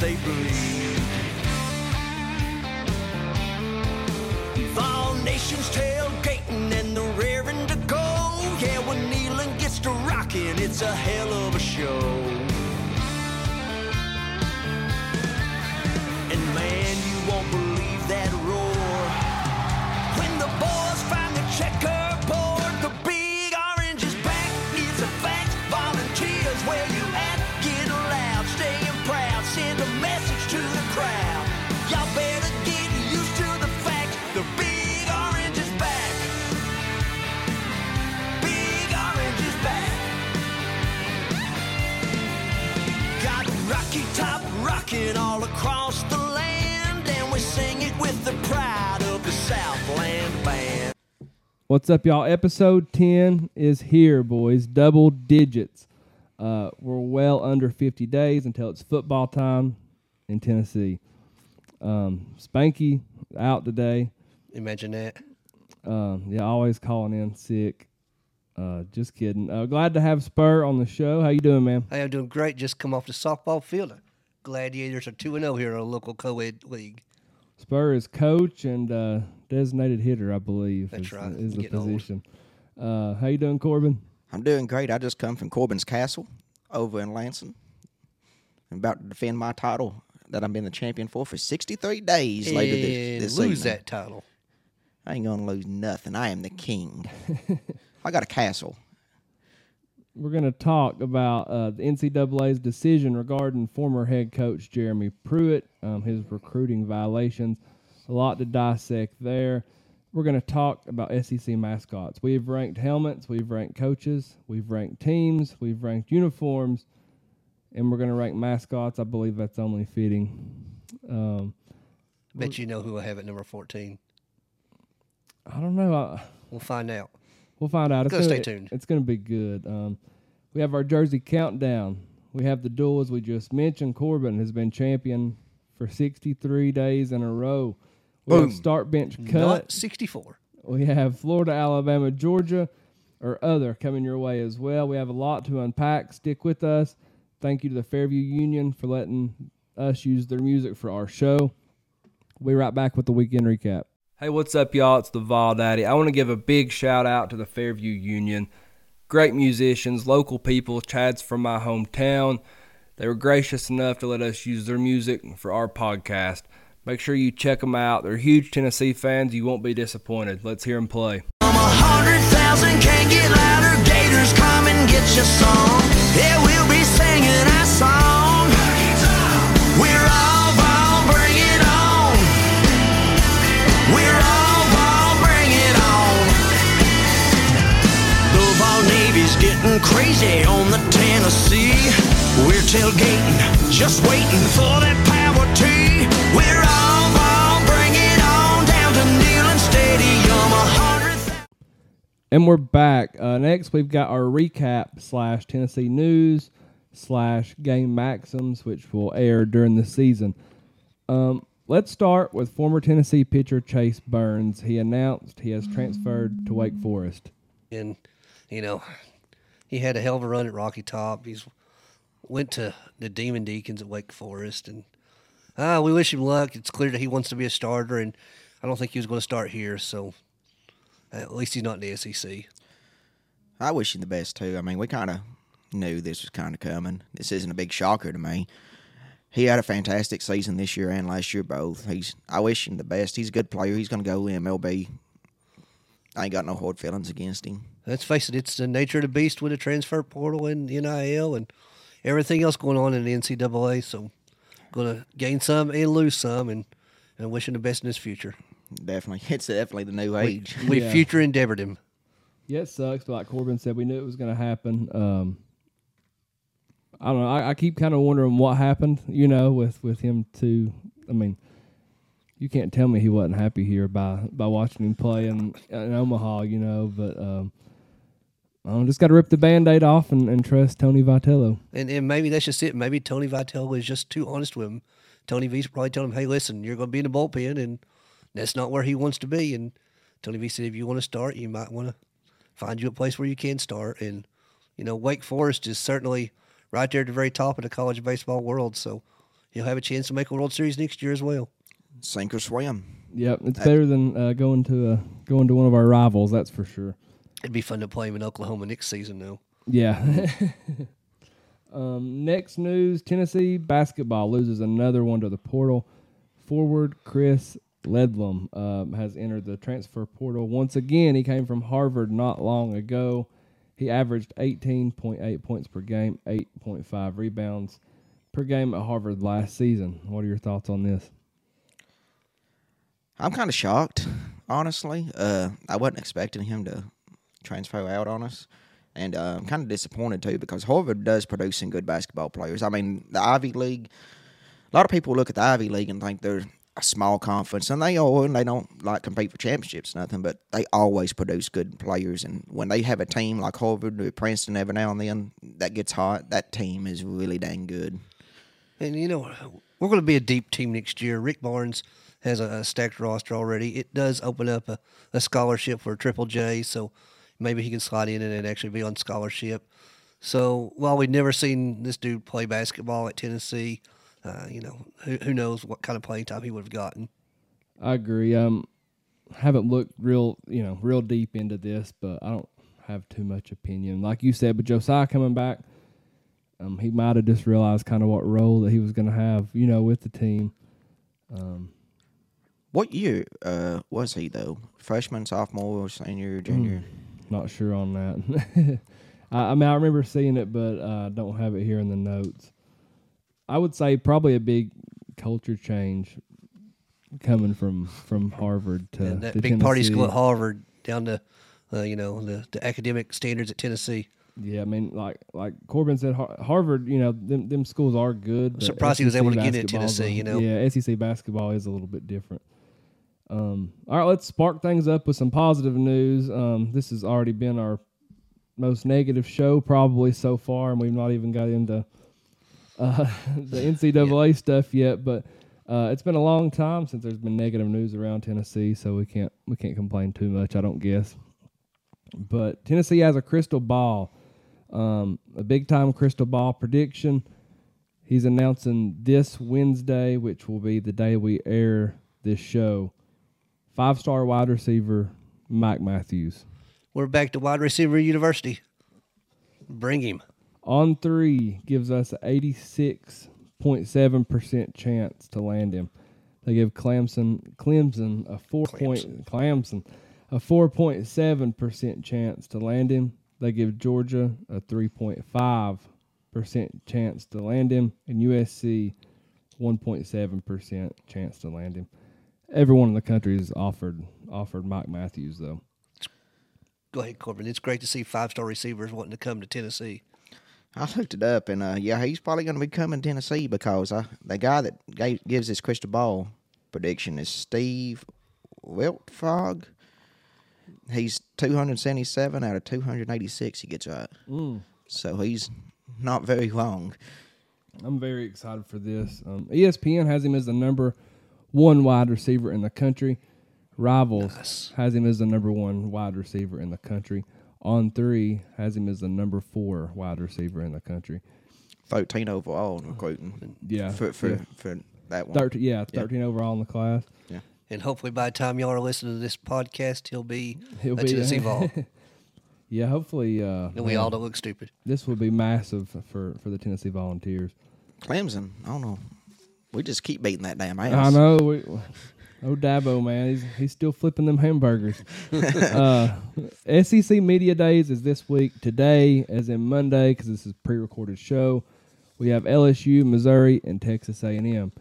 they bleed. What's up, y'all? Episode 10 is here, boys. Double digits. Uh, we're well under 50 days until it's football time in Tennessee. Um, Spanky out today. Imagine that. Um, yeah, always calling in sick. Uh, just kidding. Uh, glad to have Spur on the show. How you doing, man? Hey, I'm doing great. Just come off the softball field. Gladiators are 2 0 here in a local co ed league. Spur is coach and uh, designated hitter, I believe. That's is, right. Is the position. Uh, how you doing, Corbin? I'm doing great. I just come from Corbin's Castle over in Lansing. I'm about to defend my title that I've been the champion for for 63 days later this, this lose season. that title. I ain't gonna lose nothing. I am the king. I got a castle. We're going to talk about uh, the NCAA's decision regarding former head coach Jeremy Pruitt, um, his recruiting violations. A lot to dissect there. We're going to talk about SEC mascots. We've ranked helmets, we've ranked coaches, we've ranked teams, we've ranked uniforms, and we're going to rank mascots. I believe that's only fitting. Um, Bet you know who I have at number 14. I don't know. I, We'll find out. We'll find out. It's gonna, stay tuned. It's going to be good. Um, we have our jersey countdown. We have the duel as we just mentioned. Corbin has been champion for 63 days in a row. We have Boom. start bench cut. Not 64. We have Florida, Alabama, Georgia, or other coming your way as well. We have a lot to unpack. Stick with us. Thank you to the Fairview Union for letting us use their music for our show. We'll be right back with the weekend recap. Hey, what's up, y'all? It's the Vol Daddy. I want to give a big shout out to the Fairview Union. Great musicians, local people. Chad's from my hometown. They were gracious enough to let us use their music for our podcast. Make sure you check them out. They're huge Tennessee fans. You won't be disappointed. Let's hear them play. Getting crazy on the Tennessee. We're tailgating, just waiting for that power tee. We're all ball, bring it on down to Neyland Stadium. A hundred thousand. And we're back. Uh, next, we've got our recap slash Tennessee news slash game maxims, which will air during the season. Um, let's start with former Tennessee pitcher Chase Burns. He announced he has transferred to Wake Forest. And, you know, he had a hell of a run at Rocky Top. He's went to the Demon Deacons at Wake Forest. And ah, we wish him luck. It's clear that he wants to be a starter. And I don't think he was going to start here. So at least he's not in the SEC. I wish him the best too. I mean, we kind of knew this was kind of coming. This isn't a big shocker to me. He had a fantastic season this year and last year both. He's I wish him the best. He's a good player. He's going to go MLB. I ain't got no hard feelings against him. Let's face it, it's the nature of the beast with the transfer portal and NIL and everything else going on in the NCAA. So, going to gain some and lose some, and and wish him the best in his future. Definitely, it's definitely the new We, age. we Yeah. future endeavored him. Yeah, it sucks, but like Corbin said, we knew it was going to happen. Um, I don't know. I, I keep kind of wondering what happened, you know, with, with him too. I mean, you can't tell me he wasn't happy here by, by watching him play in, in Omaha, you know, but um, I don't just got to rip the band aid off and, and trust Tony Vitello. And and maybe that's just it. Maybe Tony Vitello was just too honest with him. Tony V's probably told him, "Hey, listen, you're going to be in the bullpen, and that's not where he wants to be." And Tony V said, "If you want to start, you might want to find you a place where you can start." And you know, Wake Forest is certainly right there at the very top of the college baseball world. So he'll have a chance to make a World Series next year as well. Sink or swim. Yep, it's better than uh, going to a going to one of our rivals. That's for sure. It'd be fun to play him in Oklahoma next season, though. Yeah. um, next news: Tennessee basketball loses another one to the portal. Forward Chris Ledlum um, has entered the transfer portal once again. He came from Harvard not long ago. He averaged 18.8 points per game, 8.5 rebounds per game at Harvard last season. What are your thoughts on this? I'm kind of shocked, honestly. Uh, I wasn't expecting him to transfer out on us. And uh, I'm kind of disappointed too because Harvard does produce some good basketball players. I mean, the Ivy League, a lot of people look at the Ivy League and think they're a small conference, and they are, and they don't like compete for championships, nothing, but they always produce good players. And when they have a team like Harvard or Princeton every now and then that gets hot, that team is really dang good. And you know, we're going to be a deep team next year. Rick Barnes has a, stacked roster already. It does open up a, a scholarship for Triple J, so maybe he can slide in and actually be on scholarship. So while we've never seen this dude play basketball at Tennessee, uh, you know, who, who knows what kind of playing time he would have gotten. I agree. Um, haven't looked real, you know, real deep into this, but I don't have too much opinion. Like you said, but Josiah coming back, um, he might have just realized kind of what role that he was going to have, you know, with the team. Um, What year uh, was he though? Freshman, sophomore, senior, junior? Not sure on that. I, I mean, I remember seeing it, but uh, I don't have it here in the notes. I would say probably a big culture change coming from from Harvard to, and that to big party school at Harvard down to, uh, you know, the, the academic standards at Tennessee. Yeah, I mean, like like Corbin said, Harvard. You know, them them schools are good. but surprised he was able to get in basketball's Tennessee, you know? yeah, SEC basketball is a little bit different. Um, all right, let's spark things up with some positive news. Um, this has already been our most negative show probably so far, and we've not even got into uh, the NCAA stuff yet. But uh, it's been a long time since there's been negative news around Tennessee, so we can't we can't complain too much. I don't guess. But Tennessee has a crystal ball, um, a big time crystal ball prediction. He's announcing this Wednesday, which will be the day we air this show. Five star wide receiver Mike Matthews. We're back to wide receiver university. Bring him. On three gives us an 86.7% chance to land him. They give Clemson Clemson a four point Clemson a 4.7% chance to land him. They give Georgia a 3.5% chance to land him, and USC 1.7% chance to land him. Everyone in the country has offered offered Mike Matthews though. Go ahead, Corbin. It's great to see five star receivers wanting to come to Tennessee. I looked it up, and uh, yeah, he's probably going to be coming to Tennessee because uh, the guy that gave, gives this crystal ball prediction is Steve Wiltfong. He's 277 out of 286 he gets right. So he's not very long. I'm very excited for this. Um, ESPN has him as the number one wide receiver in the country. Rivals Nice. has him as the number one wide receiver in the country. On three has him as the number four wide receiver in the country. 13 overall in recruiting Yeah, for for, yeah. for that one. Thirteen, yeah, thirteen overall in the class. Yeah. And hopefully by the time y'all are listening to this podcast, he'll be He'll a be, Tennessee uh, Vol. Yeah, hopefully, uh, And we man, all don't look stupid. this will be massive for for the Tennessee Volunteers. Clemson, I don't know. We just keep beating that damn ass. I know. We, oh, Dabo, man, he's he's still flipping them hamburgers. uh, SEC Media Days is this week. Today, as in Monday, because this is a pre-recorded show. We have LSU, Missouri, and Texas A&M.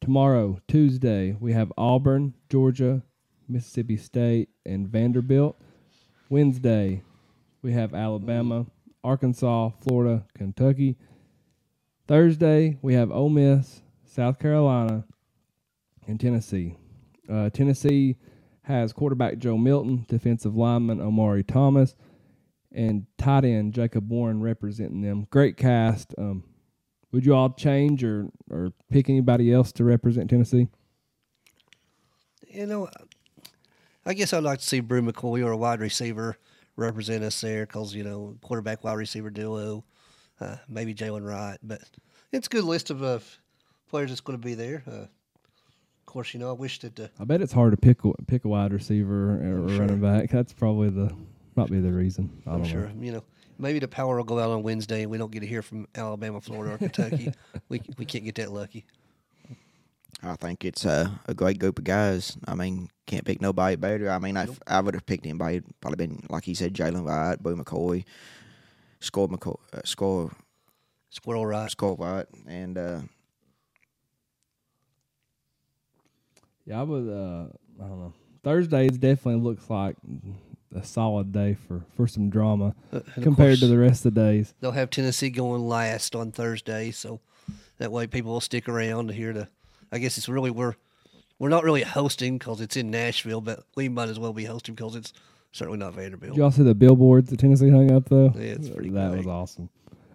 Tomorrow, Tuesday, we have Auburn, Georgia, Mississippi State, and Vanderbilt. Wednesday, we have Alabama, Arkansas, Florida, Kentucky. Thursday, we have Ole Miss, South Carolina, and Tennessee. Uh, Tennessee has quarterback Joe Milton, defensive lineman Omari Thomas, and tight end Jacob Warren representing them. Great cast. Um, would you all change or, or pick anybody else to represent Tennessee? You know, I guess I'd like to see Bru McCoy or a wide receiver represent us there because, you know, quarterback wide receiver duo, uh, maybe Jalen Wright. But it's a good list of uh, players that's going to be there. Uh, of course, you know I wish that uh, I bet it's hard to pick a, pick a wide receiver or, or Sure. running back. That's probably the might be the reason. I don't I'm sure know. you know maybe the power will go out on Wednesday and we don't get to hear from Alabama, Florida, or Kentucky. we we can't get that lucky. I think it's a, a great group of guys. I mean, can't pick nobody better. I mean, I, I would have picked anybody. It'd Probably been like he said, Jalen White, Bru McCoy, Score McCoy, uh, Score Squirrel right. Score White, and uh, Yeah, I would. Uh, I don't know. Thursdays definitely looks like a solid day for for some drama Uh, compared to the rest of the days. they'll have Tennessee going last on Thursday, so that way people will stick around to hear the. I guess it's really we're we're not really hosting because it's in Nashville, but we might as well be hosting because it's certainly not Vanderbilt. Did y'all see the billboards that Tennessee hung up though? Yeah, it's pretty That great. was awesome.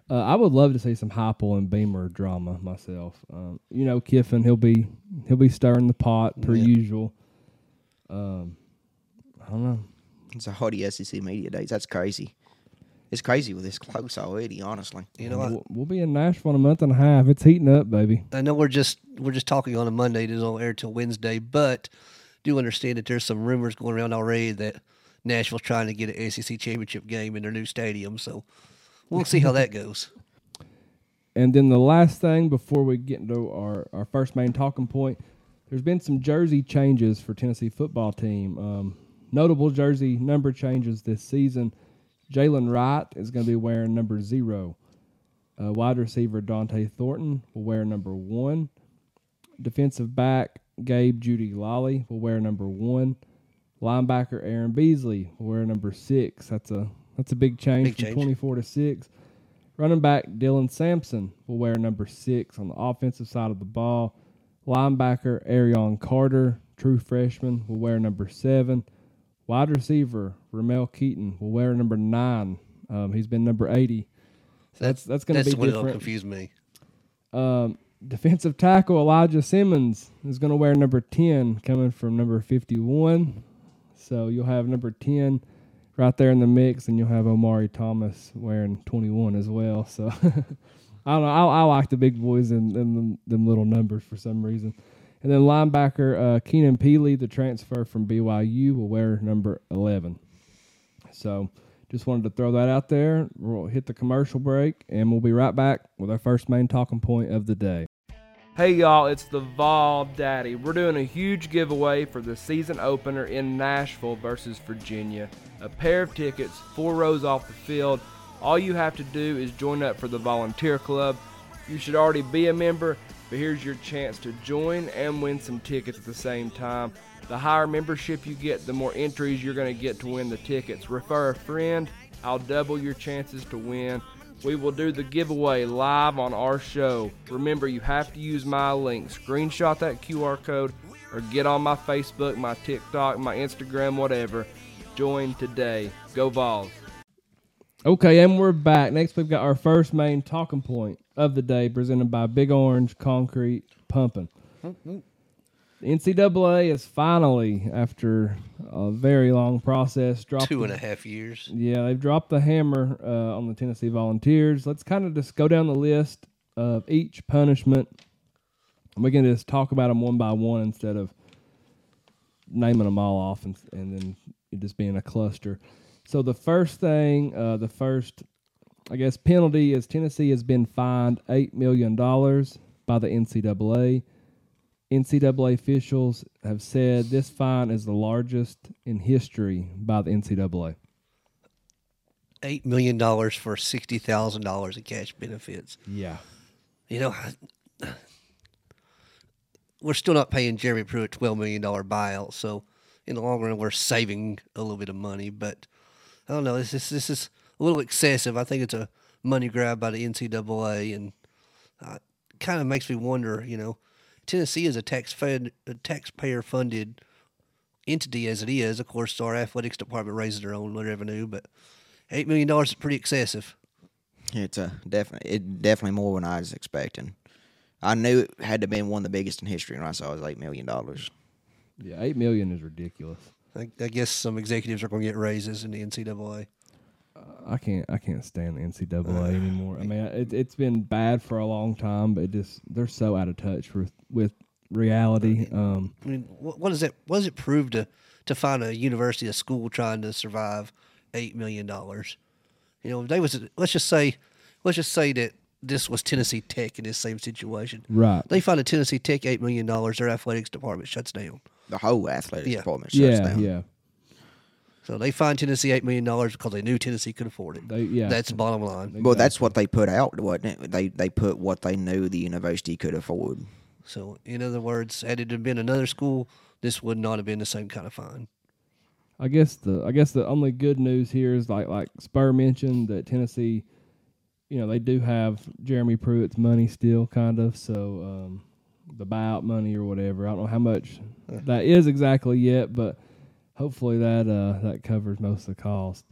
Uh, I would love to see some Heupel and Beamer drama myself. Um, you know, Kiffin he'll be he'll be stirring the pot per Yeah. usual. Um, I don't know. it's a haughty SEC media days. That's crazy. It's crazy with this close already. Honestly, You know, we'll, we'll be in Nashville in a month and a half. It's heating up, baby. I know we're just we're just talking on a Monday. It don't air till Wednesday, but do understand that there's some rumors going around already that Nashville's trying to get an SEC championship game in their new stadium. So we'll see how that goes. And then the last thing before we get into our, our first main talking point, there's been some jersey changes for Tennessee football team. Um, notable jersey number changes this season. Jalen Wright is going to be wearing number zero. Uh, wide receiver Dont'e Thornton will wear number one. Defensive back Gabe Jeudy-Lally will wear number one. Linebacker Aaron Beasley will wear number six. That's a that's a big change Big from change. 24 to six. Running back Dylan Sampson will wear number six on the offensive side of the ball. Linebacker Arion Carter, true freshman, will wear number seven. Wide receiver Ramel Keaton will wear number nine. Um, he's been number 80. So that's that's going to That's be what will different. confuse me. Um, defensive tackle Elijah Simmons is going to wear number 10, coming from number 51. So you'll have number 10 right there in the mix, and you'll have Omari Thomas wearing 21 as well. So I don't know. I, I like the big boys and, them, them little numbers for some reason. And then linebacker uh, Keenan Pili, the transfer from BYU, will wear number 11. So just wanted to throw that out there. We'll hit the commercial break, and we'll be right back with our first main talking point of the day. Hey y'all, it's the Vol Daddy. We're doing a huge giveaway for the season opener in Nashville versus Virginia. A pair of tickets, four rows off the field. All you have to do is join up for the volunteer club. You should already be a member, but here's your chance to join and win some tickets at the same time. The higher membership you get, the more entries you're going to get to win the tickets. Refer a friend, I'll double your chances to win. We will do the giveaway live on our show. Remember, you have to use my link. Screenshot that QR code or get on my Facebook, my TikTok, my Instagram, whatever. Join today. Go Vols. Okay, and we're back. Next, we've got our first main talking point of the day presented by Big Orange Concrete Pumping. NCAA is finally, after a very long process, dropped Two the- a half years. yeah, they've dropped the hammer uh, on the Tennessee Volunteers. Let's kind of just go down the list of each punishment. We can just talk about them one by one instead of naming them all off and, and then it just being a cluster. So the first thing, uh, the first, I guess, penalty is Tennessee has been fined $8 million by the NCAA. NCAA officials have said this fine is the largest in history by the NCAA. Eight million dollars for sixty thousand dollars in cash benefits. Yeah. You know, we're still not paying Jeremy Pruitt twelve million dollar buyout, so in the long run we're saving a little bit of money. But I don't know. This is this is a little excessive. I think it's a money grab by the NCAA, and uh, kind of makes me wonder. You know, Tennessee is a tax fed, a taxpayer funded entity as it is. Of course, our athletics department raises their own revenue, but eight million dollars is pretty excessive. It's uh, a definitely it definitely more than I was expecting. I knew it had to be one of the biggest in history when I saw it was eight million dollars. Yeah, eight million is ridiculous. I, I guess some executives are going to get raises in the NCAA. I can't I can't stand the NCAA anymore. I mean, it, it's been bad for a long time, but it just they're so out of touch with with reality. Um, I mean, what, what does it what does it prove to to find a university, a school trying to survive eight million dollars? You know, if they was let's just say let's just say that this was Tennessee Tech in this same situation. right. They find a Tennessee Tech eight million dollars, their athletics department shuts down. The whole athletic Yeah. department shuts Yeah, down. yeah. So they find Tennessee eight million dollars because they knew Tennessee could afford it. They, yeah. That's the bottom line. Well, that's what they put out, wasn't? They they put what they knew the university could afford. So in other words, had it been another school, this would not have been the same kind of fine. I guess the I guess the only good news here is like like Spur mentioned that Tennessee, you know, they do have Jeremy Pruitt's money still, kind of. So um, the buyout money or whatever. I don't know how much that is exactly yet, but hopefully that uh, that covers most of the cost.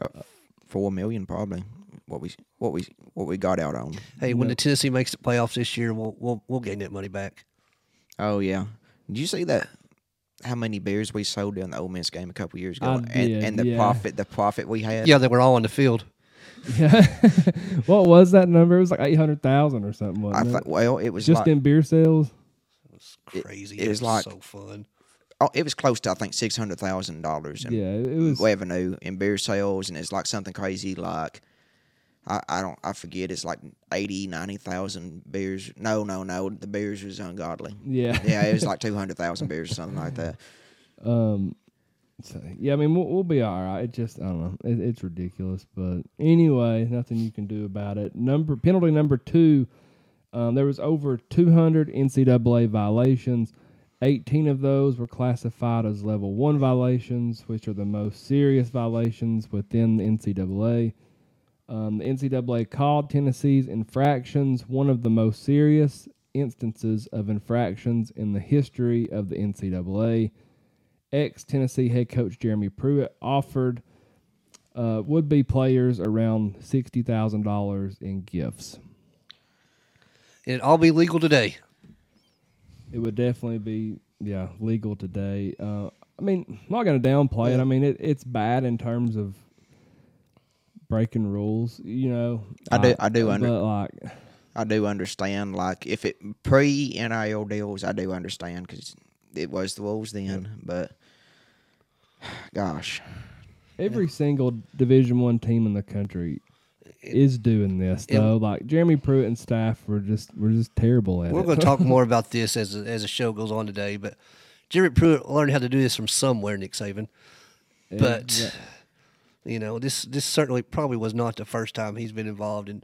About four million probably. What we what we what we got out on. Hey, when the Tennessee makes the playoffs this year, we'll we'll we'll gain that money back. Oh yeah. Did you see that? How many beers we sold during the Ole Miss game a couple years ago, I and, did, and the yeah. profit the profit we had. Yeah, they were all on the field. Yeah. what was that number? It was like eight hundred thousand or something. I Wasn't thought. it? Well, it was Just like in beer sales. It was crazy. it was like- so fun. Oh, it was close to I think six hundred thousand dollars in Yeah, it was. revenue in beer sales, and it's like something crazy like. I, I don't I forget it's like 80, 90,000 beers. No, no, no. The beers was ungodly. Yeah. Yeah, it was like two hundred thousand beers or something like that. Um, so, yeah, I mean, we'll, we'll be all right. It just, I don't know, it, it's ridiculous. But anyway, nothing you can do about it. Number penalty number two, um, there was over 200 NCAA violations. 18 of those were classified as level one violations, which are the most serious violations within the NCAA. Um, the NCAA called Tennessee's infractions one of the most serious instances of infractions in the history of the NCAA ex Tennessee head coach Jeremy Pruitt offered uh, would be players around sixty thousand dollars in gifts. It'd all be legal today. It would definitely be yeah legal today. Uh, I mean, I'm not going to downplay it. I mean, it, it's bad in terms of breaking rules. You know, I do- I do under- like I do understand, like if it pre NIL deals, I do understand because it was the Wolves then. But gosh, every single Division One team in the country is doing this it- though. Like Jeremy Pruitt and staff were just were just terrible at it. We're going to talk more about this as as the show goes on today. But Jeremy Pruitt learned how to do this from somewhere, Nick Saban. But Yeah. you know, this this certainly probably was not the first time he's been involved in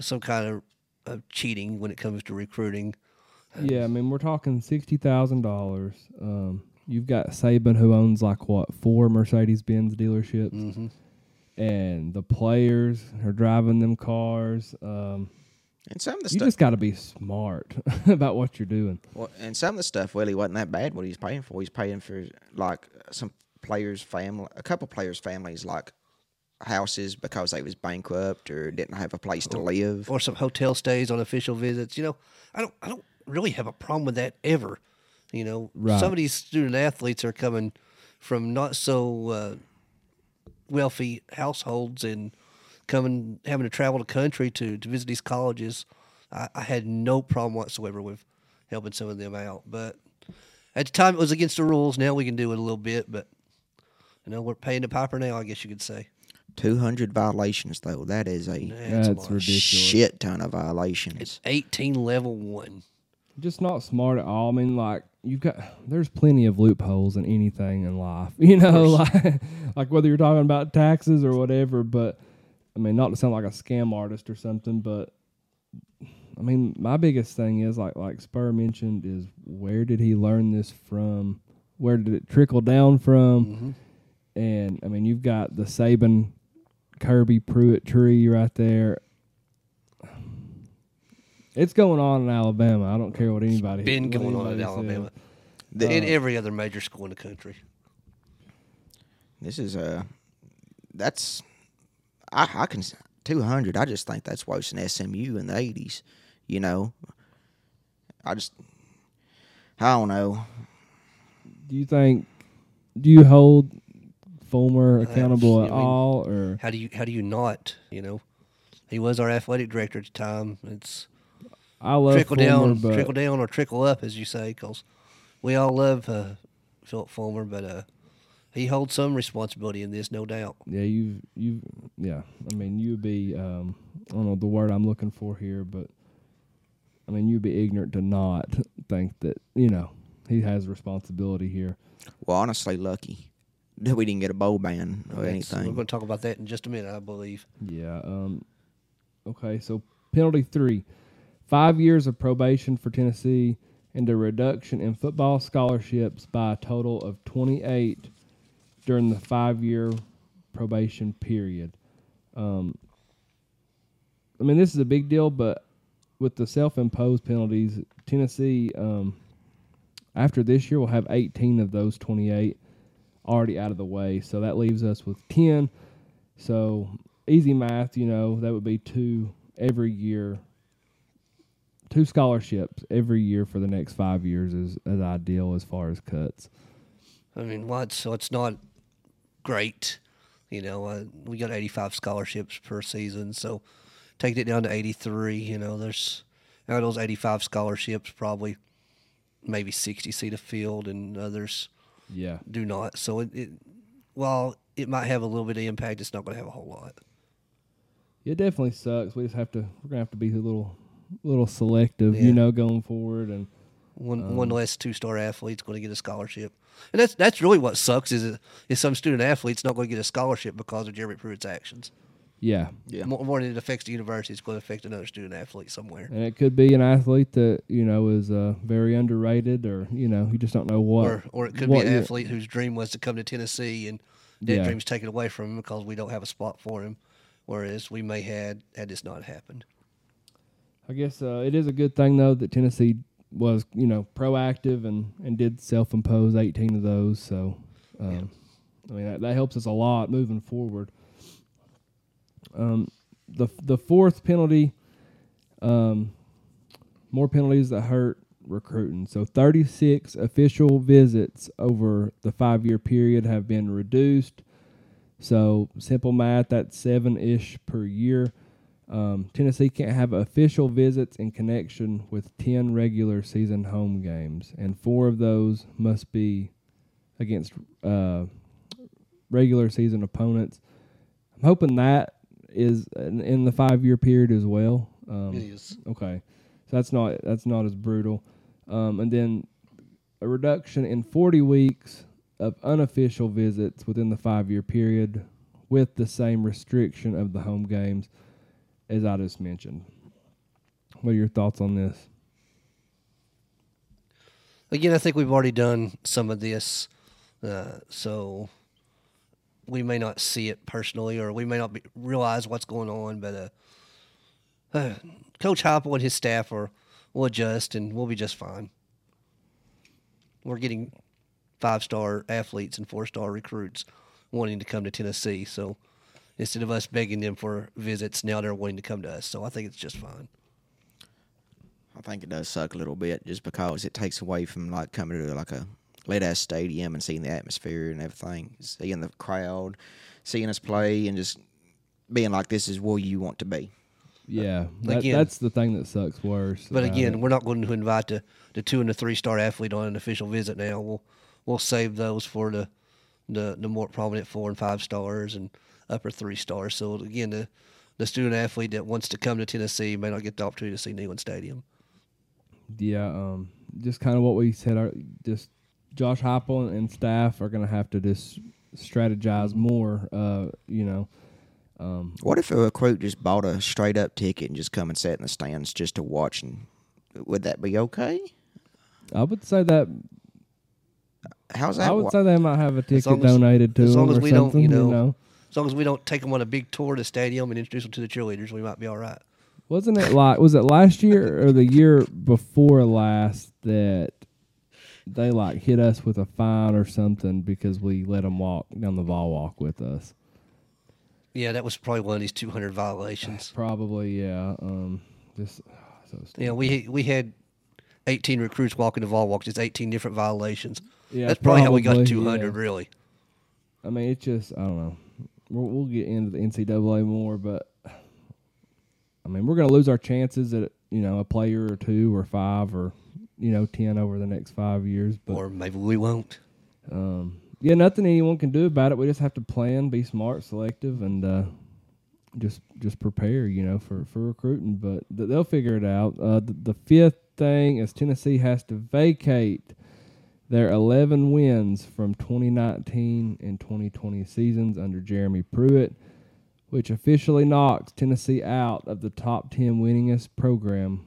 some kind of, of cheating when it comes to recruiting. Yeah, I mean we're talking sixty thousand dollars. Um, you've got Saban who owns like what four Mercedes Benz dealerships, Mm-hmm. And the players are driving them cars. Um, and some of the you stuff, just got to be smart about what you're doing. well, and some of the stuff really wasn't that bad. What he's paying for, he's paying for like some players' family, a couple players' families, like houses because they was bankrupt or didn't have a place to live. or some hotel stays on official visits. You know, I don't I don't really have a problem with that ever. You know, Right. some of these student athletes are coming from not so uh, wealthy households and coming having to travel the country to to visit these colleges. I, I had no problem whatsoever with helping some of them out, but at the time it was against the rules. Now we can do it a little bit, but you know we're paying the piper now. I guess you could say. Two hundred violations though. That is a That's, a That's ridiculous. shit ton of violations. It's 18 level one. Just not smart at all. I mean, like you've got there's plenty of loopholes in anything in life. You know, like like whether you're talking about taxes or whatever. But I mean, not to sound like a scam artist or something, but I mean, my biggest thing is like like Spur mentioned is where did he learn this from? Where did it trickle down from? Mm-hmm. And I mean, you've got the Saban, Kirby, Pruitt tree right there. It's going on in Alabama. I don't care what anybody. been what going on in Alabama. says. The- in every other major school in the country. This is uh that's I I can two hundred. I just think that's worse than SMU in the eighties. You know, I just I don't know. Do you think? Do you hold Fulmer accountable at I mean, all, or How do you how do you not? You know, he was our athletic director at the time. It's I love trickle Fulmer, down, but trickle down, or trickle up, as you say, because we all love uh, Phillip Fulmer, but uh, he holds some responsibility in this, no doubt. yeah, you you yeah. I mean, you'd be um, I don't know the word I'm looking for here, but I mean, you'd be ignorant to not think that you know he has responsibility here. Well, honestly, lucky that we didn't get a bowl ban or That's- We're going to talk about that in just a minute, I believe. Yeah. Um, okay. So penalty three, five years of probation for Tennessee and a reduction in football scholarships by a total of 28 during the five-year probation period. Um, I mean, this is a big deal, but with the self-imposed penalties, Tennessee, um, after this year, will have 18 of those 28 already out of the way. So that leaves us with 10. So easy math, you know, that would be two every year. Two scholarships every year for the next five years is, is ideal as far as cuts. I mean, what? So it's not great. You know, uh, we got 85 scholarships per season, so taking it down to 83. You know, there's out of those 85 scholarships, probably maybe 60 see the field, and others Yeah. do not. So it, it while it might have a little bit of impact, it's not going to have a whole lot. It definitely sucks. We just have to we're gonna have to be a little little selective, Yeah. you know, going forward and One one less two star athlete's going to get a scholarship, and that's that's really what sucks is it, is some student athletes not going to get a scholarship because of Jeremy Pruitt's actions. yeah. Yeah. More, more than it affects the university, it's going to affect another student athlete somewhere. And it could be an athlete that, you know, is uh, very underrated or, you know, you just don't know what Or, or it could what be an you- athlete whose dream was to come to Tennessee and that Yeah. dream's taken away from him because we don't have a spot for him. Whereas we may had had this not happened. I guess uh, it is a good thing though that Tennessee was you know proactive and and did self impose 18 of those. So um, I mean that, that helps us a lot moving forward. Um, the the fourth penalty, um, more penalties that hurt recruiting. So 36 official visits over the five year period have been reduced. So simple math, that's seven ish per year. Um, Tennessee can't have official visits in connection with 10 regular season home games, and four of those must be against uh, regular season opponents. I'm hoping that is in, in the five year period as well. Um, it is. Okay, so that's not that's not as brutal. Um, and then a reduction in 40 weeks of unofficial visits within the five year period, with the same restriction of the home games as I just mentioned. What are your thoughts on this? Again, I think we've already done some of this, uh, so we may not see it personally, or we may not be, realize what's going on. But uh, uh, Coach Heupel and his staff are will adjust, and we'll be just fine. We're getting five star athletes and four star recruits wanting to come to Tennessee, so instead of us begging them for visits, now they're wanting to come to us. So I think it's just fine. I think it does suck a little bit just because it takes away from like coming to like a lit ass stadium and seeing the atmosphere and everything, seeing the crowd, seeing us play, and just being like this is where you want to be. Yeah, that, again- that's the thing that sucks worse. But again, it. we're not going to invite the, the two and the three star athlete on an official visit now. We'll we'll save those for the the, the more prominent four and five stars and upper three stars. So again, the the student athlete that wants to come to Tennessee may not get the opportunity to see Neyland Stadium. yeah, um, just kind of what we said. Our, just Josh Heupel and, and staff are going to have to just strategize more. Uh, you know, um, What if a recruit just bought a straight up ticket and just come and sat in the stands just to watch? And would that be okay? I would say that How's that? I would wo- say they might have a ticket long as- donated to as long them as or we don't, something. you you know- know. As long as we don't take them on a big tour of the stadium and introduce them to the cheerleaders, we might be all right. Wasn't it like was it last year or the year before last that they like hit us with a fine or something because we let them walk down the ball walk with us? Yeah, that was probably one of these 200 violations. Probably, yeah. Um, just so. Yeah, we we had 18 recruits walking the ball walk, just 18 different violations. Yeah, That's probably, how we got 200, yeah. really. I mean, it's just I don't know. We'll, we'll get into the NCAA more, but I mean, we're going to lose our chances at you know a player or two or five or you know ten over the next five years. But or maybe we won't. um, yeah, nothing anyone can do about it. We just have to plan, be smart, selective, and uh, just just prepare. You know, for for recruiting. But th- they'll figure it out. Uh, the, the fifth thing is Tennessee has to vacate their 11 wins from 2019 and 2020 seasons under Jeremy Pruitt, which officially knocks Tennessee out of the top 10 winningest program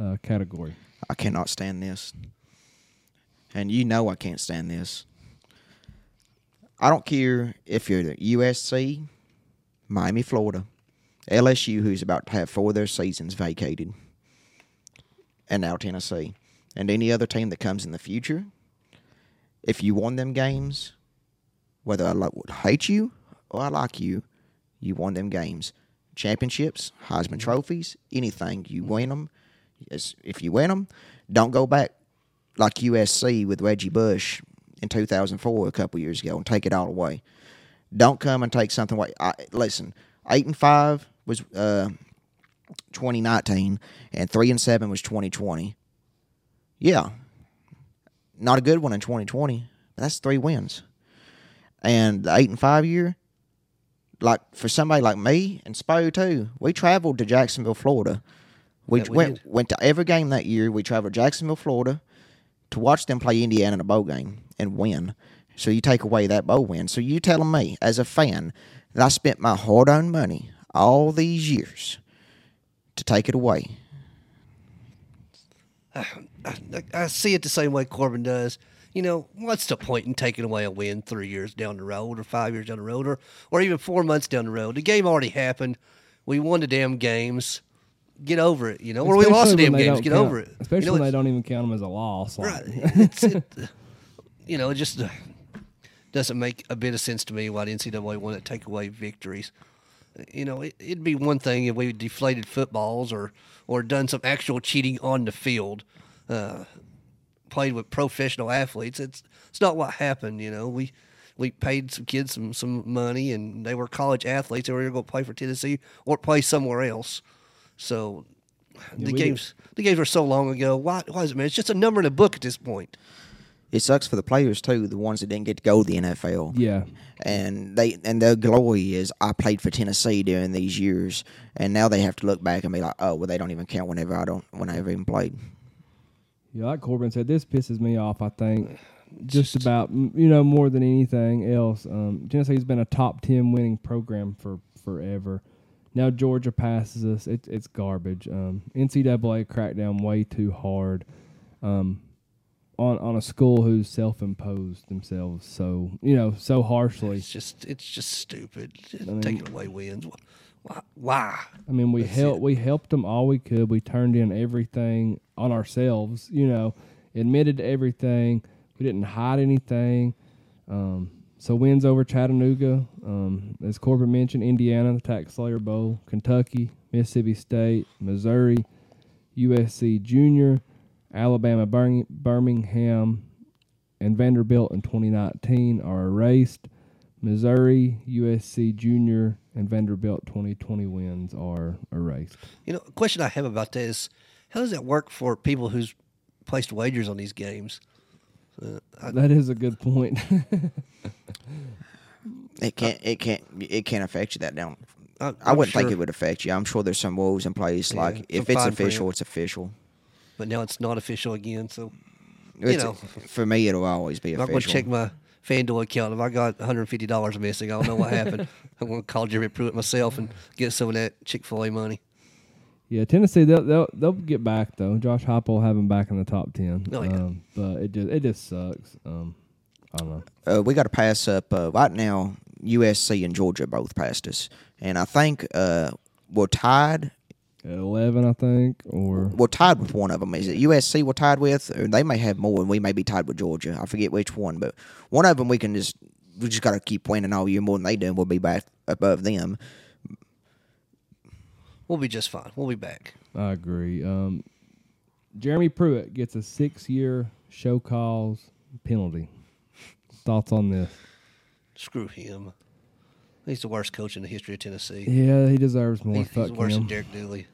uh, category. I cannot stand this. And you know I can't stand this. I don't care if you're the USC, Miami, Florida, LSU, who's about to have four of their seasons vacated, and now Tennessee, and any other team that comes in the future. If you won them games, whether I like, would hate you or I like you, you won them games. Championships, Heisman trophies, anything, you win them. If you win them, don't go back like USC with Reggie Bush in 2004 a couple years ago and take it all away. Don't come and take something away. I, listen, eight and five was uh, 2019, and three and seven was 2020. Yeah, not a good one in 2020, but that's three wins. And the eight and five year, like for somebody like me and Spo too, we traveled to Jacksonville, Florida. We, we went did. went to every game that year. We traveled to Jacksonville, Florida, to watch them play Indiana in a bowl game and win. So you take away that bowl win. So you telling me as a fan that I spent my hard-earned money all these years to take it away? Ah, I, I see it the same way Corbin does. You know, what's the point in taking away a win three years down the road, or five years down the road, or or even four months down the road? The game already happened. We won the damn games. Get over it. You know, or we lost the damn games. Get count- over it. Especially you know, when they don't even count them as a loss. Like, Right. It's, it, you know, it just uh, doesn't make a bit of sense to me why the NCAA wanted to take away victories. You know, it, it'd be one thing if we deflated footballs or or done some actual cheating on the field, uh, played with professional athletes. It's it's not what happened. You know, we we paid some kids some some money and they were college athletes. They were going to go play for Tennessee or play somewhere else. So the we games the games were so long ago. Why why is it man? It's just a number in a book at this point. It sucks for the players too, the ones that didn't get to go to the NFL. yeah. and they and their glory is I played for Tennessee during these years, and now they have to look back and be like, oh, well, they don't even count whenever I don't when I ever even played. Yeah, like Corbin said, this pisses me off. I think just about you know more than anything else. Um, Tennessee's been a top ten winning program for forever. Now Georgia passes us. It, it's garbage. Um, NCAA cracked down way too hard um, on on a school who's self imposed themselves so you know so harshly. It's just it's just stupid. Just mean- taking away wins. Why? I mean, we That's helped it. we helped them all we could. We turned in everything on ourselves. You know, admitted to everything. We didn't hide anything. Um, so wins over Chattanooga, um, as Corbin mentioned, Indiana, the TaxSlayer Bowl, Kentucky, Mississippi State, Missouri, USC Junior, Alabama, Birmingham, and Vanderbilt in 2019 are erased. Missouri, USC Junior, and Vanderbilt 2020 wins are erased. You know, a question I have about that is, how does that work for people who's placed wagers on these games? Uh, I, That is a good point. It can't it can't it can't affect you that down. I, I wouldn't think it would affect you. I'm sure there's some rules in place. Yeah, like if it's fine print. official, it's official. but now it's not official again. So It's- know. for me, it'll always be I'm going to check my FanDuel account. If I got 150 dollars missing, I don't know what happened. I'm going to call Jerry Pruitt myself and get some of that Chick Fil A money. yeah, Tennessee they'll, they'll they'll get back though. Josh Heupel will have him back in the top ten. Oh, yeah. um, but it just it just sucks. Um, I don't know. uh, we got to pass up uh, right now. USC and Georgia both passed us, and I think uh, we're tied. At eleven, I think, or We're tied with one of them. Is it USC we're tied with, or they may have more, and we may be tied with Georgia. I forget which one, but one of them we can just we just got to keep winning all year more than they do. and We'll be back above them. We'll be just fine. We'll be back. I agree. Um, Jeremy Pruitt gets a six-year show cause penalty. Thoughts on this? Screw him. He's the worst coach in the history of Tennessee. Yeah, he deserves more. He's, he's worse him. than Derek Dooley.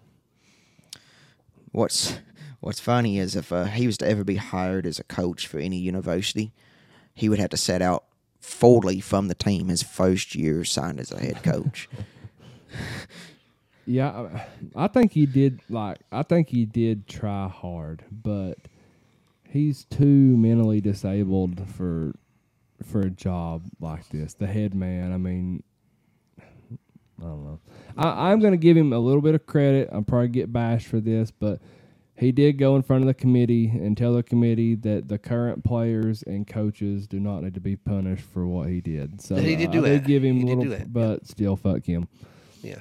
What's What's funny is if uh, he was to ever be hired as a coach for any university, he would have to set out fully from the team his first year signed as a head coach. Yeah, I, I think he did. Like, I think he did try hard, but he's too mentally disabled for for a job like this. The head man. I mean, I don't know. I, I'm going to give him a little bit of credit. I'm probably get bashed for this, but he did go in front of the committee and tell the committee that the current players and coaches do not need to be punished for what he did. So And he did uh, do I that. give him He a did little, do that, but still, fuck him. Yeah,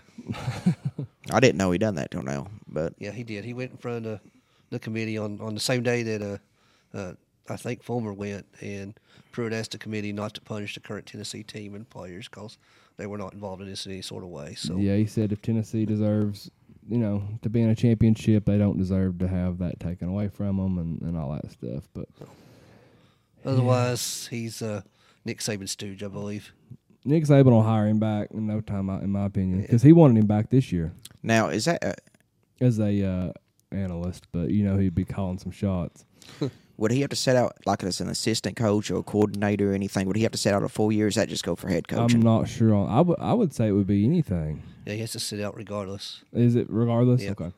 I didn't know he done that till now, but yeah, he did. He went in front of the, the committee on, on the same day that uh, uh, I think Fulmer went, and Pruitt asked the committee not to punish the current Tennessee team and players because they were not involved in this in any sort of way. So Yeah, he said if Tennessee deserves, you know, to be in a championship, they don't deserve to have that taken away from them and, and all that stuff. But otherwise, he's uh, Nick Saban's stooge, I believe. Nick Saban will hire him back in no time, in my opinion, because he wanted him back this year now is that uh, as a uh, analyst. But you know, he'd be calling some shots. would he have to set out like as an assistant coach or a coordinator or anything? Would he have to set out a full year? Or does that just go for head coaching? I'm not sure on. I would I would say it would be anything. Yeah, he has to sit out regardless. Is it regardless? Yeah. Okay,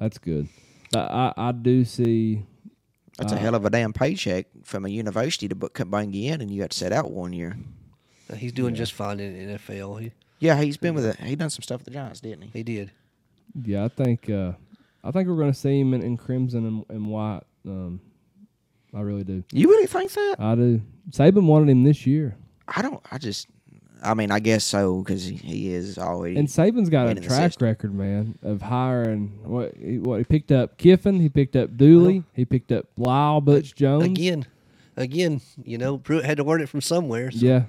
that's good. But I I do see. That's a uh, hell of a damn paycheck from a university to bu- bring you in, and you have to set out one year. He's doing just fine in the NFL. He, Yeah, he's been with it. He done some stuff with the Giants, didn't he? he did. Yeah, I think uh, I think we're going to see him in, in crimson and, and white. Um, I really do. You really think that? I do. Saban wanted him this year, I don't. I just. I mean, I guess so because he, he is always. and Saban's got a track record, man, of hiring. What he, what he picked up Kiffin, he picked up Dooley, he picked up Lyle Butch Jones. Again, again, you know, Pruitt had to learn it from somewhere. So yeah.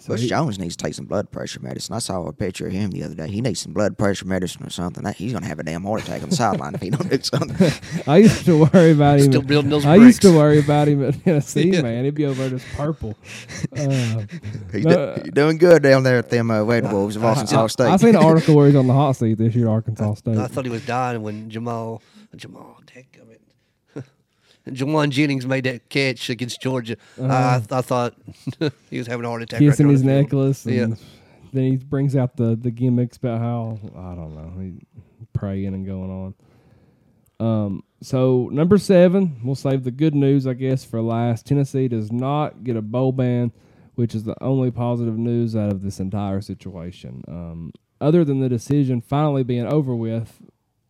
So Bush he- Jones needs to take some blood pressure medicine. I saw a picture of him the other day. He needs some blood pressure medicine or something. That, he's gonna have a damn heart attack on the sideline if he don't do something. I used to worry about him. Still building those I used to worry about him at Tennessee, Yeah. man. He'd be over there just purple. Uh, He's, No. do- he's doing good down there at them uh, Red Wolves of Arkansas State. I seen an article where he's on the hot seat this year, at Arkansas State. I thought he was dying when Jamal, Jamal, dadgummit. Jauan Jennings made that catch against Georgia. I, I thought he was having a heart attack. Kissing on his necklace. And Yeah. Then he brings out the the gimmicks about how I don't know, he praying and going on. Um. So number seven, we'll save the good news, I guess, for last. Tennessee does not get a bowl ban, which is the only positive news out of this entire situation. Um. Other than the decision finally being over with,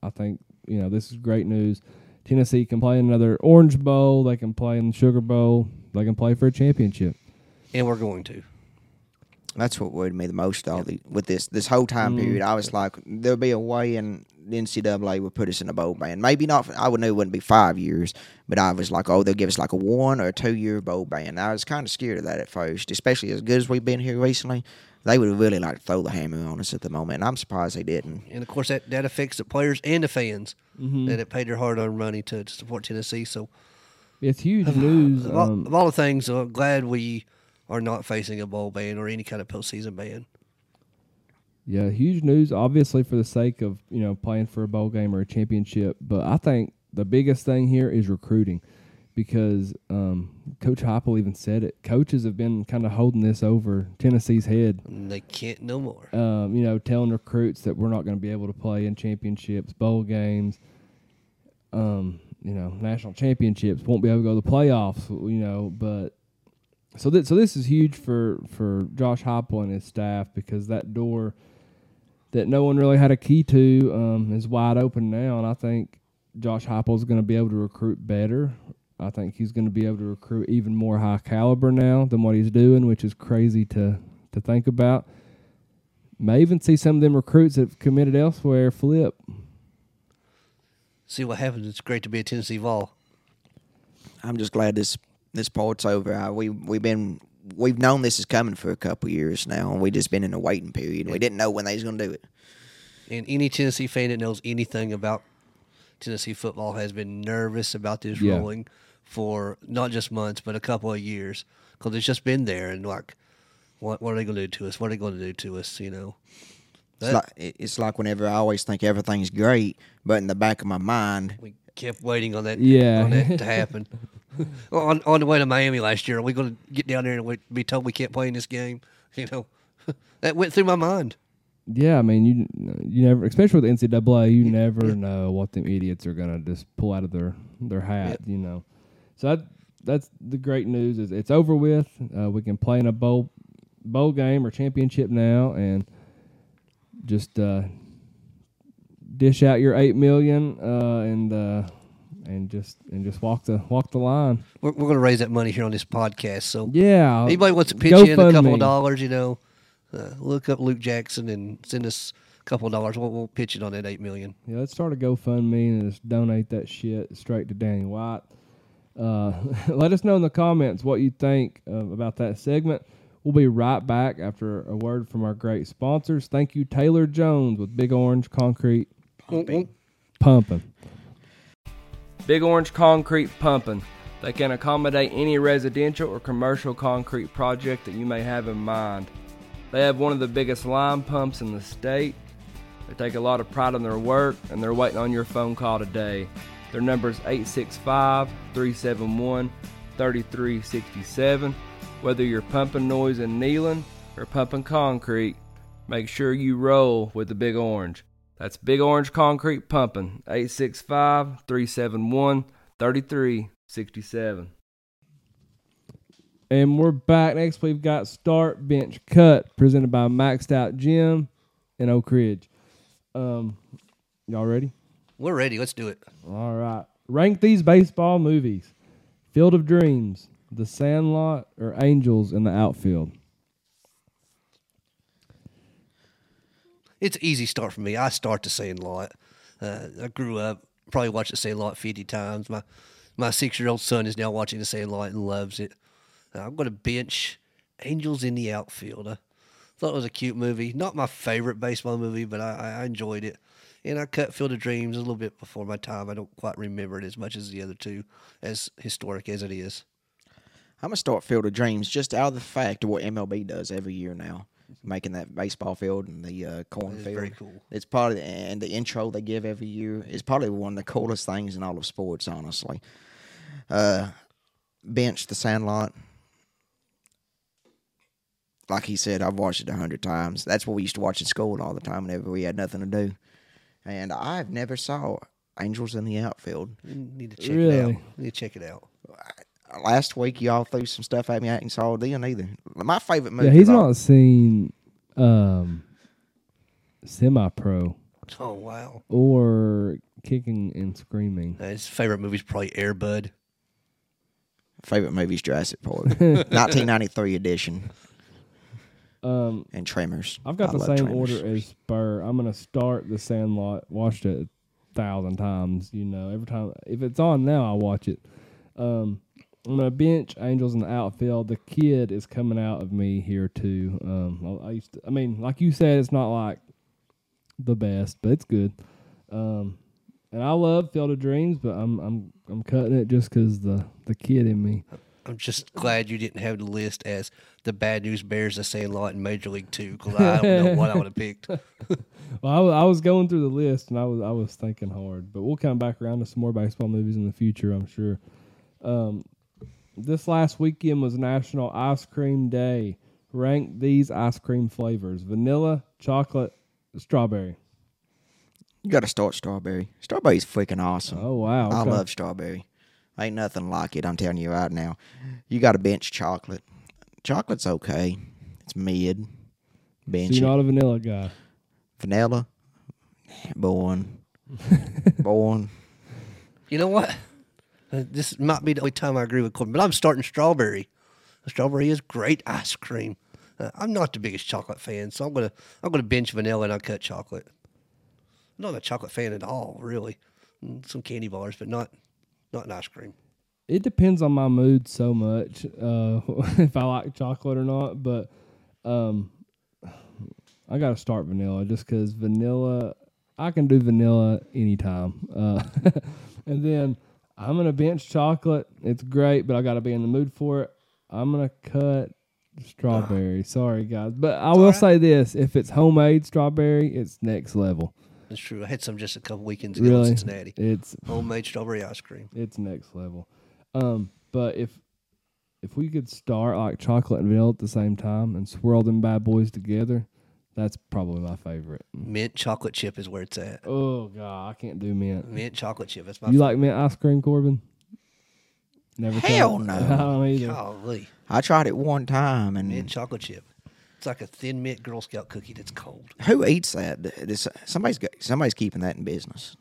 I think you know this is great news. Tennessee can play in another Orange Bowl. They can play in the Sugar Bowl. They can play for a championship. And we're going to. That's what worried me the most. All the with this this whole time Mm. period, I was like, there'll be a way, and the NCAA would put us in a bowl ban. Maybe not. I would know it wouldn't be five years, but I was like, oh, they'll give us like a one or a two year bowl ban. I was kind of scared of that at first, especially as good as we've been here recently. They would really like to throw the hammer on us at the moment, and I'm surprised they didn't. And of course, that, that affects the players and the fans Mm-hmm. that have paid their hard earned money to, to support Tennessee. So, It's huge news. of, all, Um, of all the things, I'm glad we are not facing a bowl ban or any kind of postseason ban. Yeah, huge news. Obviously, for the sake of you know playing for a bowl game or a championship, but I think the biggest thing here is recruiting, because um, Coach Heupel even said it. Coaches have been kind of holding this over Tennessee's head. They can't no more. Um, you know, telling recruits that we're not going to be able to play in championships, bowl games, um, you know, national championships. Won't be able to go to the playoffs. You know, but so that so this is huge for for Josh Heupel and his staff because that door that no one really had a key to um, is wide open now, and I think Josh Heupel is going to be able to recruit better. I think he's going to be able to recruit even more high caliber now than what he's doing, which is crazy to to think about. May even see some of them recruits that have committed elsewhere flip. See what happens. It's great to be a Tennessee Vol. I'm just glad this this part's over. I, we we've been we've known this is coming for a couple years now, and we just been in a waiting period. We didn't know when they was gonna do it. And any Tennessee fan that knows anything about Tennessee football has been nervous about this Yeah. rolling for not just months but a couple of years because it's just been there and like, what what are they going to do to us? What are they going to do to us? You know. It's like, it's like whenever I always think everything's great, but in the back of my mind, we kept waiting on that Yeah. on that to happen. on on the way to Miami last year, are we going to get down there and we, be told we can't play in this game? You know, that went through my mind. Yeah, I mean, you you never, especially with the NCAA, you never know what them idiots are gonna just pull out of their their hat. You know, so that that's the great news is it's over with. Uh, we can play in a bowl bowl game or championship now, and just uh, dish out your eight million uh, and uh, and just and just walk the walk the line. We're, we're going to raise that money here on this podcast. So Yeah, anybody wants to pitch in a couple GoFundMe. of dollars, you know, uh, look up Luke Jackson and send us a couple of dollars. We'll, we'll pitch it on that eight million. Yeah, let's start a GoFundMe and just donate that shit straight to Danny White. Uh, let us know in the comments what you think uh, about that segment. We'll be right back after a word from our great sponsors. Thank you, Taylor Jones with Big Orange Concrete Pumping. Pumping. Big Orange Concrete Pumping. They can accommodate any residential or commercial concrete project that you may have in mind. They have one of the biggest line pumps in the state. They take a lot of pride in their work and they're waiting on your phone call today. Their number is 865 371 3367. Whether you're pumping noise and kneeling or pumping concrete, make sure you roll with the Big Orange. That's Big Orange Concrete Pumping, 865 371 3367. And we're back. Next, we've got Start Bench Cut presented by Maxed Out Gym in Oak Ridge. Um, y'all ready? We're ready. Let's do it. All right. Rank these baseball movies Field of Dreams, The Sandlot, or Angels in the Outfield. It's easy start for me. I start the Sandlot. Uh, I grew up probably watched the Sandlot fifty times. My my six year old son is now watching the Sandlot and loves it. Uh, I'm going to bench Angels in the Outfield. I thought it was a cute movie. Not my favorite baseball movie, but I, I enjoyed it. And I cut Field of Dreams a little bit before my time. I don't quite remember it as much as the other two, as historic as it is. I'm gonna start Field of Dreams just out of the fact of what MLB does every year now, making that baseball field and the uh, cornfield. It's very cool. It's probably and the intro they give every year is probably one of the coolest things in all of sports. Honestly, uh, bench the Sandlot. Like he said, I've watched it a hundred times. That's what we used to watch in school all the time whenever we had nothing to do. And I've never saw Angels in the Outfield. You need to check it out. You need to check it out. Last week y'all threw some stuff at me I ain't saw it then either. My favorite movie. Yeah, he's of all- not seen um, Semi Pro Oh wow! or Kicking and Screaming. Uh, his favorite movie is probably Air Bud. favorite movie's Jurassic Park, 1993 edition, Um, and Tremors. I've got I the same Tremors. order as Spur. I'm gonna start the Sandlot. Watched it a thousand times. You know, every time if it's on now, I watch it. Um, I'm gonna bench Angels in the outfield. The kid is coming out of me here too. Um, I, I used to. I mean, like you said, it's not like the best, but it's good. Um, and I love Field of Dreams, but I'm I'm I'm cutting it just because the the kid in me. I'm just glad you didn't have the list as the Bad News Bears, the Sandlot, in Major League Two, because I don't know what I would have picked. Well, I was, I was going through the list and I was I was thinking hard, but we'll come back around to some more baseball movies in the future, I'm sure. Um, this last weekend was National Ice Cream Day. Rank these ice cream flavors: vanilla, chocolate, strawberry. You got to start strawberry. Strawberry's freaking awesome. Oh wow! I love strawberry. Ain't nothing like it. I'm telling you right now. You got to bench chocolate. Chocolate's okay. It's mid. So Bench you're it. not a vanilla guy. Vanilla. Born. Born. You know what? Uh, This might be the only time I agree with Corbin, but I'm starting strawberry. Strawberry is great ice cream. Uh, I'm not the biggest chocolate fan, so I'm gonna I'm gonna bench vanilla and I cut chocolate. I'm not a chocolate fan at all, really. Mm, Some candy bars, but not not an ice cream. It depends on my mood so much uh, if I like chocolate or not. But um, I got to start vanilla just because vanilla. I can do vanilla anytime. Uh, and then I'm gonna bench chocolate. It's great, but I got to be in the mood for it. I'm gonna cut strawberry. Sorry, guys, but I will alright. say this: if it's homemade strawberry, it's next level. That's true. I had some just a couple weekends ago in Really, Cincinnati. it's Homemade strawberry ice cream. it's next level. Um, but if if we could start like chocolate and vanilla at the same time and swirl them bad boys together, that's probably my favorite. Mint chocolate chip is where it's at. Oh god, I can't do mint. Mint chocolate chip. That's my You like mint ice cream, Corbin? Never. Hell tried? no. I don't either. Golly. I tried it one time, and Mint chocolate chip. It's like a thin mint Girl Scout cookie that's cold. who eats that? Does- somebody's got, somebody's keeping that in business.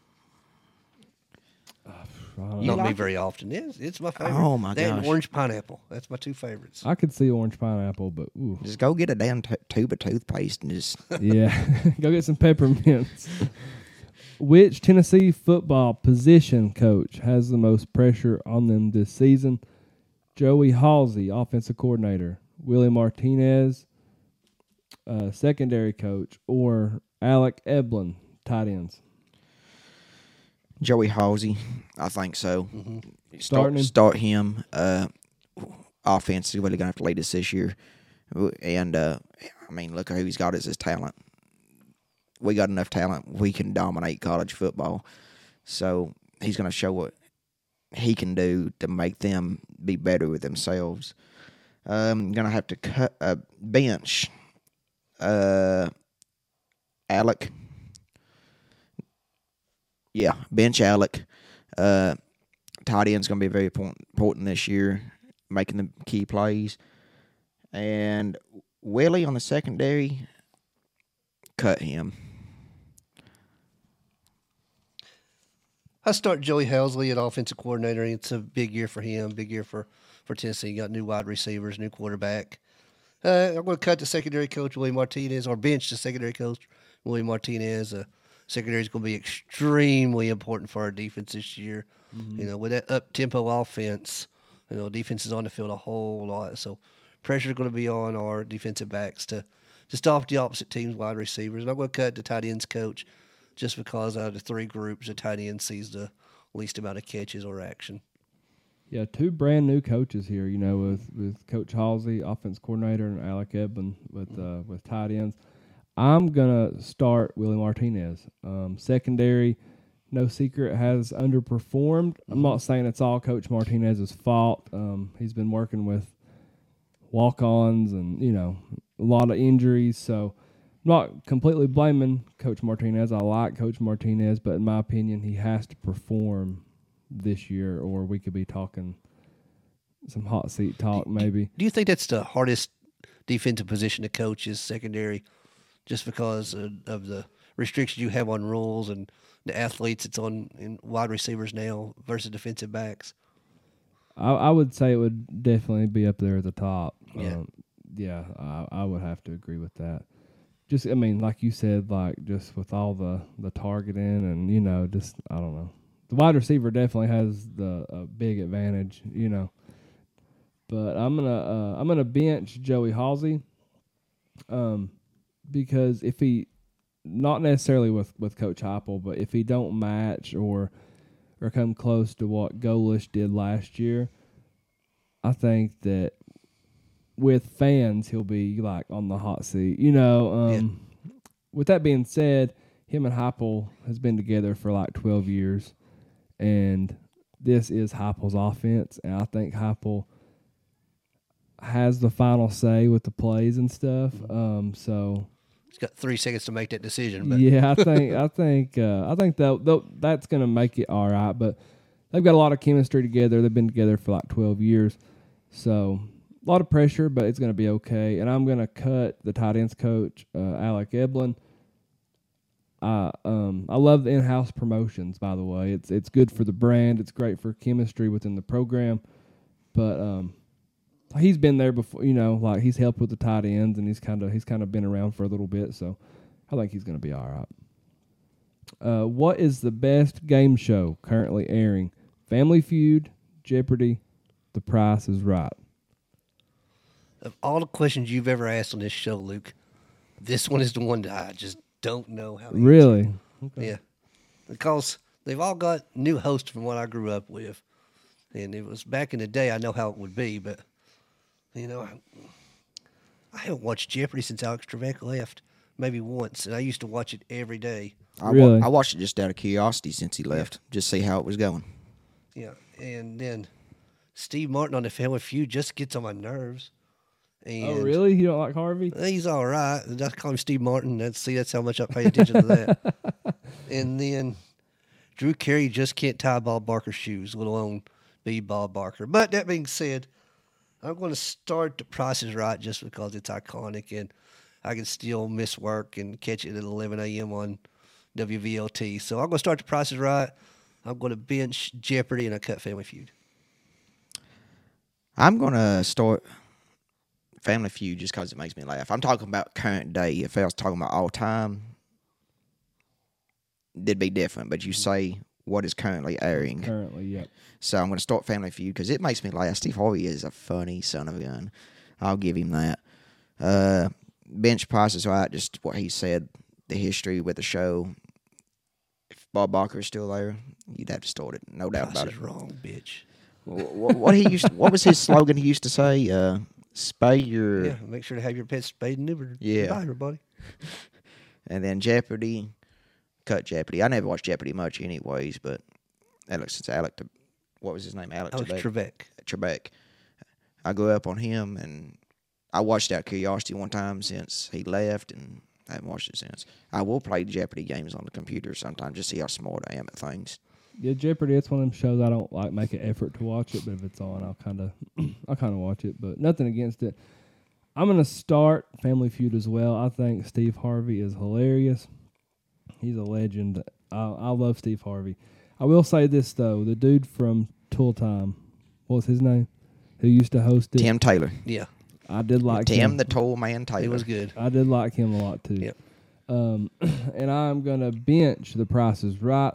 I don't You me like it? very often. It's, it's my favorite. Oh, my that and gosh. orange pineapple. That's my two favorites. I could see orange pineapple, but ooh, Just go get a damn t- tube of toothpaste and just yeah, go get some peppermints. Which Tennessee football position coach has the most pressure on them this season? Joey Halzle, offensive coordinator, Willie Martinez, uh, secondary coach, or Alec Abeln, tight ends. Joey Halzle. I think so. Starting Start, him? start him. Uh, offense is really gonna have to lead us this year, and uh, I mean, look who he's got as his talent. We got enough talent. We can dominate college football. So he's gonna show what he can do to make them be better with themselves. Um, gonna have to cut a bench. Uh, Alec. Yeah, bench Alec. Uh, tight end's going to be very important, this year, making the key plays. And Willie on the secondary, cut him. I start Joey Halzle at offensive coordinator. It's a big year for him. Big year for for Tennessee. You got new wide receivers, new quarterback. Uh, I'm going to cut the secondary coach Willie Martinez, or bench the secondary coach Willie Martinez. Uh, secondary is going to be extremely important for our defense this year. You know, with that up tempo offense, you know, defense is on the field a whole lot. So pressure is going to be on our defensive backs to to stop the opposite team's wide receivers. And I'm going to cut the tight ends coach just because out of the three groups, the tight end sees the least amount of catches or action. Yeah, two brand new coaches here. You know, with with Coach Halzle, offense coordinator, and Alec Abeln with uh, with tight ends. I'm gonna start Willie Martinez. Um, secondary, no secret, has underperformed. I'm not saying it's all Coach Martinez's fault. Um, he's been working with walk-ons and you know a lot of injuries, so I'm not completely blaming Coach Martinez. I like Coach Martinez, but in my opinion, he has to perform this year, or we could be talking some hot seat talk, maybe. Do you think that's the hardest defensive position to coach is secondary, just because of, of the restrictions you have on rules and the athletes it's on in wide receivers now versus defensive backs? I, I would say it would definitely be up there at the top. Yeah. Um, yeah, I, I would have to agree with that. Just, I mean, like you said, like just with all the the targeting and you know, just I don't know. The wide receiver definitely has the a big advantage, you know. But I'm gonna uh, I'm gonna bench Joey Halzle, um, because if he, not necessarily with with Coach Heupel, but if he don't match or or come close to what Golesh did last year, I think that with fans he'll be like on the hot seat. You know, um, with that being said, him and Heupel has been together for like twelve years, and this is Heupel's offense, and I think Heupel has the final say with the plays and stuff. Um, so He's got three seconds to make that decision, but yeah, I think I think uh, I think that that- that's gonna make it all right. But they've got a lot of chemistry together. They've been together for like twelve years, so a lot of pressure, but it's gonna be okay. And I'm gonna cut the tight ends coach, uh, Alec Abeln. I um I love the in-house promotions. By the way, it's it's good for the brand. It's great for chemistry within the program, but um he's been there before. You know, like he's helped with the tight ends, and he's kind of he's kind of been around for a little bit. So I think he's going to be all right. Uh, what is the best game show currently airing? Family Feud, Jeopardy, The Price is Right. of all the questions you've ever asked on this show, Luke, this one is the one that I just don't know how. To answer. Really? Yeah, because they've all got new hosts from what I grew up with, and it was back in the day. I know how it would be, but you know, I, I haven't watched Jeopardy since Alex Trebek left. Maybe once, and I used to watch it every day. I, wa- Really? I watched it just out of curiosity since he left, just see how it was going. Yeah, and then Steve Martin on the Family Feud just gets on my nerves. And Oh, really? You don't like Harvey? He's all right. I call him Steve Martin. That's see, that's how much I pay attention to that. and then Drew Carey just can't tie Bob Barker's shoes, let alone be Bob Barker. But that being said, I'm going to start the Price is Right just because it's iconic and I can still miss work and catch it at 11 a.m. on WVLT. So I'm going to start the Price is Right. I'm going to bench Jeopardy and I cut Family Feud. I'm gonna start Family Feud just because it makes me laugh. I'm talking about current day. If I was talking about all time, it'd be different. But you mm-hmm. say what is currently airing, Currently, yep. so I'm gonna start Family Feud because it makes me laugh. Steve Harvey is a funny son of a gun. I'll give him that. Uh, bench Price is right. Just what he said, the history with the show. If Bob Barker is still there, you'd have to start it. No doubt Price about is it. wrong, bitch. What, what he used, what was his slogan? He used to say, uh, "Spay your." Yeah, make sure to have your pets spayed and neutered. Yeah. Bye, everybody. And then Jeopardy, cut Jeopardy. I never watched Jeopardy much, anyways. But Alex, it's Alec. What was his name? Alex Alex Trebek. Trebek. Trebek. I grew up on him, and I watched out curiosity one time since he left, and I haven't watched it since. I will play Jeopardy games on the computer sometimes, just see how smart I am at things. Yeah, Jeopardy. It's one of them shows I don't like make an effort to watch it, but if it's on, I'll kind of, I'll kind of watch it. But nothing against it. I'm gonna start Family Feud as well. I think Steve Harvey is hilarious. He's a legend. I, I love Steve Harvey. I will say this though: the dude from Tool Time, what was his name? Who used to host it? Tim Taylor. Yeah, I did like Tim him. the Tool Man Taylor. he was good. I did like him a lot too. Yep. Um, and I'm gonna bench The Price is Right.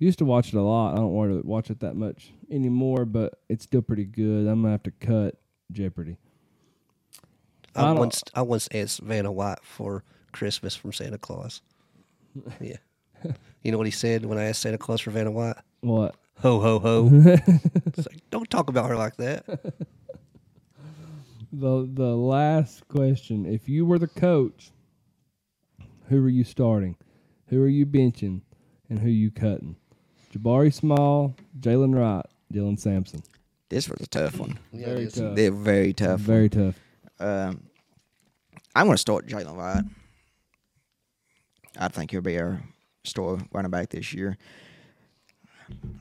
Used to watch it a lot. I don't want to watch it that much anymore, but it's still pretty good. I'm gonna have to cut Jeopardy. I Final- once I once asked Vanna White for Christmas from Santa Claus. Yeah. you know what he said when I asked Santa Claus for Vanna White? What? Ho ho ho. it's like don't talk about her like that. The the last question: If you were the coach, who are you starting? Who are you benching? And who you cutting? Jabari Small, Jalen Wright, Dylan Sampson. This was a tough one. Yeah, Very it is. tough. They're very tough. Very tough. Um, I'm going to start Jalen Wright. I think he'll be our star running back this year.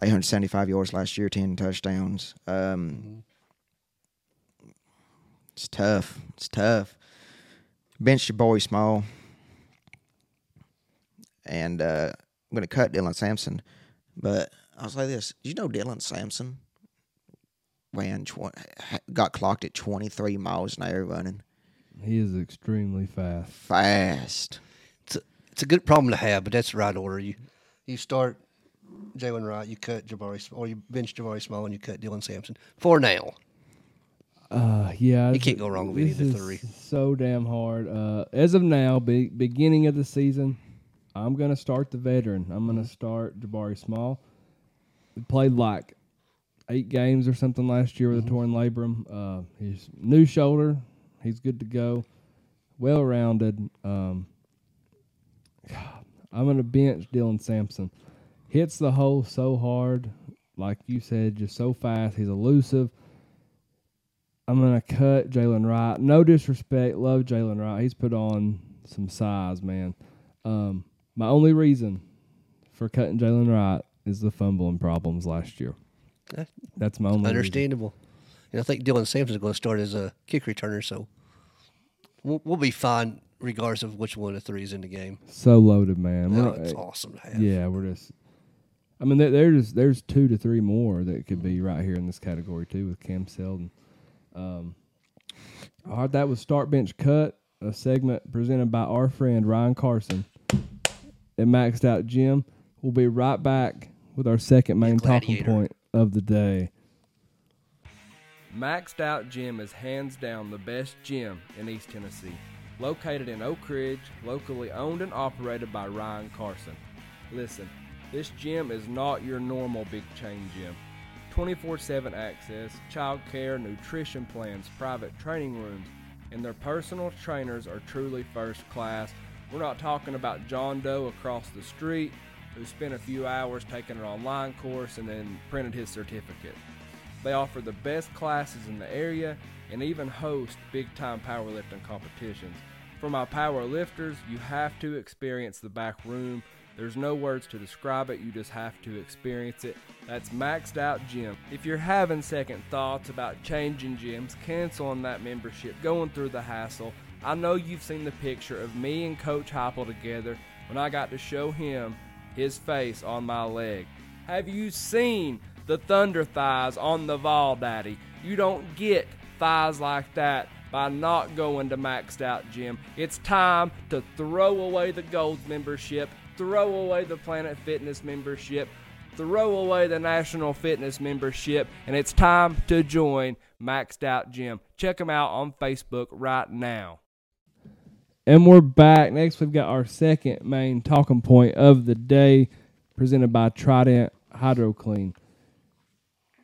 875 yards last year, 10 touchdowns. Um, it's tough. It's tough. Bench your boy small. And uh, I'm going to cut Dylan Sampson. But I'll say this. Did you know Dylan Sampson ran tw- got clocked at 23 miles an hour running? He is extremely fast. Fast. It's a, good problem to have, but that's the right order. You you start Jalen Wright, you cut Jabari, or you bench Jabari Small and you cut Dylan Sampson for now. Uh, yeah, You can't go wrong with any of the three. So damn hard. Uh, as of now, be, beginning of the season, I'm gonna start the veteran. I'm gonna start Jabari Small. Played like eight games or something last year with Mm-hmm. a torn labrum. Uh, his new shoulder, he's good to go. Well rounded. Um, I'm gonna bench Dylan Sampson. Hits the hole so hard, like you said, just so fast. He's elusive. I'm gonna cut Jalen Wright. No disrespect, love Jalen Wright. He's put on some size, man. Um, my only reason for cutting Jalen Wright is the fumbling problems last year. Eh, That's my only reason. Understandable. And I think Dylan Sampson's going to start as a kick returner, so we'll, we'll be fine regardless of which one of the three is in the game. So loaded, man. Oh, We're- it's awesome to have. Yeah, we're just. I mean, there's there's two to three more that could be right here in this category too with Cam Seldon. Um, all right, that was start bench cut, a segment presented by our friend Ryan Carson at Maxed Out Gym. We'll be right back with our second main talking point of the day. Maxed Out Gym is hands down the best gym in East Tennessee. Located in Oak Ridge, locally owned and operated by Ryan Carson. Listen, This gym is not your normal big chain gym. 24 7 access, child care, nutrition plans, private training rooms, and their personal trainers are truly first class. We're not talking about John Doe across the street who spent a few hours taking an online course and then printed his certificate. They offer the best classes in the area and even host big time powerlifting competitions. For my power lifters, you have to experience the back room. There's no words to describe it, you just have to experience it. That's Maxed Out Gym. If you're having second thoughts about changing gyms, canceling that membership, going through the hassle, I know you've seen the picture of me and Coach Heupel together when I got to show him his face on my leg. Have you seen the thunder thighs on the Vol Daddy? You don't get thighs like that by not going to Maxed Out Gym. It's time to throw away the Gold membership, throw away the Planet Fitness membership, throw away the National Fitness membership, and it's time to join Maxed Out Gym. Check them out on Facebook right now. And we're back. Next, we've got our second main talking point of the day, presented by Trident Hydro Clean.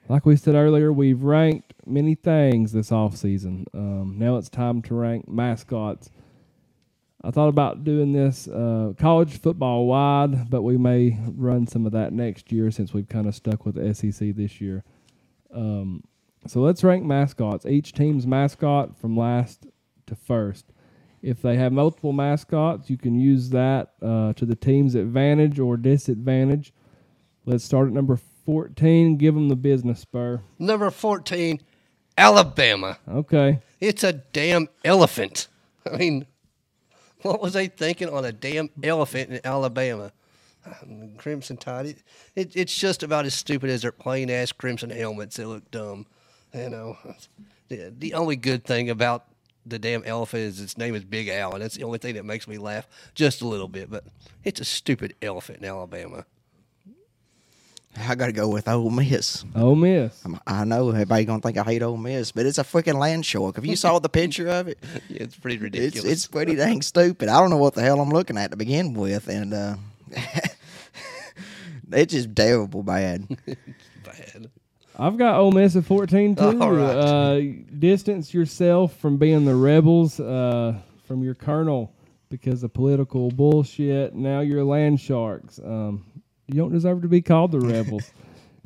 Like we said earlier, we've ranked many things this off season. Um, now it's time to rank mascots. I thought about doing this uh, college football wide, but we may run some of that next year since we've kind of stuck with the SEC this year. Um, so let's rank mascots. Each team's mascot from last to first. If they have multiple mascots, you can use that uh, to the team's advantage or disadvantage. Let's start at number 14. Give them the business spur. Number 14, Alabama. Okay. It's a damn elephant. I mean, what was they thinking on a damn elephant in Alabama? Crimson Tide. It, it, it's just about as stupid as their plain ass crimson helmets. They look dumb. You know, the, the only good thing about the damn elephant is its name is Big Al, and that's the only thing that makes me laugh just a little bit. But it's a stupid elephant in Alabama. I got to go with Ole Miss. Ole Miss. I'm- I know everybody gonna think I hate Ole Miss, but it's a freaking land shark. If you saw the picture of it? Yeah, it's pretty ridiculous. it's pretty dang stupid. I don't know what the hell I'm looking at to begin with, and uh, it's just terrible bad. bad. I've got Ole Miss at 14 too. All right. Uh, distance yourself from being the rebels, uh, from your colonel because of political bullshit. Now you're land sharks. Um, you don't deserve to be called the rebels.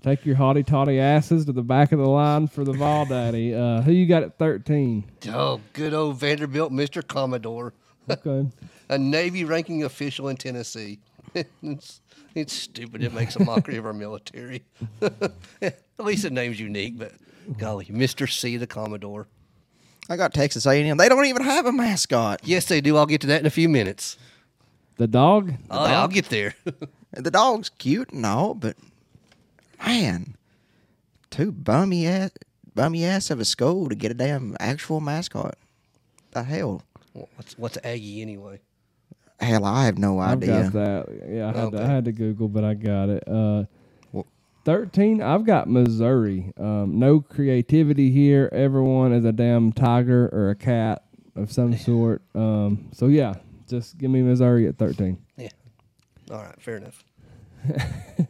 Take your hotty toddy asses to the back of the line for the Vol Daddy. Uh, who you got at 13? Oh, good old Vanderbilt, Mr. Commodore. Okay. a Navy ranking official in Tennessee. it's, it's stupid. It makes a mockery of our military. At least the name's unique, but golly, Mr. C, the Commodore. I got Texas A&M. They don't even have a mascot. Yes, they do. I'll get to that in a few minutes. The dog? Oh, I'll get there. The dog's cute and all, but man, too bummy ass, bummy ass of a school to get a damn actual mascot. The hell, what's what's Aggie anyway? hell, I have no I've idea. got that. Yeah, I had, to, I had to Google, but I got it. Uh, Well- 13, I've got Missouri. Um, no creativity here. Everyone is a damn tiger or a cat of some sort. Um, so, yeah, just give me Missouri at 13. Yeah. All right, fair enough.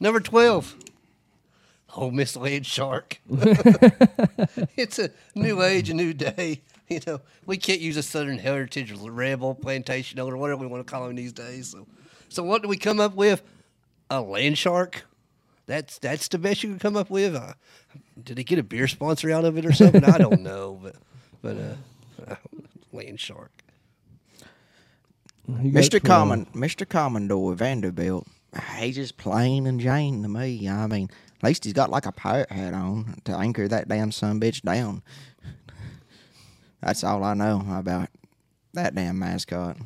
Number 12. Oh, Miss Land Shark. it's a new age, a new day. You know, we can't use a Southern Heritage Rebel plantation owner, whatever we want to call him these days. So, so what do we come up with? A land shark. That's that's the best you can come up with. Uh, did he get a beer sponsor out of it or something? I don't know, but but uh, land shark. Mr. 12. Common, Mr. Commodore Vanderbilt, he's just plain and Jane to me. I mean, at least he's got like a pirate hat on to anchor that damn son bitch down. That's all I know about that damn mascot.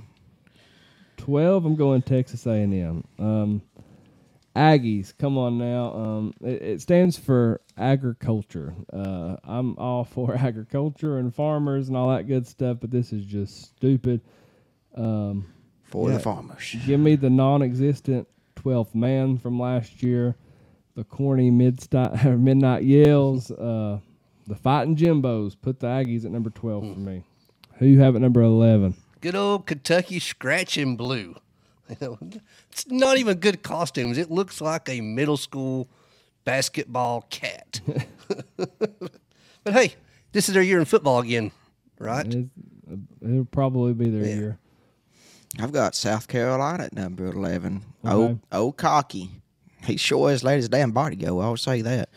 12, I'm going Texas A&M. Um, Aggies, come on now. Um, it, it stands for agriculture. Uh, I'm all for agriculture and farmers and all that good stuff, but this is just stupid. Um, For Yeah. the farmers. give me the non-existent 12th man from last year, the corny mid midnight yells, uh, the fighting Jimbos. Put the Aggies at number 12 for me. Who you have at number 11? Good old Kentucky scratching blue. It's not even good costumes. It looks like a middle school basketball cat. but hey, this is their year in football again, right? It's, it'll probably be their Yeah. year. I've got South Carolina at number 11. Okay. Old, old cocky. He sure has let his damn body go. I'll say that.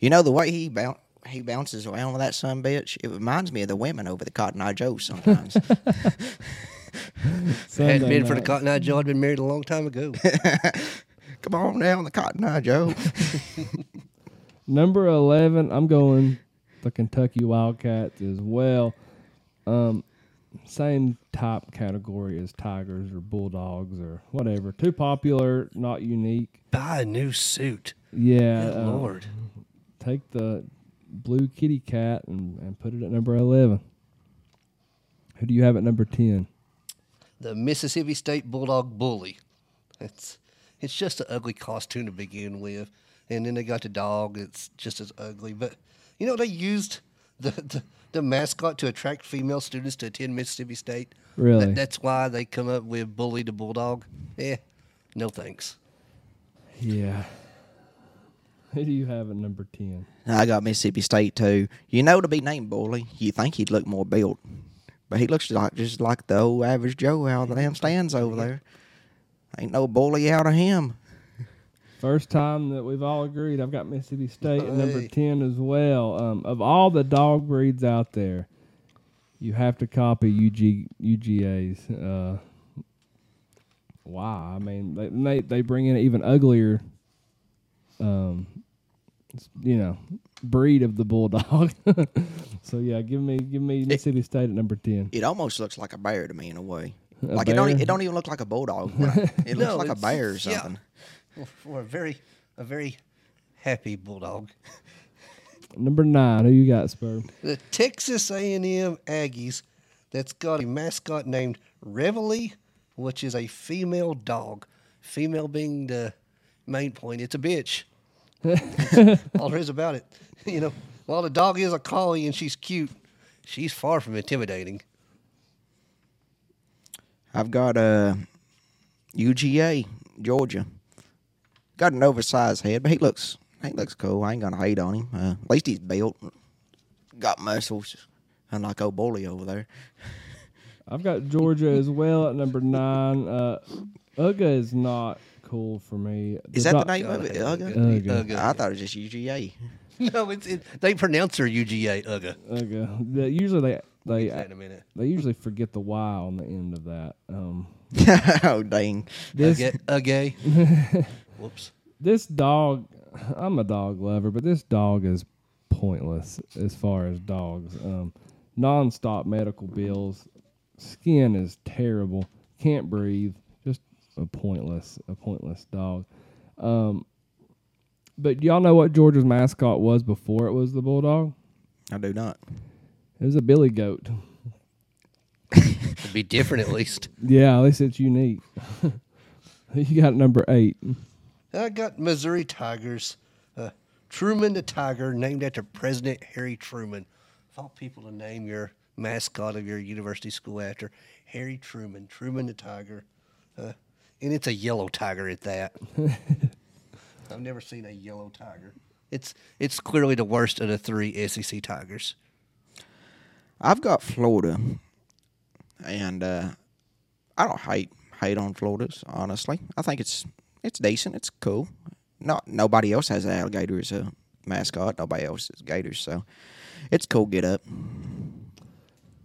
You know, the way he boun he bounces around with that son bitch, it reminds me of the women over the Cotton Eye Joe sometimes. Hadn't Sunday been for the. Cotton Eye Joe. I'd been married a long time ago. Come on down the Cotton Eye Joe. Number eleven, I'm going the Kentucky Wildcats as well. Um, same type category as Tigers or Bulldogs or whatever. Too popular, not unique. Buy a new suit. Yeah, Good uh, Lord. take the blue kitty cat and, and put it at number eleven. Who do you have at number ten? The Mississippi State Bulldog Bully. It's it's just an ugly costume to begin with, and then they got the dog. It's just as ugly. But you know they used the the, the mascot to attract female students to attend Mississippi State. Really? That- that's why they come up with Bully the Bulldog. Yeah, no thanks. Yeah. Who do you have at number ten? I got Mississippi State too. You know, to be named Bully, you think he'd look more built, but he looks like just like the old average Joe out of the damn stands over there. Ain't no bully out of him. First time that we've all agreed. I've got Mississippi State at number Hey. 10 as well. Um, of all the dog breeds out there, you have to copy UG, UGA's. Uh, wow. I mean, they, they, they bring in an even uglier, um, s- you know, breed of the bulldog. so, yeah, give me give me Mississippi State at number 10. It almost looks like a bear to me in a way. A like it don't, bear? it don't even look like a bulldog. It looks No, like a it's- bear or yeah. something. For a very a very happy bulldog. Number 9. Who you got, Spur? the Texas A&M Aggies that's got a mascot named Reveille, which is a female dog. Female being the main point. It's a bitch. All there is about it. You know, while the dog is a collie and she's cute, she's far from intimidating. I've got uh, UGA, Georgia. Got an oversized head, but he looks he looks cool. I ain't gonna hate on him. Uh, at least he's built, got muscles, unlike old bully over there. I've got Georgia as well at number nine. Uh, Uga is not cool for me. Is The that the name of it? Uga? Ugga? Ugga. Ugga. I thought it was just UGA. No, it's it, they pronounce her UGA Uga. Uga. The- usually they they Say that in a minute. they usually forget the Y on the end of that. Um, oh dang! this Ugga. Ugga. Whoops. this dog, I'm a dog lover, but this dog is pointless as far as dogs. Um, nonstop medical bills, skin is terrible, can't breathe, just a pointless, a pointless dog. Um, but y'all know what Georgia's mascot was before it was the bulldog? I do not. It was a billy goat. It'd be different at least. Yeah, at least it's unique. you got number eight. I got Missouri Tigers. Uh, Truman the Tiger, named after President Harry Truman. Of all people to name your mascot of your university school after, Harry Truman, Truman the Tiger. Uh, and it's a yellow tiger at that. I've never seen a yellow tiger. It's it's clearly the worst of the three SEC Tigers. I've got Florida, and uh, I don't hate hate on Florida's. Honestly, I think it's it's decent. It's cool. Not nobody else has an alligator as a mascot. Nobody else has gators, so it's cool. Get up.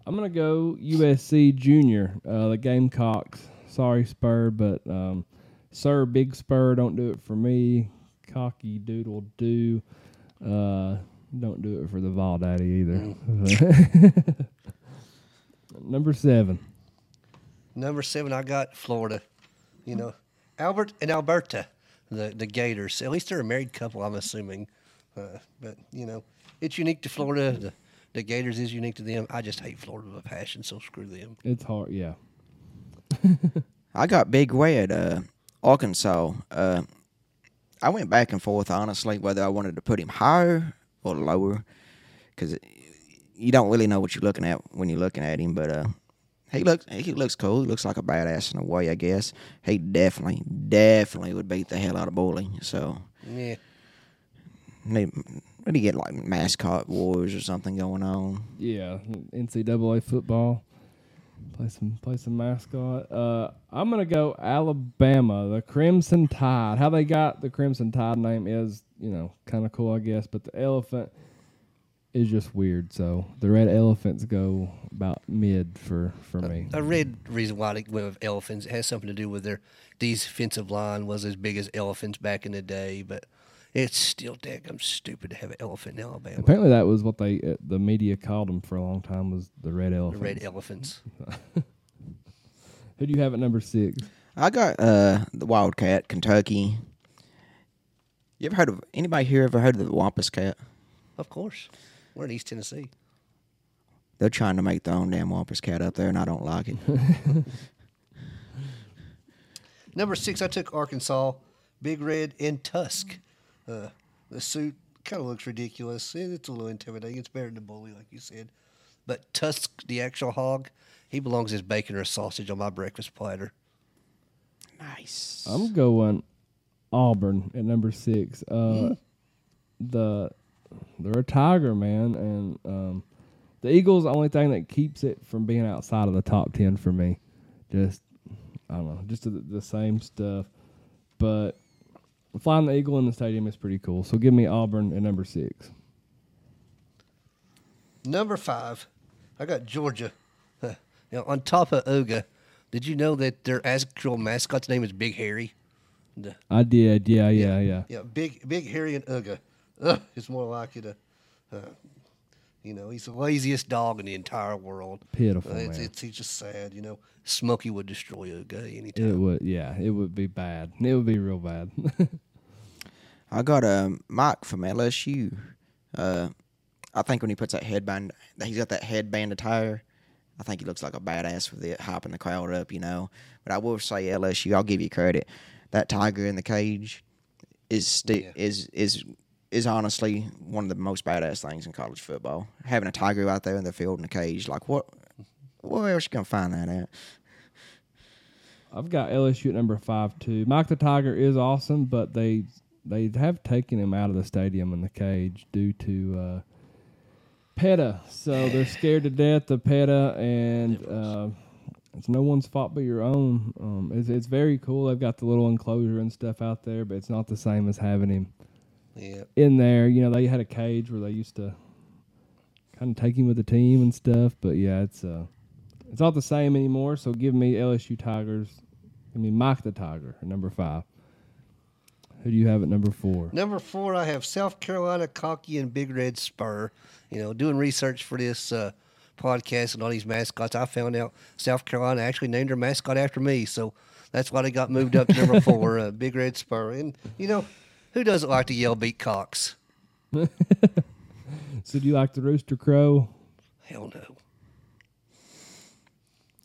I'm gonna go USC Junior, uh, the Gamecocks. Sorry, Spur, but um, Sir Big Spur, don't do it for me. Cocky Doodle do. Uh, don't do it for the Vol Daddy either. Number seven. Number seven, I got Florida. You know, Albert and Alberta, the the Gators. At least they're a married couple, I'm assuming. Uh, but you know, it's unique to Florida. The the Gators is unique to them. I just hate Florida with a passion, so screw them. It's hard, yeah. I got Big Red, uh, Arkansas. Uh, I went back and forth, honestly, whether I wanted to put him higher or lower, because you don't really know what you're looking at when you're looking at him. But uh, he looks he looks cool. He looks like a badass in a way, I guess. He definitely, definitely would beat the hell out of Bully. So Yeah. need need to get like mascot wars or something going on. Yeah, NCAA football. Play some play some mascot. Uh, I'm gonna go Alabama, the Crimson Tide. How they got the Crimson Tide name is you know kind of cool, I guess. But the elephant is just weird. So the red elephants go about mid for for me. I read reason why they went with elephants. It has something to do with their defensive line was as big as elephants back in the day, but it's still dick. I'm stupid to have an elephant in Alabama. Apparently, that was what they uh, the media called them for a long time was the red The elephant. red elephants. Who do you have at number six? I got uh the Wildcat, Kentucky. You ever heard of anybody here ever heard of the Wampus Cat? Of course. We're in East Tennessee. They're trying to make their own damn Wampus Cat up there, and I don't like it. Number six, I took Arkansas, Big Red, and Tusk. Uh, the suit kind of looks ridiculous. It's a little intimidating. It's better than Bully, like you said. But Tusk, the actual hog, he belongs as bacon or sausage on my breakfast platter. nice. I'm going Auburn at number six. Uh, The they're a tiger man, and um, the Eagles the only thing that keeps it from being outside of the top ten for me. Just I don't know, just the, the same stuff. But flying the eagle in the stadium is pretty cool. So give me Auburn at number six. Number five, I got Georgia. Huh. Now, on top of Uga, did you know that their actual mascot's name is Big Harry? The- I did, yeah, yeah, yeah. Yeah, Big Big Harry and Uga. Ugh, it's more likely to, uh, you know, he's the laziest dog in the entire world. Pitiful, Uh, it's, man. it's he's just sad, you know. Smokey would destroy Uga It anytime. It would, yeah, it would be bad. It would be real bad. I got a Mike from LSU. Uh, I think when he puts that headband, he's got that headband attire. I think he looks like a badass with it, hyping the crowd up, you know. But I will say LSU, I'll give you credit. That tiger in the cage is sti- Yeah. is is is honestly one of the most badass things in college football. Having a tiger out there in the field in a cage, like what? Where else you gonna find that at? I've got LSU at number five too. Mike the Tiger is awesome, but they they have taken him out of the stadium in the cage due to uh, PETA. So they're scared to death of PETA, and uh, it's no one's fault but your own. Um, it's it's very cool. They've got the little enclosure and stuff out there, but it's not the same as having him Yeah. in there. You know, they had a cage where they used to kind of take him with the team and stuff. But yeah, it's uh, it's not the same anymore. So give me LSU Tigers. Give me Mike the Tiger number five. Who do you have at number four? Number four, I have South Carolina Cocky and Big Red Spur. You know, doing research for this uh, podcast and all these mascots, I found out South Carolina actually named their mascot after me. So that's why they got moved up to number four, uh, Big Red Spur. And, you know, who doesn't like to yell beat cocks? So do you like the Rooster Crow? Hell no.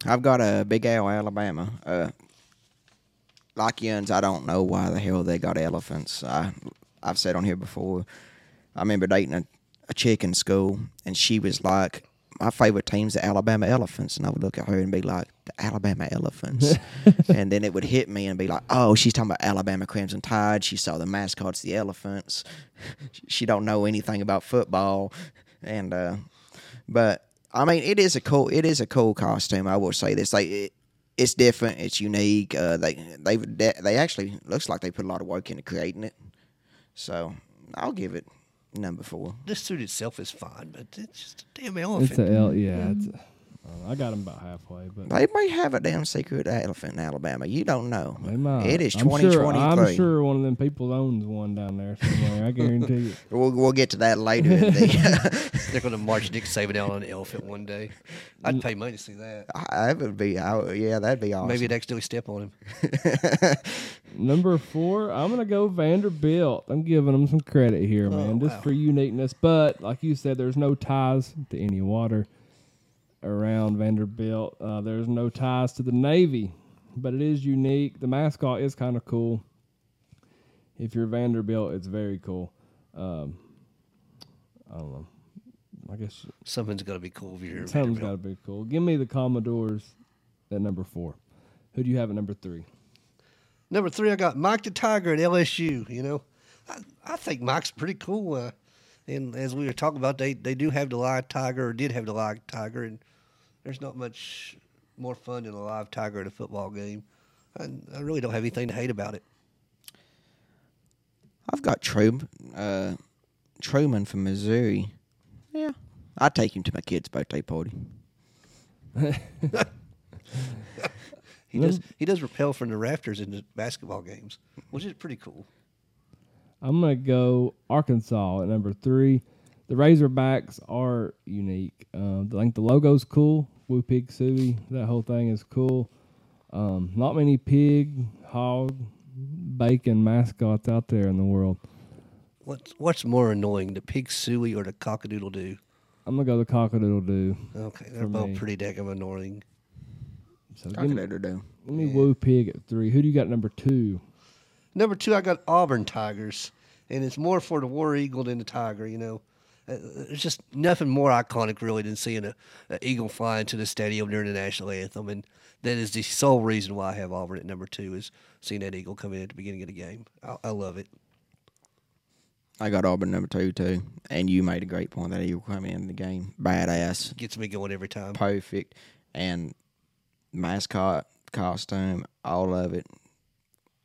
I've got a Big Al, Alabama. Uh, like Yuns, I don't know why the hell they got elephants. I, I've said on here before. I remember dating a, a chick in school, and she was like, "My favorite team's the Alabama Elephants," and I would look at her and be like, "The Alabama Elephants," and then it would hit me and be like, "Oh, she's talking about Alabama Crimson Tide. She saw the mascots, the elephants. she don't know anything about football," and uh, but I mean, it is a cool. It is a cool costume. I will say this. Like, it, it's different. It's unique. Uh, they they they actually looks like they put a lot of work into creating it. So I'll give it number four. This suit itself is fine, but it's just a damn elephant. It's elephant. a L. Yeah, it's. A, mm-hmm. uh, I got him about halfway, but They may have a damn secret elephant in Alabama. You don't know. they might. It is I'm twenty sure, twenty I'm sure one of them people owns one down there somewhere. I guarantee you. We'll we'll get to that later. the, They're going to march Nick Saban out on an elephant one day. I'd pay money to see that. that would be. I, yeah, that'd be awesome. Maybe I'd accidentally step on him. Number four, I'm gonna go Vanderbilt. I'm giving them some credit here, man, just wow. for uniqueness. But like you said, there's no ties to any water around Vanderbilt. Uh, there's no ties to the Navy, but it is unique. The mascot is kind of cool. If you're Vanderbilt, it's very cool. Um, I don't know. I guess Something's got to be cool if you're something's got to be cool. Give me the Commodores at number four. Who do you have at number three? Number three, I got Mike the Tiger at LSU. You know, I, I think Mike's pretty cool. Uh, and as we were talking about, they, they do have the live tiger, or did have the live tiger, and there's not much more fun than a live tiger at a football game. I, I really don't have anything to hate about it. I've got Truman, uh, Truman from Missouri. Yeah, I'd take him to my kid's birthday party. He does he does repel from the rafters in the basketball games, which is pretty cool. I'm gonna go Arkansas at number three. The Razorbacks are unique. Um, I think the logo's cool. Woo Pig Sooie, that whole thing is cool. Um, not many pig, hog, bacon mascots out there in the world. What's what's more annoying, the pig sooie or the cockadoodle doo? I'm gonna go the cockadoodle doo. Okay, they're For both me. pretty damn annoying. So I give could me, let her do. give me Woo Pig at three. Who do you got number two? Number two, I got Auburn Tigers, and it's more for the War Eagle than the Tiger. You know, uh, there's just nothing more iconic really than seeing a, a eagle fly into the stadium during the national anthem, and that is the sole reason why I have Auburn at number two is seeing that eagle come in at the beginning of the game. I, I love it. I got Auburn number two too, and you made a great point that eagle coming in the game badass, Gets me going every time. perfect, and mascot costume, all of it,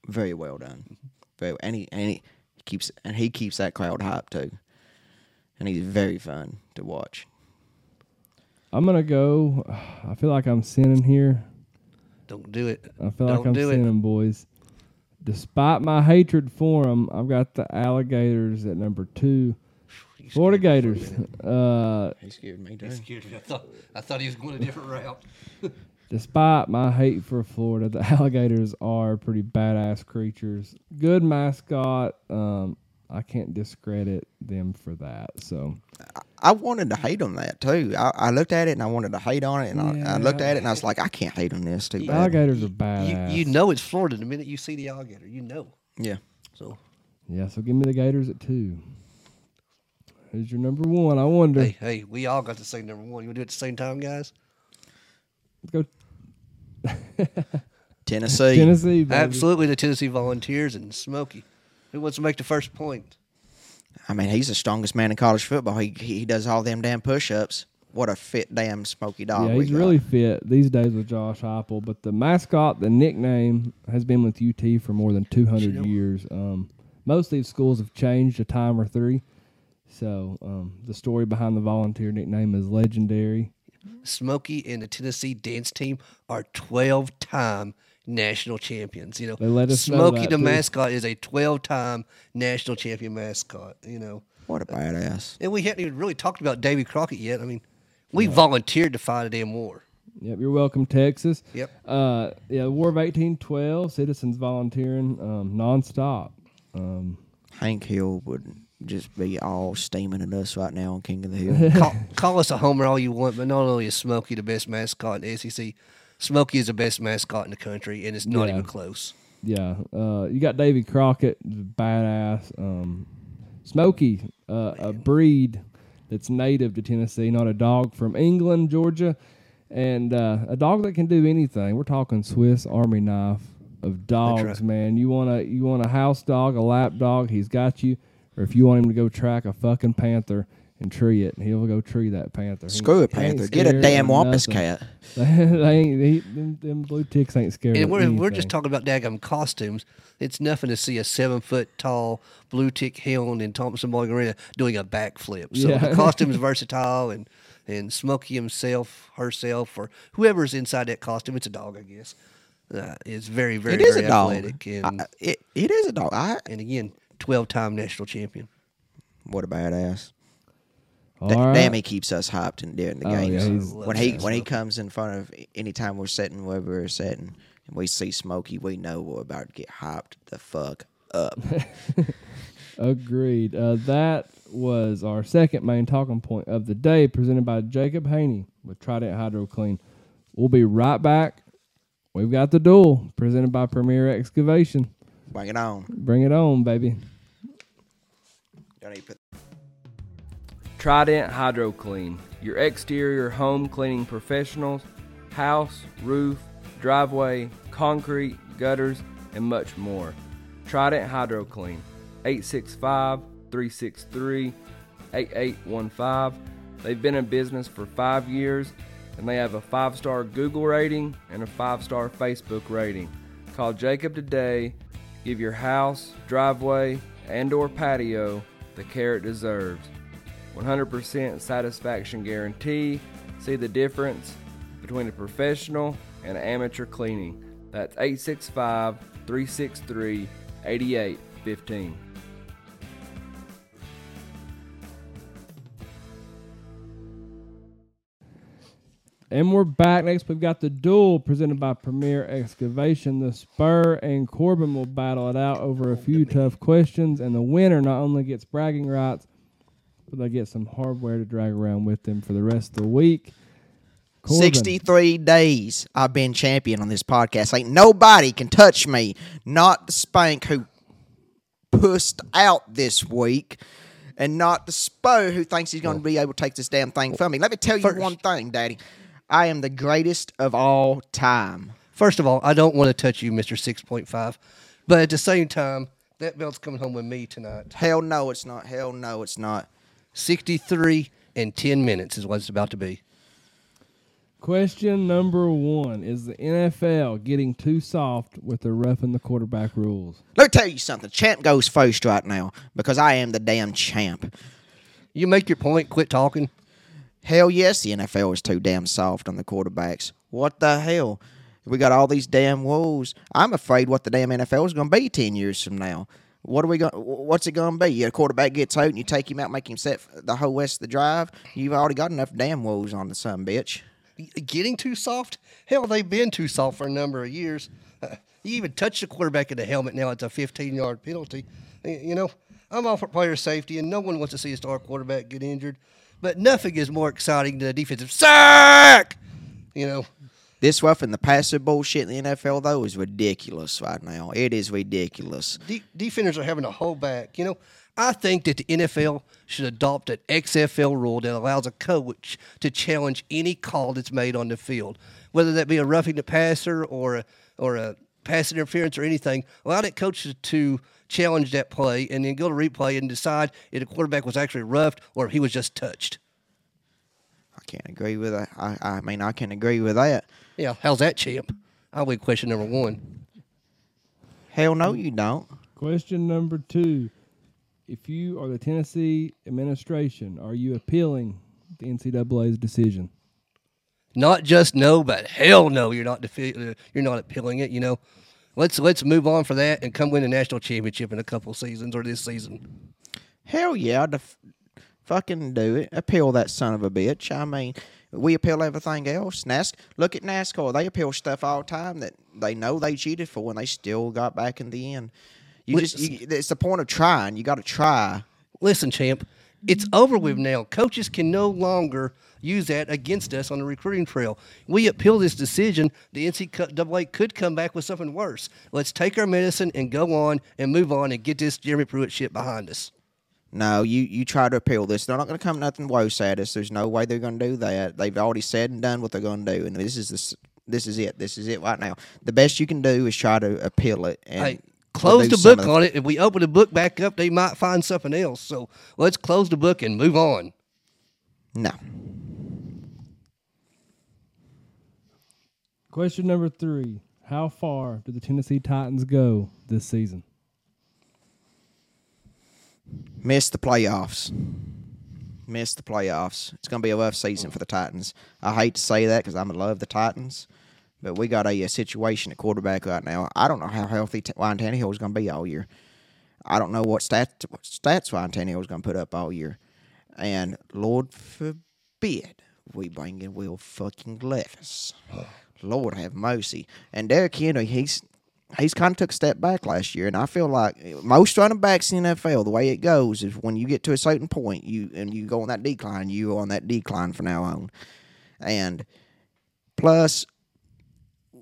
very well done. Very and he and he keeps and he keeps that crowd hyped too, and he's very fun to watch. I'm gonna go. I feel like I'm sinning here. Don't do it. I feel like Don't I'm do it. sinning, boys. Despite my hatred for them, I've got the alligators at number two. You Florida for a Gators. minute. Uh, He scared me You too. scared me. I thought I thought he was going a different route. despite my hate for Florida, the alligators are pretty badass creatures. Good mascot. Um, I can't discredit them for that. So I wanted to hate on that too. I, I looked at it and I wanted to hate on it, and I, I looked at it and I was like, I can't hate on this too the bad. alligators are You, badass. you know it's Florida the minute you see the alligator. You know. Yeah, So Yeah. So give me the Gators at two. Who's your number one? I wonder. hey, hey, we all got to say number one. You want to do it at the same time, guys? Let's go Tennessee. Tennessee. Baby. Absolutely, the Tennessee Volunteers and Smokey. Who wants to make the first point? I mean, he's the strongest man in college football. He he does all them damn push-ups. What a fit damn smoky dog. Yeah, we really fit these days with Josh Heupel. But the mascot, the nickname, has been with UT for more than 200 You years. Um, most of these schools have changed a time or three. So um, the story behind the volunteer nickname is legendary. Smokey and the Tennessee dance team are 12 time national champions. You know, They let us Smokey that, the too. mascot is a 12 time national champion mascot, you know. What a badass. And we hadn't even really talked about Davy Crockett yet. I mean, we volunteered to fight a damn war. Yep, you're welcome, Texas. Yep. Uh, yeah, War of 1812, citizens volunteering um, nonstop. Um, Hank Hill would just be all steaming at us right now on King of the Hill. call, call us a homer all you want, but not only is Smokey the best mascot in the SEC, Smokey is the best mascot in the country, and it's not Yeah. even close. Yeah, uh, you got Davy Crockett, badass. Um, Smokey, uh, a breed that's native to Tennessee, not a dog from England, Georgia, and uh, a dog that can do anything. We're talking Swiss Army knife of dogs, right. man. You want a you want a house dog, a lap dog, he's got you. Or if you want him to go track a fucking panther and tree it, he'll go tree that panther. Screw a panther. Get a damn wampus cat. they ain't, he, them, them blue ticks ain't scared. And of we're, we're just talking about daggum costumes. It's nothing to see a seven foot tall blue tick hound in Thompson-Boling Arena doing a backflip. So Yeah. the costume's versatile, and and Smokey himself, herself, or whoever's inside that costume, it's a dog, I guess. Uh, is very, very, It is very a dog. and I- it, it is a dog. I, and again, twelve time national champion. what a badass. All Da- right. Damn, he keeps us hyped in during the Oh, yeah, games. he's- when he when he comes in front of anytime we're sitting wherever we're sitting and we see Smokey, we know we're about to get hyped the fuck up. Agreed. Uh, that was our second main talking point of the day, presented by Jacob Haney with Trident Hydro Clean. We'll be right back. We've got the duel presented by Premier Excavation. Bring it on. Bring it on, baby. Don't need to put Trident Hydro Clean, your exterior home cleaning professionals, house, roof, driveway, concrete, gutters, and much more. Trident Hydro Clean, 865 363 8815. They've been in business for five years and they have a five star Google rating and a five star Facebook rating. Call Jacob today. Give your house, driveway, and or patio the care it deserves. 100% satisfaction guarantee. See the difference between a professional and amateur cleaning. That's 865 363 8815. And we're back. Next, we've got the duel presented by Premier Excavation. The Spur and Corbin will battle it out over a few tough questions, and the winner not only gets bragging rights, but they get some hardware to drag around with them for the rest of the week. Corbin, 63 days I've been champion on this podcast. Ain't nobody can touch me. Not the spank who pushed out this week, and not the Spo who thinks he's going to be able to take this damn thing from me. Let me tell you First- one thing, Daddy. I am the greatest of all time. First of all, I don't want to touch you, Mister Six Point Five, but at the same time, that belt's coming home with me tonight. Hell no, it's not. Hell no, it's not. Sixty-three and ten minutes is what it's about to be. Question number one Is the NFL getting too soft with their roughing the quarterback rules? Let me tell you something. Champ goes first right now because I am the damn champ. You make your point. Quit talking. Hell yes, the NFL is too damn soft on the quarterbacks. What the hell? We got all these damn rules. I'm afraid what the damn NFL is going to be ten years from now. What are we going? What's it going to be? Your quarterback gets hurt and you take him out, make him set the whole rest of the drive. You've already got enough damn rules on the son bitch. Getting too soft? Hell, they've been too soft for a number of years. You even touch the quarterback in the helmet now; it's a 15-yard penalty. You know, I'm all for player safety, and no one wants to see a star quarterback get injured. But nothing is more exciting than a defensive sack. You know, This roughing the passer bullshit in the NFL though is ridiculous right now. It is ridiculous. de- defenders are having to hold back. You know, I think that the NFL should adopt an XFL rule that allows a coach to challenge any call that's made on the field, whether that be a roughing the passer or a or a pass interference or anything. Allow that coach to challenge that play and then go to replay and decide if the quarterback was actually roughed or if he was just touched. I can't agree with that. I, I mean, I can agree with that. Yeah, how's that, champ? I'll win question number one. Hell no, you don't. Question number two If you are the Tennessee administration, are you appealing the NCAA's decision? Not just no, but hell no, you're not defi- uh, you're not appealing it. You know, let's let's move on for that and come win a national championship in a couple seasons or this season. Hell yeah, I'd f- fucking do it. Appeal that son of a bitch. I mean, we appeal everything else. NAS- look at NASCAR. They appeal stuff all the time that they know they cheated for and they still got back in the end. You just, you, it's the point of trying. You got to try. Listen, champ, it's over with now. Coaches can no longer use that against us on the recruiting trail. We appeal this decision. The NCAA could come back with something worse. Let's take our medicine and go on and move on and get this Jeremy Pruitt shit behind us. No, you, you try to appeal this. They're not going to come nothing worse at us. There's no way they're going to do that. They've already said and done what they're going to do, and this is this this is it. This is it right now. The best you can do is try to appeal it and Hey, close the book of on it. If we open the book back up, they might find something else. So let's close the book and move on. No, Question number three How far do the Tennessee Titans go this season? miss the playoffs. Miss the playoffs. It's going to be a rough season for the Titans. I hate to say that because I love the Titans, but we got a, a situation at quarterback right now. I don't know how healthy T- Ryan Tannehill is going to be all year. I don't know what stats what stats Ryan Tannehill is going to put up all year, and Lord forbid we bring in Will fucking Levis. Lord have mercy. And Derrick Henry, he's he's kind of took a step back last year, and I feel like eh, most running backs in the NFL, the way it goes is when you get to a certain point, you and you go on that decline, you are on that decline from now on. And plus,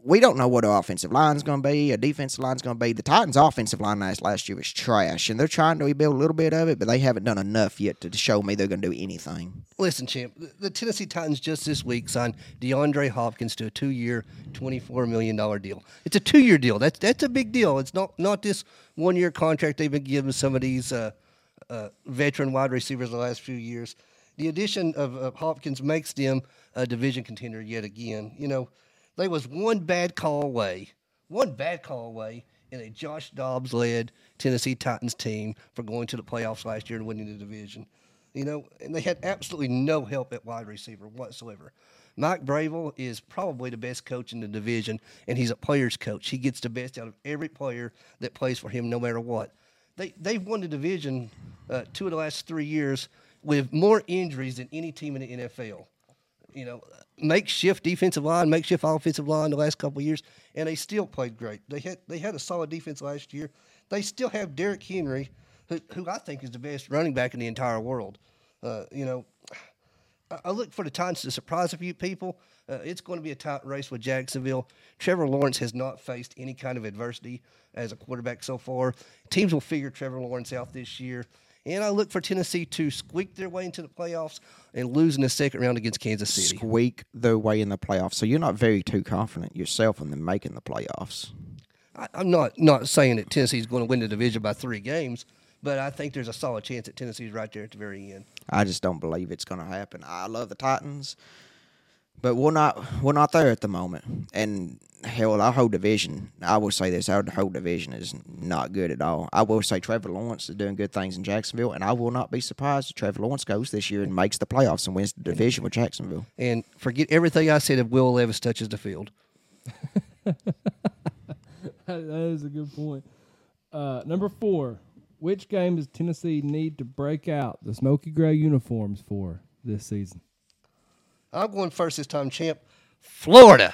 we don't know what our offensive line's going to be, a defensive line's going to be. The Titans' offensive line last, last year was trash, and they're trying to rebuild a little bit of it, but they haven't done enough yet to show me they're going to do anything. Listen, champ, the- Tennessee Titans just this week signed DeAndre Hopkins to a two-year, twenty-four million dollar deal. It's a two-year deal. That's that's a big deal. It's not not this one-year contract they've been giving some of these uh, uh, veteran wide receivers the last few years. The addition of, of Hopkins makes them a division contender yet again. You know, they was one bad call away, one bad call away in a Josh Dobbs-led Tennessee Titans team for going to the playoffs last year and winning the division. You know, and they had absolutely no help at wide receiver whatsoever. Mike Vrabel is probably the best coach in the division, and he's a player's coach. He gets the best out of every player that plays for him, no matter what. They they've won the division uh, two of the last three years with more injuries than any team in the NFL. You know, makeshift defensive line, makeshift offensive line the last couple years, and they still played great. They had they had a solid defense last year. They still have Derrick Henry, who, who I think is the best running back in the entire world. Uh, you know, I- I look for the Titans to surprise a few people. Uh, it's going to be a tight race with Jacksonville. Trevor Lawrence has not faced any kind of adversity as a quarterback so far. Teams will figure Trevor Lawrence out this year. And I look for Tennessee to squeak their way into the playoffs and lose in the second round against Kansas City. Squeak their way in the playoffs. So you're not very too confident yourself in them making the playoffs. I, I'm not not saying that Tennessee's going to win the division by three games, but I think there's a solid chance that Tennessee's right there at the very end. I just don't believe it's going to happen. I love the Titans, but we're not we're not there at the moment. And hell, our whole division. I will say this: our whole division is not good at all. I will say Trevor Lawrence is doing good things in Jacksonville, and I will not be surprised if Trevor Lawrence goes this year and makes the playoffs and wins the division with Jacksonville. And forget everything I said if Will Levis touches the field. that is a good point. Uh, number four. Which game does Tennessee need to break out the smoky gray uniforms for this season? I'm going first this time, champ. Florida.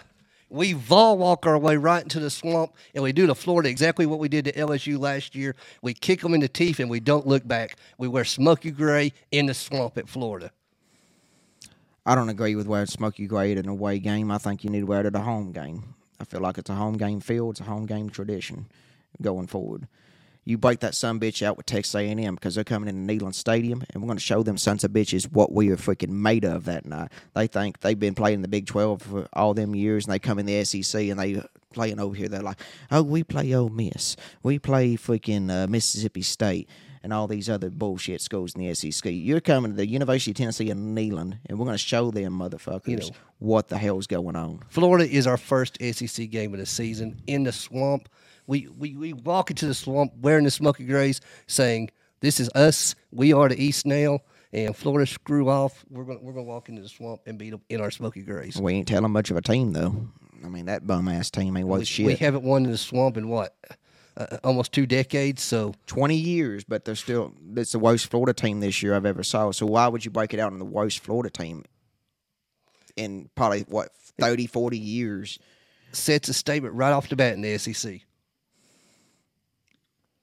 We vol walk our way right into the swamp, and we do to Florida exactly what we did to LSU last year. We kick them in the teeth, and we don't look back. We wear smoky gray in the swamp at Florida. I don't agree with wearing smoky gray at an away game. I think you need to wear it at a home game. I feel like it's a home game feel. It's a home game tradition going forward. You break that son bitch out with Texas A&M because they're coming into Neyland Stadium, and we're going to show them sons of bitches what we are freaking made of that night. They think they've been playing the Big 12 for all them years, and they come in the SEC and they playing over here. They're like, oh, we play Ole Miss. We play freaking uh, Mississippi State and all these other bullshit schools in the SEC. You're coming to the University of Tennessee in Neyland, and we're going to show them motherfuckers You know. what the hell's going on. Florida is our first SEC game of the season in the swamp. We, we, we walk into the swamp wearing the smoky grays, saying, This is us. We are the East Nail. And Florida screw off. We're going we're gonna walk into the swamp and beat them in our smoky grays. We ain't telling much of a team though. I mean that bum ass team ain't worth We, shit. we haven't won in the swamp in what? Uh, almost two decades. So Twenty years, but they're still. It's the worst Florida team this year I've ever saw. So why would you break it out in the worst Florida team in probably what 30, 40 years sets a statement right off the bat in the SEC.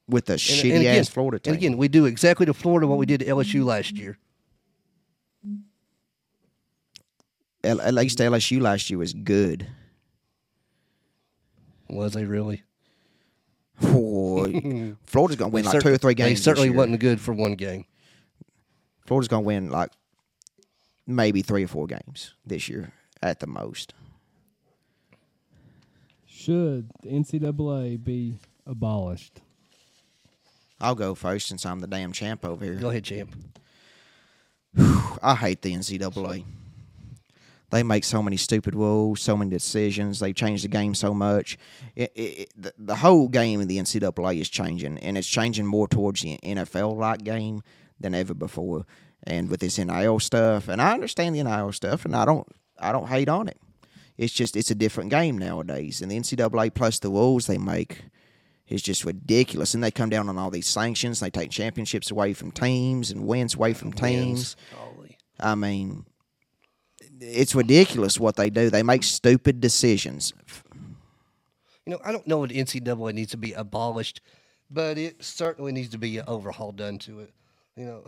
With a And, shitty and again, ass Florida team? and again, we do exactly to Florida what we did to LSU last year. At, at least LSU last year was good. Was they really? Boy, Florida's gonna win They like cer- two or three games. They this certainly year. wasn't good for one game. Florida's gonna win like maybe three or four games this year at the most. Should the NCAA be abolished? I'll go first since I'm the damn champ over here. Go ahead, champ. I hate the NCAA. They make so many stupid rules, so many decisions. They change the game so much. It, it, it- the, the whole game of the NCAA is changing, and it's changing more towards the NFL-like game than ever before. And with this NIL stuff, and I understand the NIL stuff, and I don't, I don't hate on it. It's just it's a different game nowadays, and the NCAA plus the rules they make is just ridiculous. And they come down on all these sanctions. They take championships away from teams and wins away from teams. Wins. I mean, it's ridiculous what they do. They make stupid decisions. You know, I don't know if NCAA needs to be abolished, but it certainly needs to be an overhaul done to it. You know,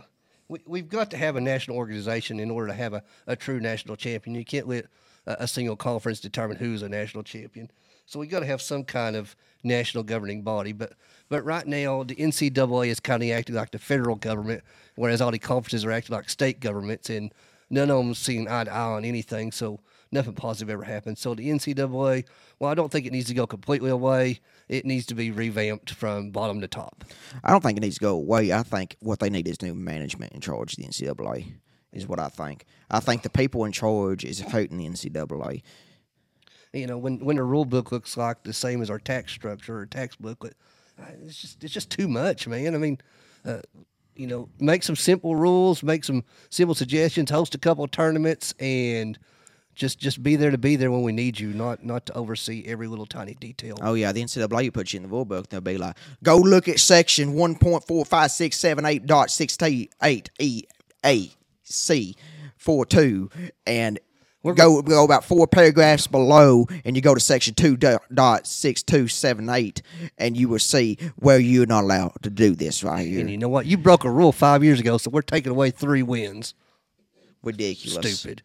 we, we've got to have a national organization in order to have a, a true national champion. You can't let a, a single conference determine who's a national champion. So we got to have some kind of national governing body. But but right now the NCAA is kind of acting like the federal government, whereas all the conferences are acting like state governments, and none of them seeing eye to eye on anything. So nothing positive ever happens. So the NCAA, well, I don't think it needs to go completely away. It needs to be revamped from bottom to top. I don't think it needs to go away. I think what they need is new management in charge of the NCAA. Is what I think. I think the people in charge is hurting the NCAA. You know, when when the rule book looks like the same as our tax structure or tax booklet, uh, it's just it's just too much, man. I mean, uh, you know, make some simple rules, make some simple suggestions, host a couple of tournaments, and just just be there to be there when we need you, not not to oversee every little tiny detail. Oh yeah, the NCAA puts you in the rule book. They'll be like, go look at section one point four five six seven eight dot six eight e a c four two, and go go about four paragraphs below, and you go to section two dot- dot six two seven eight, and you will see where you're not allowed to do this right here. And you know what? You broke a rule five years ago, so we're taking away three wins. Ridiculous. Stupid.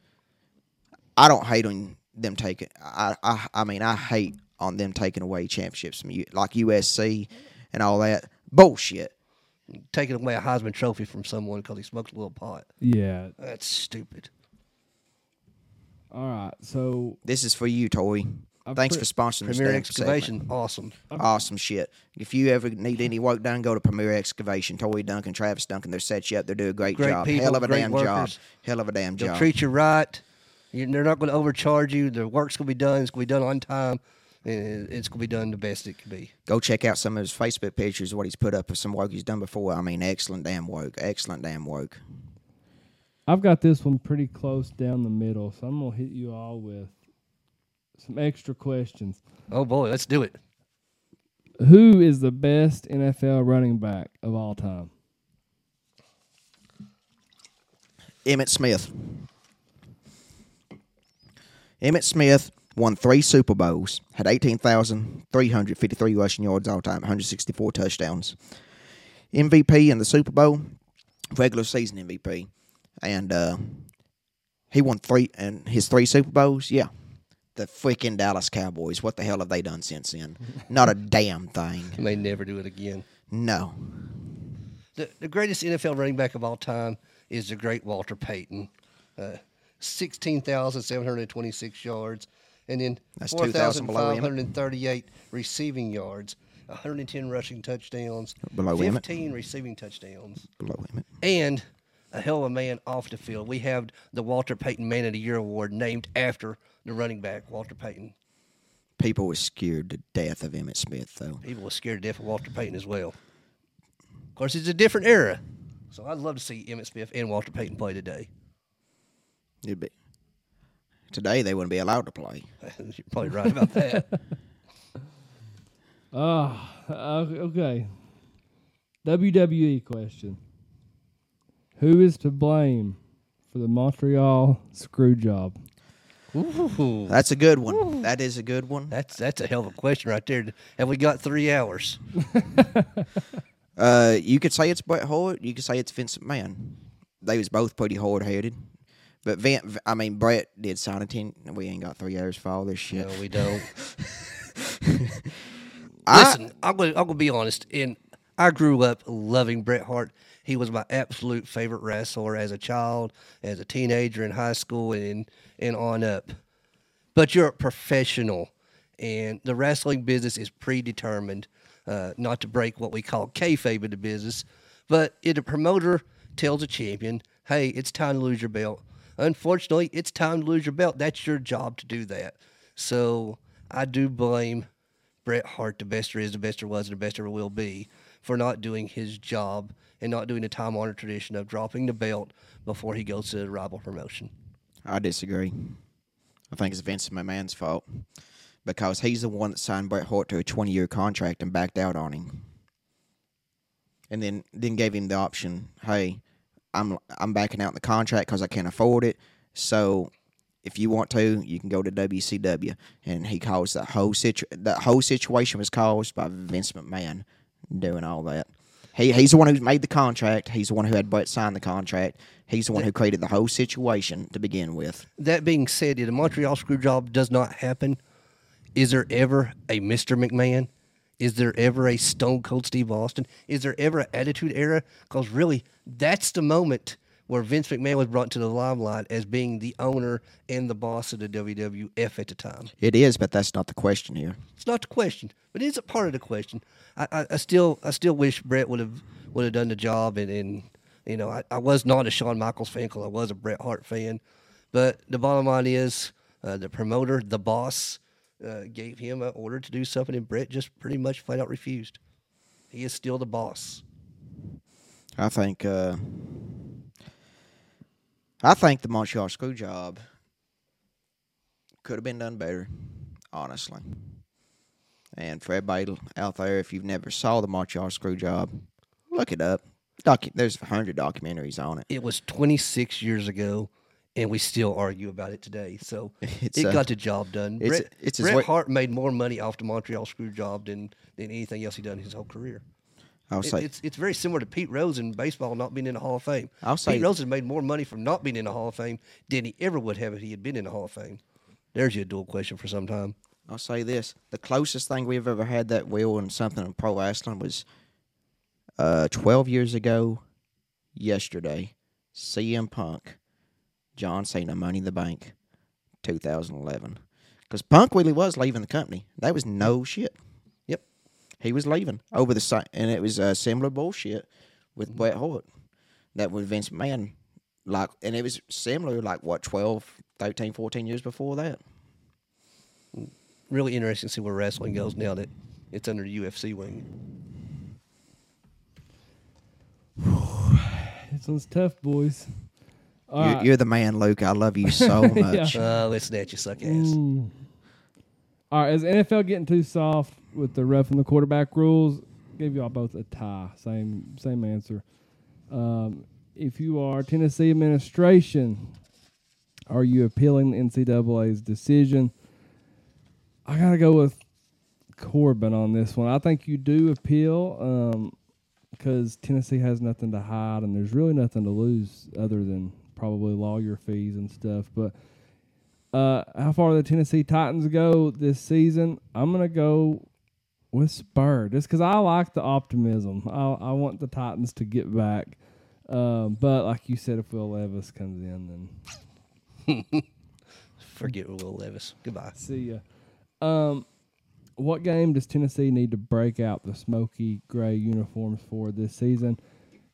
I don't hate on them taking. I, I I mean I hate on them taking away championships from U, like USC and all that bullshit. Taking away a Heisman Trophy from someone because he smoked a little pot. Yeah. That's stupid. All right. So This is for you, Toy. I've Thanks put- for sponsoring this Premier damn excavation, segment. awesome. Awesome shit. If you ever need any work done, go to Premier Excavation. Toy Duncan, Travis Duncan, they're set you up. They do a great, Great job. people, Hell of a great damn job. workers. Hell of a damn job. They'll job. treat you right. You, they're not going to overcharge you. The work's going to be done. It's going to be done on time. And it's going to be done the best it can be. Go check out some of his Facebook pictures what he's put up of some work he's done before. I mean, excellent damn work. Excellent damn work. I've got this one pretty close down the middle, so I'm gonna hit you all with some extra questions. Oh boy, let's do it. Who is the best NFL running back of all time? Emmitt Smith. Emmitt Smith won three Super Bowls, had 18,353 rushing yards all time, 164 touchdowns. MVP in the Super Bowl, regular season MVP. And uh, he won three, and his three Super Bowls, yeah. The freaking Dallas Cowboys. What the hell have they done since then? Not a damn thing. You may never do it again. No. The, the greatest NFL running back of all time is the great Walter Payton. Uh, 16,726 yards. And then That's 2,000 below Emmitt. 4,538 receiving yards. 110 rushing touchdowns. Below Emmitt. 15 receiving touchdowns. Below Emmitt. and a hell of a man off the field. We have the Walter Payton Man of the Year award named after the running back Walter Payton. People were scared to death of Emmitt Smith, though. People were scared to death of Walter Payton as well. Of course, it's a different era, so I'd love to see Emmitt Smith and Walter Payton play today. It'd be, today they wouldn't be allowed to play. You're probably right about that. Oh, uh, okay. WWE question. Who is to blame for the Montreal screw job? Ooh, That's a good one. That is a good one. that's that's a hell of a question right there. Have we got three hours? Uh, you could say it's Bret Hart. You could say it's Vince McMahon. They was both pretty hard headed. But Vin, I mean, Bret did sign a ten. We ain't got three hours for all this shit. No, we don't. I- Listen, I'm going. to I'm going to be honest. And I grew up loving Bret Hart. He was my absolute favorite wrestler as a child, as a teenager in high school, and and on up. But you're a professional, and the wrestling business is predetermined. Uh, not to break what we call kayfabe in the business, but if a promoter tells a champion, "Hey, it's time to lose your belt," unfortunately, it's time to lose your belt. That's your job to do that. So I do blame Bret Hart, the best there is, the best there was, and the best there will be, for not doing his job and not doing the time honored tradition of dropping the belt before he goes to the rival promotion. I disagree. I think it's Vince McMahon's fault because he's the one that signed Bret Hart to a twenty year contract and backed out on him, and then then gave him the option. Hey, I'm I'm backing out the contract because I can't afford it. So if you want to, you can go to WCW. And he caused that whole situ- that whole situation was caused by Vince McMahon doing all that. He he's the one who made the contract. He's the one who had Bret sign the contract. He's the one who created the whole situation to begin with. That being said, if the Montreal screw job does not happen, Is there ever a Mr. McMahon? Is there ever a Stone Cold Steve Austin? Is there ever an Attitude Era? Because really, that's the moment where Vince McMahon was brought to the limelight as being the owner and the boss of the WWF at the time. It is, but that's not the question here. It's not the question, but it is a part of the question. I, I, I still I still wish Bret would have would have done the job, and, and you know I, I was not a Shawn Michaels fan because I was a Bret Hart fan, but the bottom line is uh, the promoter, the boss, uh, gave him an order to do something, and Bret just pretty much flat out refused. He is still the boss. I think uh, I think the Montreal screw job could have been done better, honestly. And for everybody out there, if you've never saw the Montreal screw job, look it up. Docu- there's a hundred documentaries on it. It was 26 years ago, and we still argue about it today. So It's, it uh, got the job done. it's- Bret, it's Bret Hart made more money off the Montreal screw job than, than anything else he done his whole career. I'll It- say it's it's very similar to Pete Rose in baseball not being in the Hall of Fame. I'll say- Pete Rose has made more money from not being in the Hall of Fame than he ever would have if he had been in the Hall of Fame. There's your duel question for some time. I'll say this: the closest thing we've ever had that wheel in something in pro wrestling was uh, 12 years ago. Yesterday, CM Punk, John Cena, Money in the Bank, 2011. Because Punk really was leaving the company. That was no shit. Yep. He was leaving over the site, and it was uh, similar bullshit with Bret Hart. That was Vince McMahon, like, and it was similar, like what 12, 13, 14 years before that. Really interesting to see where wrestling goes now that it's under the UFC wing. This one's tough, boys. All You're, right. you're the man, Luke. I love you so much. Uh, listen at you, suck ass. Mm. All right, is NFL getting too soft with the ref and the quarterback rules? Gave y'all both a tie. Same same answer. Um, if you are Tennessee administration, are you appealing the NCAA's decision? I gotta go with Corbin on this one. I think you do appeal because Tennessee has nothing to hide and there's really nothing to lose other than probably lawyer fees and stuff. But uh, how far the Tennessee Titans go this season, I'm gonna go with Spur just because I like the optimism. I I want the Titans to get back, um, but like you said, if Will Levis comes in, then Forget Will Levis. Goodbye. see ya. Um, what game does Tennessee need to break out the smoky gray uniforms for this season?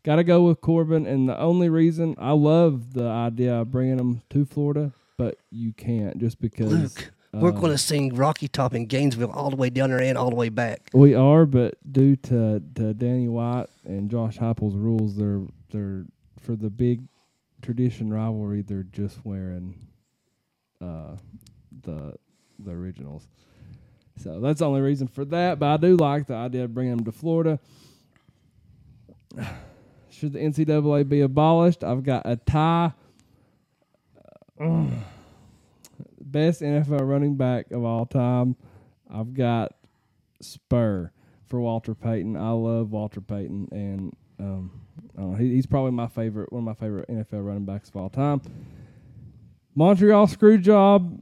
Got to go with Corbin, and the only reason I love the idea of bringing them to Florida, but you can't just because Luke, we're uh, going to sing Rocky Top in Gainesville all the way down there and all the way back. We are, but due to, to Danny White and Josh Heupel's rules, they're they're for the big tradition rivalry. They're just wearing uh, the the originals. So that's the only reason for that. But I do like the idea of bringing them to Florida. Should the NCAA be abolished? I've got a tie. Best NFL running back of all time. I've got Spur for Walter Payton. I love Walter Payton, and um, I don't know, he, he's probably my favorite, one of my favorite NFL running backs of all time. Montreal screw job.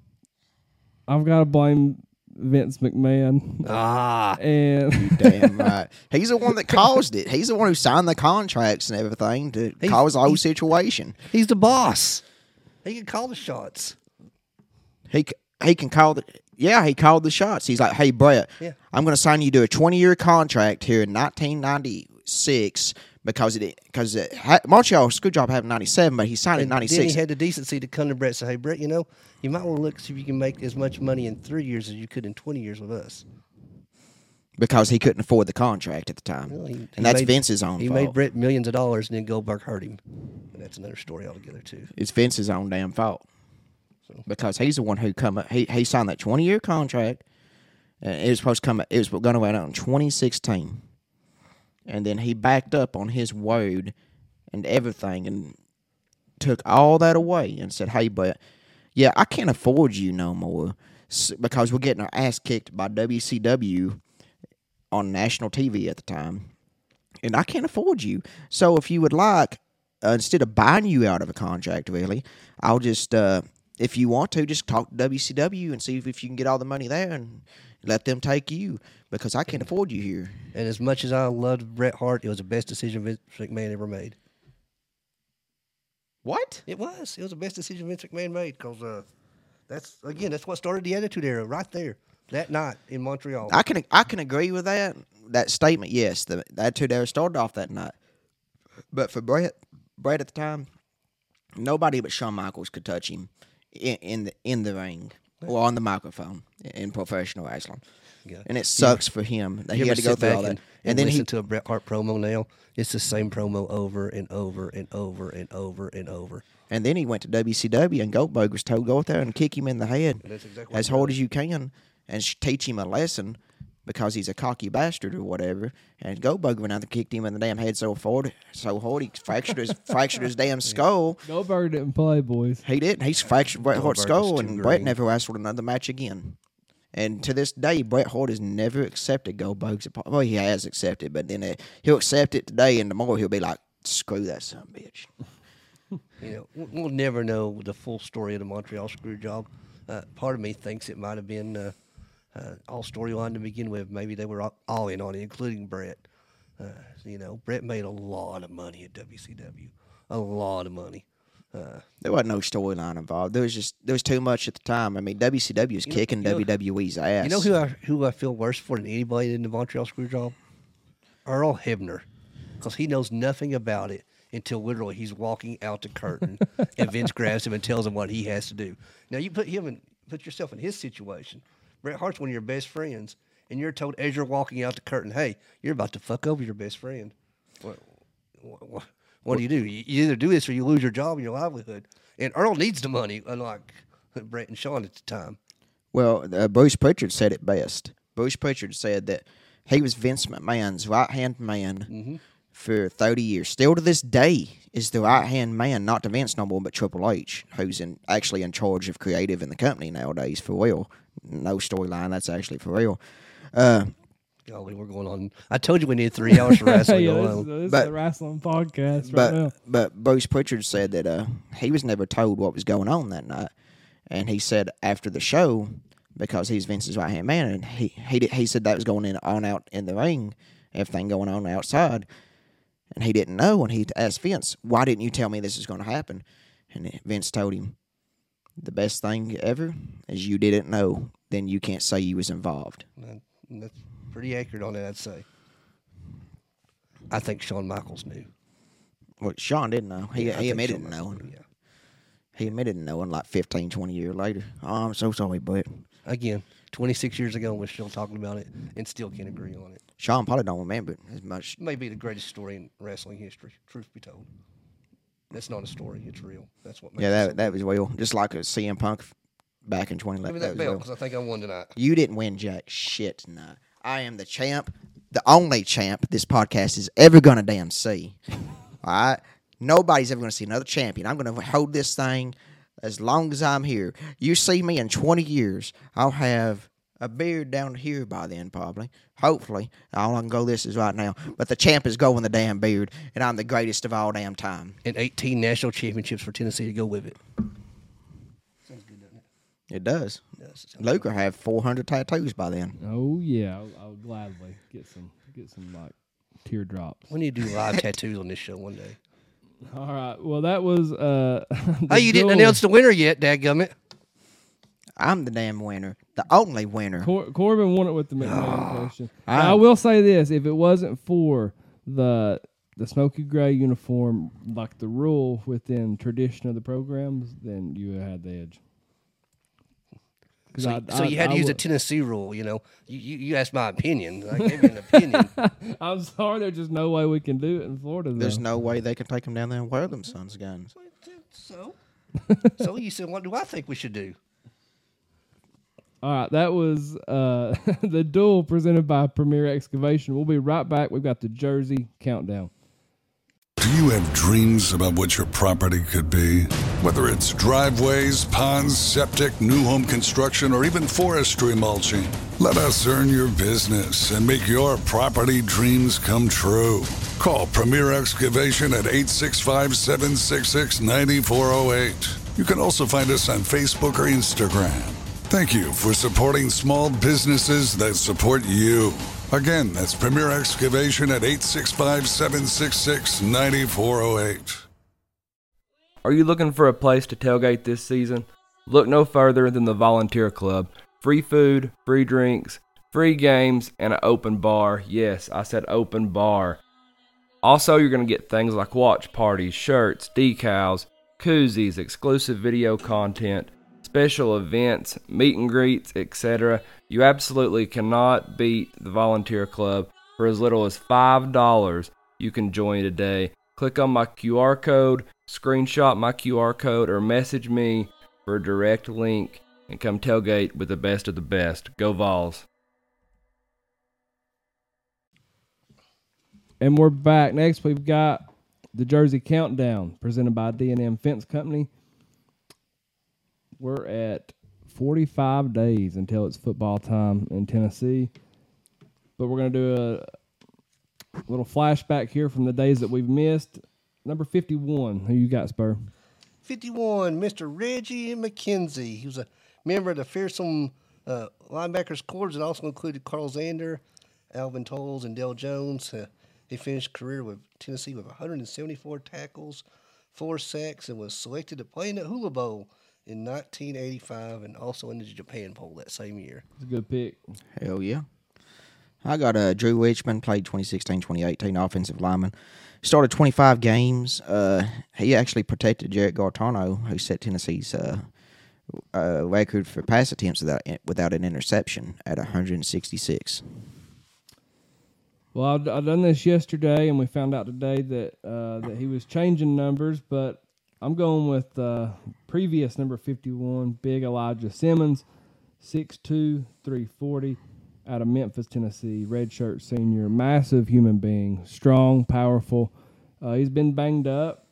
I've got to blame Vince McMahon, Ah, and Damn right. He's the one that caused it. He's the one who signed the contracts and everything to He's- cause the whole situation. he's the boss. He can call the shots. He he can call the yeah. He called the shots. He's like, hey Bret, Yeah. I'm going to sign you to a 20 year contract here in 1996 because it because it, Montreal Screwjob had in 97, but he signed in And then he had the decency to come to Bret and say, hey, Bret, you know, you might want to look see if you can make as much money in three years as you could in 20 years with us. because he couldn't afford the contract at the time, Well, he- he and that's made- Vince's own He fault. made Bret millions of dollars, and then Goldberg hurt him. And that's another story altogether, too. it's Vince's own damn fault. Because he's the one who come he he signed that twenty year contract, and it was supposed to come. It was going to go out in twenty sixteen, and then he backed up on his word and everything, and took all that away and said, "Hey, but yeah, I can't afford you no more because we're getting our ass kicked by WCW on national TV at the time, and I can't afford you. So if you would like, uh, instead of buying you out of a contract, really, I'll just uh, if you want to, just talk to WCW and see if, if you can get all the money there and let them take you because I can't afford you here. And as much as I loved Bret Hart, it was the best decision Vince McMahon ever made. What? It was. It was the best decision Vince McMahon made because uh, that's again that's what started the Attitude Era right there that night in Montreal. I can I can agree with that that statement. Yes, the that two there started off that night, but for Bret Bret at the time, nobody but Shawn Michaels could touch him in, in the in the ring or on the microphone in professional wrestling. Yeah. And it sucks for him that You he had to go through all that. and, And, and then listen he to a Bret Hart promo now. It's the same promo over and over and over and over and over. and then he went to WCW and Goldberg was told go out there and kick him in the head exactly as hard as you can and teach him a lesson because he's a cocky bastard or whatever. And Goldberg went out and kicked him in the damn head so hard, so hard he fractured his fractured his damn skull. Goldberg didn't play, boys. He didn't. He's fractured Bret Hart's skull, too and Bret green. never wrestled another match again. And to this day, Bret Hart has never accepted Goldberg's apology. Well, he has accepted, but then uh, he'll accept it today, and tomorrow he'll be like, "Screw that son of a bitch." You know, we- we'll never know the full story of the Montreal screw job. Uh, part of me thinks it might have been uh, uh, all storyline to begin with. Maybe they were all- all in on it, including Bret. Uh, you know, Bret made a lot of money at WCW, a lot of money. Uh, There wasn't no storyline involved. There was just there was too much at the time. I mean, WCW was know- kicking know- WWE's ass. You know who I who I feel worse for than anybody in the Montreal Screwjob? Earl Hebner, because he knows nothing about it until literally he's walking out the curtain and Vince grabs him and tells him what he has to do. Now you put him in, put yourself in his situation. Bret Hart's one of your best friends, and you're told as you're walking out the curtain, "Hey, you're about to fuck over your best friend." What, what, what do you do? You you either do this or you lose your job and your livelihood. And Earl needs the money, unlike Bret and Shawn at the time. Well, uh, Bruce Pritchard said it best. Bruce Pritchard said that he was Vince McMahon's right hand man Mm-hmm. For 30 years. Still to this day, is the right hand man, not to Vince no more, but Triple H, who's in actually in charge of creative in the company nowadays for real. No storyline, that's actually for real. Uh, Golly, we're going on. I told you we needed three hours for wrestling yeah, this, is, alone. this is But- a wrestling podcast right but now. but Bruce Pritchard said that uh, he was never told what was going on that night, and he said after the show because he's Vince's right hand man, and he he did, he said that was going in on out in the ring, everything going on outside, and he didn't know, and he asked Vince, "Why didn't you tell me this is going to happen?" And Vince told him, "The best thing ever is you didn't know, then you can't say you was involved." That's pretty accurate on that, I'd say. I think Shawn Michaels knew. Well, Shawn didn't know. He Yeah, he admitted Shawn knowing. knew, Yeah. He admitted knowing like 15, 20 years later. Oh, I'm so sorry, but Again, 26 years ago, we're still talking about it and still can't agree on it. Shawn probably don't remember it as much. It may be the greatest story in wrestling history, truth be told. That's not a story, it's real. That's what makes Yeah, that that was real. Just like a CM Punk back in 2011. Give me 2011. that That belt because I think I won tonight. You didn't win jack shit tonight. I am the champ, the only champ this podcast is ever gonna damn see. All right, nobody's ever gonna see another champion. I'm gonna hold this thing as long as I'm here. You see me in 20 years, I'll have a beard down here by then, probably. Hopefully, all I can go this is right now. But the champ is going the damn beard, and I'm the greatest of all damn time. And 18 national championships for Tennessee to go with it. Sounds good, doesn't it? It does. Yes, it sounds Luke will have 400 tattoos by then. Oh yeah, I'll, I'll gladly get some get some like teardrops. We need to do live tattoos on this show one day. All right. Well, that was uh. the Hey, you didn't announce the winner yet, dadgummit. I'm the damn winner, the only winner. Cor- Corbin won it with the McMahon question. I- I will say this: if it wasn't for the the smoky gray uniform, like the rule within tradition of the programs, then you would have had the edge. So, I- so I- you had I to use the would- Tennessee rule, you know. You, you, you asked my opinion. I gave you an opinion. I'm sorry, there's just no way we can do it in Florida. Though. There's no way they can take them down there and wear them sons guns. so? so you said, what do I think we should do? All right, that was uh, the duel presented by Premier Excavation. We'll be right back. We've got the Jersey countdown. Do you have dreams about what your property could be? Whether it's driveways, ponds, septic, new home construction, or even forestry mulching, let us earn your business and make your property dreams come true. Call Premier Excavation at 865 766 9408. You can also find us on Facebook or Instagram. Thank you for supporting small businesses that support you. Again, that's Premier Excavation at 865 766 9408. Are you looking for a place to tailgate this season? Look no further than the Volunteer Club. Free food, free drinks, free games, and an open bar. Yes, I said open bar. Also, you're going to get things like watch parties, shirts, decals, koozies, exclusive video content, special events, meet and greets, etc. You absolutely cannot beat the Volunteer Club. For as little as $5, you can join today. Click on my QR code, screenshot my QR code, or message me for a direct link and come tailgate with the best of the best. Go Vols. And we're back. Next, we've got the Jersey Countdown presented by D&M Fence Company. We're at 45 days until it's football time in Tennessee. But we're going to do a little flashback here from the days that we've missed. Number 51, who you got, Spur? 51, Mr. Reggie McKenzie. He was a member of the fearsome uh, linebackers corps that also included Carl Zander, Alvin Toles, and Dale Jones. Uh, he finished career with Tennessee with 174 tackles, four sacks, and was selected to play in the Hula Bowl in 1985 and also in the Japan Bowl that same year. It's a good pick. Hell yeah. I got uh, Drew Richmond, played 2016 2018 offensive lineman. Started 25 games. Uh, he actually protected Jarrett Guarantano, who set Tennessee's uh, uh, record for pass attempts without, without an interception at 166. Well, I've, I've done this yesterday, and we found out today that uh, that he was changing numbers, but I'm going with uh, previous number 51, Big Elijah Simmons, 6'2", 340, out of Memphis, Tennessee, redshirt senior, massive human being, strong, powerful. Uh, he's been banged up,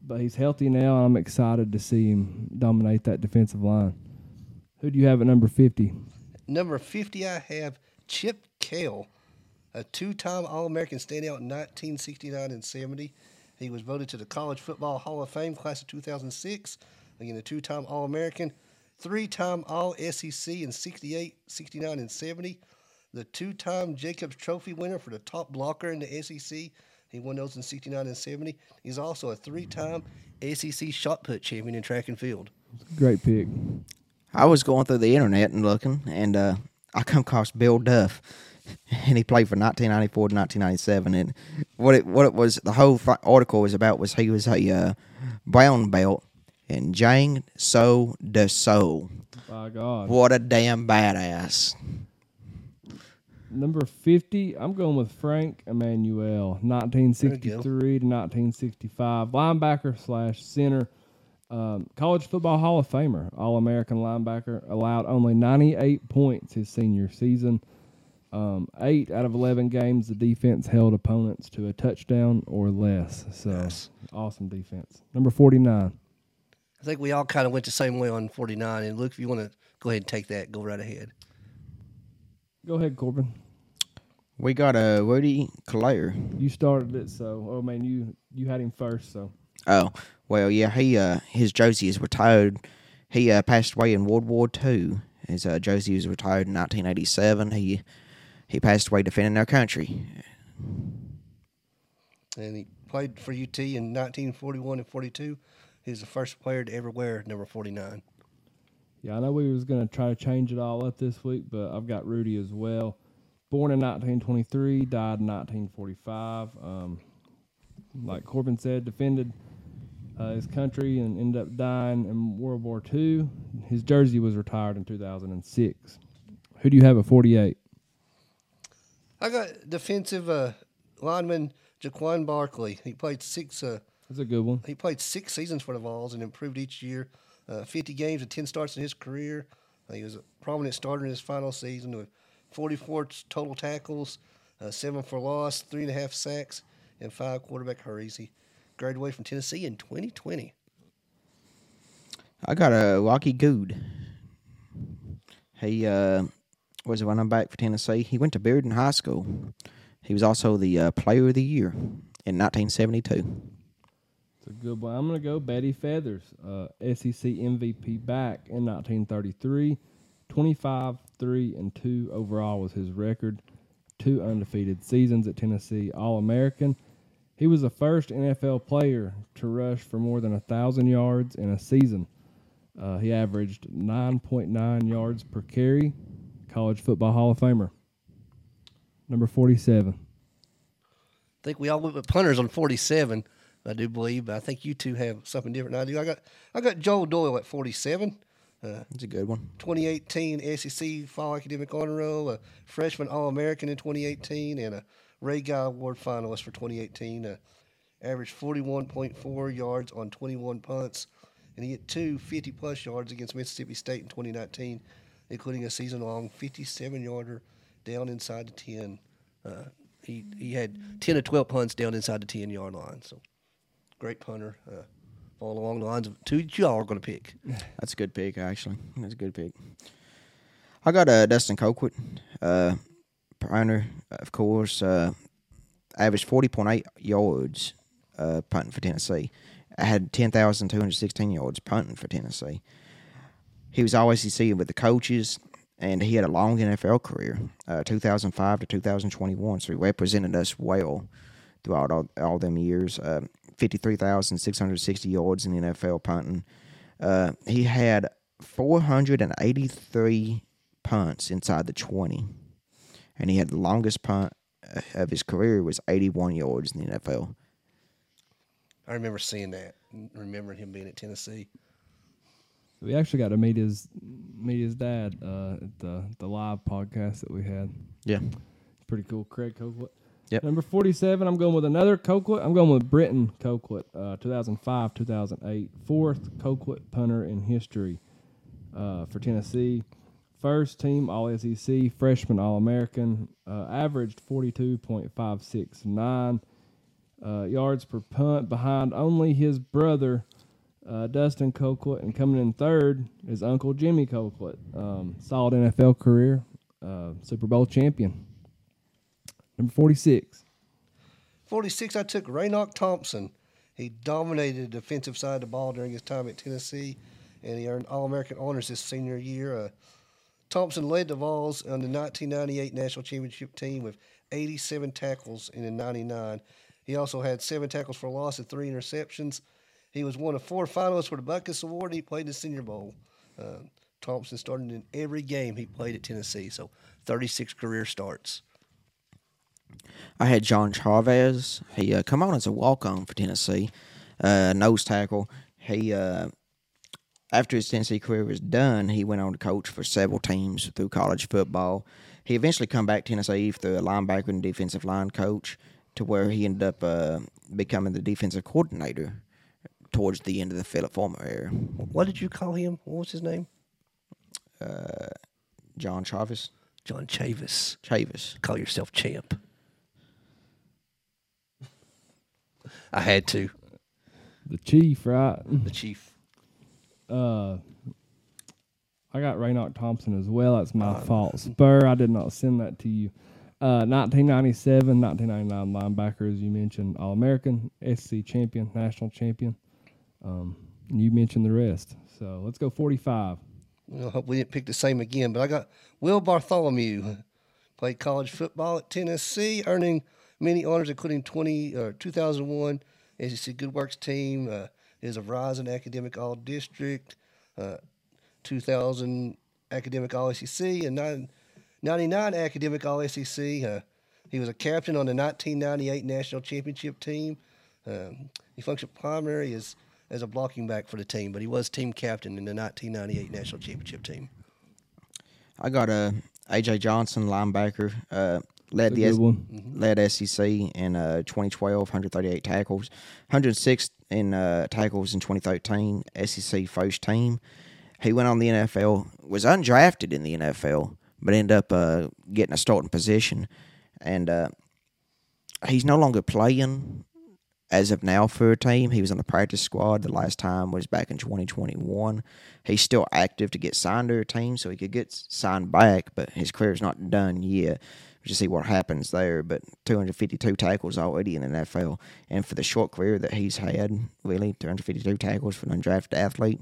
but he's healthy now, and I'm excited to see him dominate that defensive line. Who do you have at number 50? Number 50, I have Chip Kell, a two-time All-American standout in 1969 and 70. He was voted to the College Football Hall of Fame class of 2006. Again, a two-time All-American, three-time All-SEC in 68, 69, and 70. The two-time Jacobs Trophy winner for the top blocker in the SEC. He won those in 69 and 70. He's also a three-time SEC shot put champion in track and field. Great pick. I was going through the internet and looking, and uh, I come across Bill Duff, and he played for 1994 to 1997. And what it what it was, the whole article was about was he was a uh, brown belt in Jang So De So. By God. What a damn badass! Number 50, I'm going with Frank Emanuel, 1963 to 1965. Linebacker slash center. Um, college football Hall of Famer, All American linebacker, allowed only 98 points his senior season. Um, eight out of 11 games, the defense held opponents to a touchdown or less. So, awesome defense. Number 49. I think we all kind of went the same way on 49. And Luke, if you want to go ahead and take that, go right ahead. Go ahead, Corbin. We got a uh, Rudy Klarer. You started it, so, oh man, you, you had him first, so. Oh well, yeah. He uh, his jersey is retired. He uh, passed away in World War II. His uh, jersey was retired in 1987. He he passed away defending our country. And he played for UT in 1941 and 42. He was the first player to ever wear number 49. Yeah, I know we was gonna try to change it all up this week, but I've got Rudy as well. Born in 1923, died in 1945. Um, like Corbin said, defended uh, his country and ended up dying in World War II. His jersey was retired in 2006. Who do you have at 48? I got defensive uh, lineman Jaquan Barkley. He played six. Uh, That's a good one. he played six seasons for the Vols and improved each year. Uh, 50 games and 10 starts in his career. Uh, he was a prominent starter in his final season with 44 total tackles, uh, seven for loss, three and a half sacks, and five quarterback hurries. He graduated from Tennessee in 2020. I got a Rocky Good. He uh, was a running back for Tennessee. He went to Bearden High School. He was also the uh, Player of the Year in 1972. It's a good one. I'm going to go Beattie Feathers, uh, SEC MVP back in 1933. 25, 3, and 2 overall was his record. Two undefeated seasons at Tennessee, All American. He was the first NFL player to rush for more than 1,000 yards in a season. Uh, he averaged 9.9 yards per carry. College Football Hall of Famer. Number 47. I think we all went with punters on 47. I do believe, but I think you two have something different. than I do. I got I got Joel Doyle at 47. That's a good one. 2018 SEC Fall Academic Honor Roll, a freshman All American in 2018, and a Ray Guy Award finalist for 2018. Uh, averaged 41.4 yards on 21 punts, and he hit two 50 plus yards against Mississippi State in 2019, including a season long 57 yarder down inside the 10. Uh, he, he had 10 or 12 punts down inside the 10 yard line. So great punter. Uh, all along the lines of two that y'all are going to pick. That's a good pick, actually. That's a good pick. I got uh, Dustin Colquitt, uh, punter, of course. Uh, averaged 40.8 yards uh, punting for Tennessee. I had 10,216 yards punting for Tennessee. He was always SEC with the coaches, and he had a long NFL career, uh, 2005 to 2021. So he represented us well throughout all, all them years. Uh, 53,660 yards in the NFL punting. Uh, he had 483 punts inside the 20, and he had the longest punt of his career was 81 yards in the NFL. I remember seeing that, remembering him being at Tennessee. We actually got to meet his meet his dad uh, at the the live podcast that we had. Yeah. Pretty cool, Craig Colquitt. Yep. Number forty-seven. I'm going with another Colquitt. I'm going with Britton Colquitt, uh, 2005, 2008, fourth Colquitt punter in history uh, for Tennessee. First team All SEC, freshman All American, uh, averaged 42.569 uh, yards per punt, behind only his brother uh, Dustin Colquitt, and coming in third is Uncle Jimmy Colquitt. Um, solid NFL career, uh, Super Bowl champion. Number 46. 46, I took Raynoch Thompson. He dominated the defensive side of the ball during his time at Tennessee, and he earned All American honors his senior year. Uh, Thompson led the Vols on the 1998 National Championship team with 87 tackles and in 99. He also had seven tackles for loss and three interceptions. He was one of four finalists for the Butkus Award. He played in the Senior Bowl. Uh, Thompson started in every game he played at Tennessee, so 36 career starts. I had John Chavis. He uh, come on as a walk on for Tennessee, uh, nose tackle. He uh, after his Tennessee career was done, he went on to coach for several teams through college football. He eventually come back to Tennessee through a linebacker and defensive line coach, to where he ended up uh, becoming the defensive coordinator towards the end of the Phillip Fulmer era. What did you call him? What was his name? John Chavis. John Chavis. Chavis. Call yourself champ. I had to. The Chief, right? The chief. Uh, I got Raynoch Thompson as well. That's my fault. Spur, I did not send that to you. Uh, 1997, 1999 linebacker, as you mentioned, All American, SC champion, national champion. Um, you mentioned the rest. So let's go 45. Well, I hope we didn't pick the same again, but I got Will Bartholomew. Played college football at Tennessee, earning many honors, including 20, uh, 2001 SEC Good Works team. Uh, is a rising Academic All District, uh, 2000 Academic All SEC, and nine- 99 Academic All SEC. Uh, he was a captain on the 1998 National Championship team. Um, he functioned primary as as a blocking back for the team, but he was team captain in the 1998 National Championship team. I got a AJ Johnson linebacker. Uh, led That's the good S- one. led SEC in uh, 2012, 138 tackles, 106 in uh, tackles in 2013. SEC first team. He went on the NFL. Was undrafted in the NFL, but ended up uh, getting a starting position, and uh, he's no longer playing as of now for a team. He was on the practice squad. The last time was back in 2021. He's still active to get signed to a team, so he could get signed back, but his career's not done yet. to see what happens there. But 252 tackles already in the NFL, and for the short career that he's had, really 252 tackles for an undrafted athlete,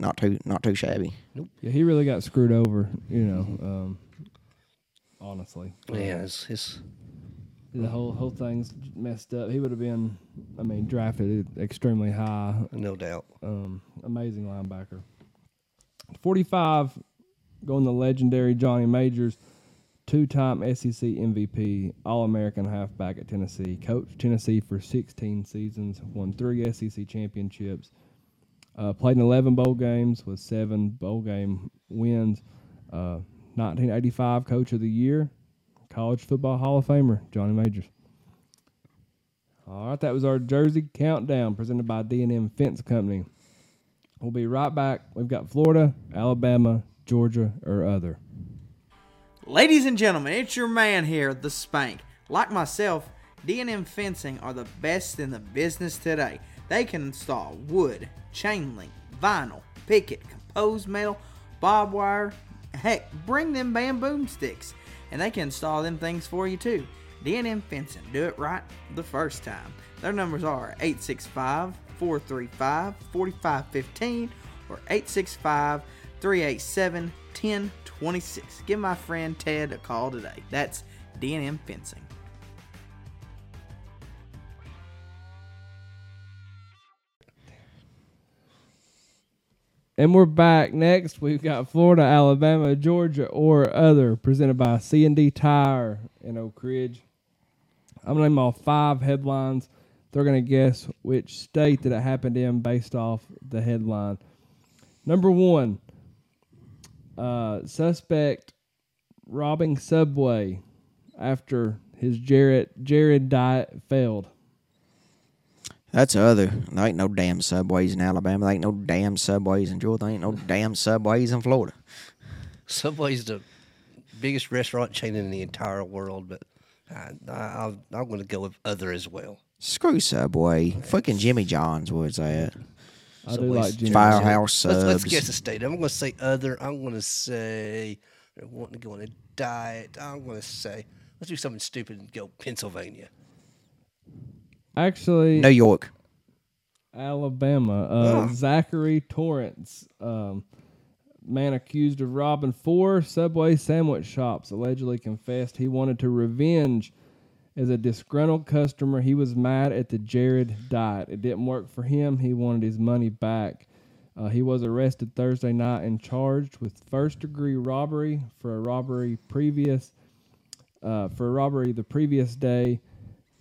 not too not too shabby. Yeah, he really got screwed over. You know, um, honestly, Yeah, his, his the whole whole thing's messed up. He would have been, I mean, drafted extremely high. no doubt. Um, amazing linebacker. Forty-five, going the legendary Johnny Majors, two-time SEC MVP, All-American halfback at Tennessee. Coached Tennessee for 16 seasons, won three SEC championships. Uh, played in 11 bowl games with seven bowl game wins. Uh, 1985 Coach of the Year, College Football Hall of Famer Johnny Majors. All right, that was our Jersey Countdown presented by D&M Fence Company. We'll be right back. We've got Florida, Alabama, Georgia, or other. Ladies and gentlemen, it's your man here, the Spank. Like myself, D&M Fencing are the best in the business today. They can install wood, chain link, vinyl, picket, composed metal, barbed wire, heck, bring them bamboo sticks, and they can install them things for you too. D&M Fencing, do it right the first time. Their numbers are 865 435 4515 or 865 387 1026. Give my friend Ted a call today. That's D&M Fencing. And we're back. Next, we've got Florida, Alabama, Georgia, or other, presented by C&D Tire in Oak Ridge. I'm going to name off five headlines. They're going to guess which state that it happened in based off the headline. Number one, uh, suspect robbing Subway after his Jared Jared diet failed. That's other. There ain't no damn subways in Alabama. There ain't no damn subways in Georgia. There ain't no damn subways in Florida. Subway's the biggest restaurant chain in the entire world, but I, I, I'm, I'm going to go with other as well. Screw Subway. Fucking Jimmy John's was that. I do Subway's- like Jimmy. Firehouse Let's, let's subs. guess a state. I'm going to say other. I'm going to say they're wanting to go on a diet. I'm going to say let's do something stupid and go Pennsylvania. Actually, New York. Alabama. Uh, Oh. Zachary Torrance, um, man accused of robbing four Subway sandwich shops, allegedly confessed he wanted to revenge. As a disgruntled customer, he was mad at the Jared diet. It didn't work for him. He wanted his money back. Uh, he was arrested Thursday night and charged with first degree robbery for a robbery previous uh, for a robbery the previous day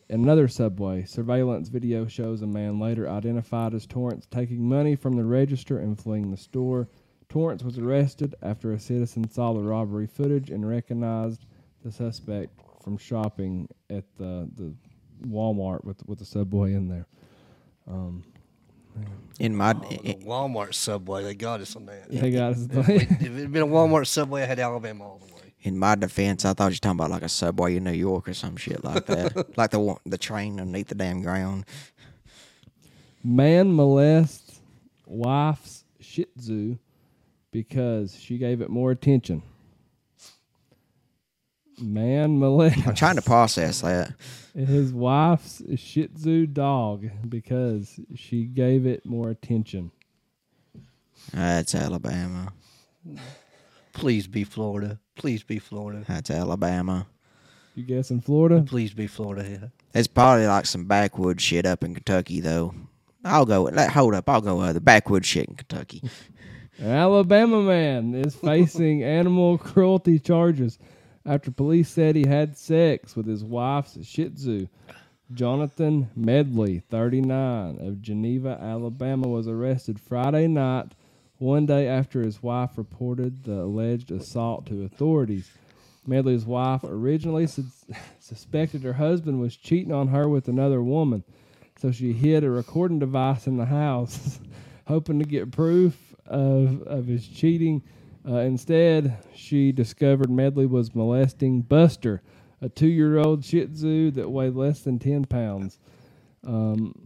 in another subway, surveillance video shows a man later identified as Torrance taking money from the register and fleeing the store. Torrance was arrested after a citizen saw the robbery footage and recognized the suspect from shopping at the, the Walmart with with the subway in there. Um, in my Oh, the Walmart Subway, they got us on that. They got his if it had been a Walmart Subway, I had Alabama all the way. In my defense, I thought you were talking about like a subway in New York or some shit like that. like the one- the train underneath the damn ground. Man molests wife's Shih Tzu because she gave it more attention. Man molests. I'm trying to process that. his wife's Shih Tzu dog because she gave it more attention. That's Alabama. Please be Florida. Please be Florida. That's Alabama. You guess in Florida? Please be Florida. Yeah. It's probably like some backwoods shit up in Kentucky, though. I'll go. Let, hold up. I'll go other backwoods shit in Kentucky. An Alabama man is facing animal cruelty charges after police said he had sex with his wife's Shih Tzu. Jonathan Medley, 39, of Geneva, Alabama, was arrested Friday night, one day after his wife reported the alleged assault to authorities. Medley's wife originally sus- suspected her husband was cheating on her with another woman, so she hid a recording device in the house, hoping to get proof of, of his cheating. Uh, instead, she discovered Medley was molesting Buster, a two year old Shih Tzu that weighed less than 10 pounds. Um,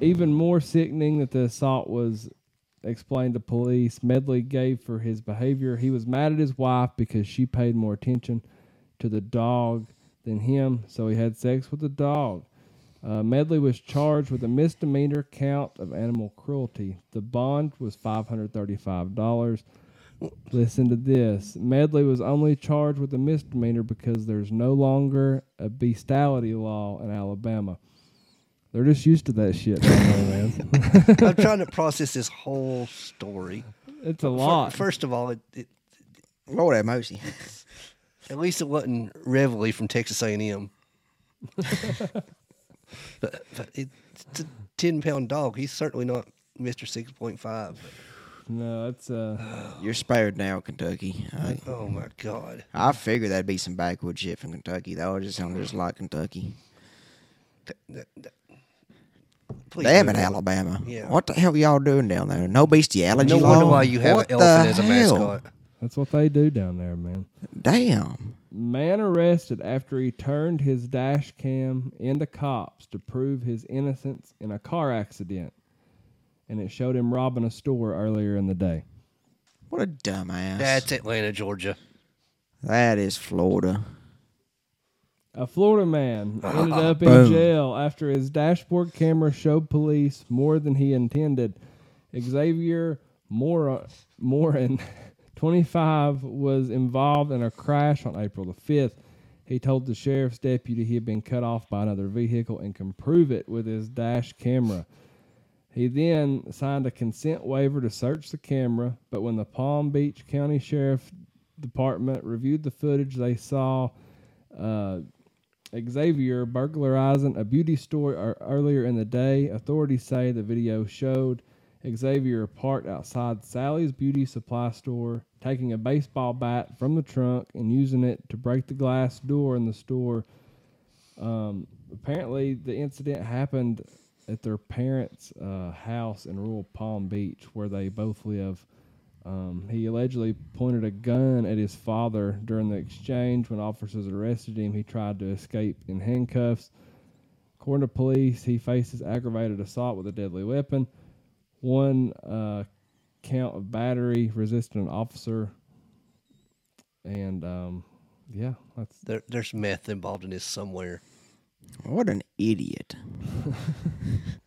even more sickening that the assault was explained to police. Medley gave for his behavior. He was mad at his wife because she paid more attention to the dog than him, so he had sex with the dog. Uh, Medley was charged with a misdemeanor count of animal cruelty. The bond was $535. Listen to this. Medley was only charged with a misdemeanor because there's no longer a bestiality law in Alabama. They're just used to that shit down there, man. I'm trying to process this whole story. it's a Fir- lot. First of all, it, it, Lord have mercy. at least it wasn't Reveille from Texas A&M. but, but it's a ten pound dog. He's certainly not Mister Six Point Five. no, it's uh, You're spared now, Kentucky. I, Oh my God! I figured that'd be some backwoods shit from Kentucky. That would just sound just like Kentucky. That- that- that- Please Damn it. Alabama. Yeah. What the hell are y'all doing down there? No bestiality No law? wonder why you have What an elephant as a hell? mascot. that's what they do down there, man. Damn. Man arrested after he turned his dash cam into cops to prove his innocence in a car accident, and it showed him robbing a store earlier in the day. What a dumbass. That's Atlanta, Georgia. That is Florida. A Florida man ended up in jail after his dashboard camera showed police more than he intended. Xavier Mor- Morin, 25, was involved in a crash on April the 5th. He told the sheriff's deputy he had been cut off by another vehicle and can prove it with his dash camera. He then signed a consent waiver to search the camera, but when the Palm Beach County Sheriff Department reviewed the footage, they saw uh, Xavier burglarizing a beauty store earlier in the day. Authorities say the video showed Xavier parked outside Sally's beauty supply store, taking a baseball bat from the trunk and using it to break the glass door in the store. Um, apparently, the incident happened at their parents' uh, house in rural Palm Beach, where they both live. Um, he allegedly pointed a gun at his father during the exchange. When officers arrested him, he tried to escape in handcuffs. According to police, he faces aggravated assault with a deadly weapon, one uh, count of battery, resisting an officer, and um, yeah, that's There, there's meth involved in this somewhere. What an idiot.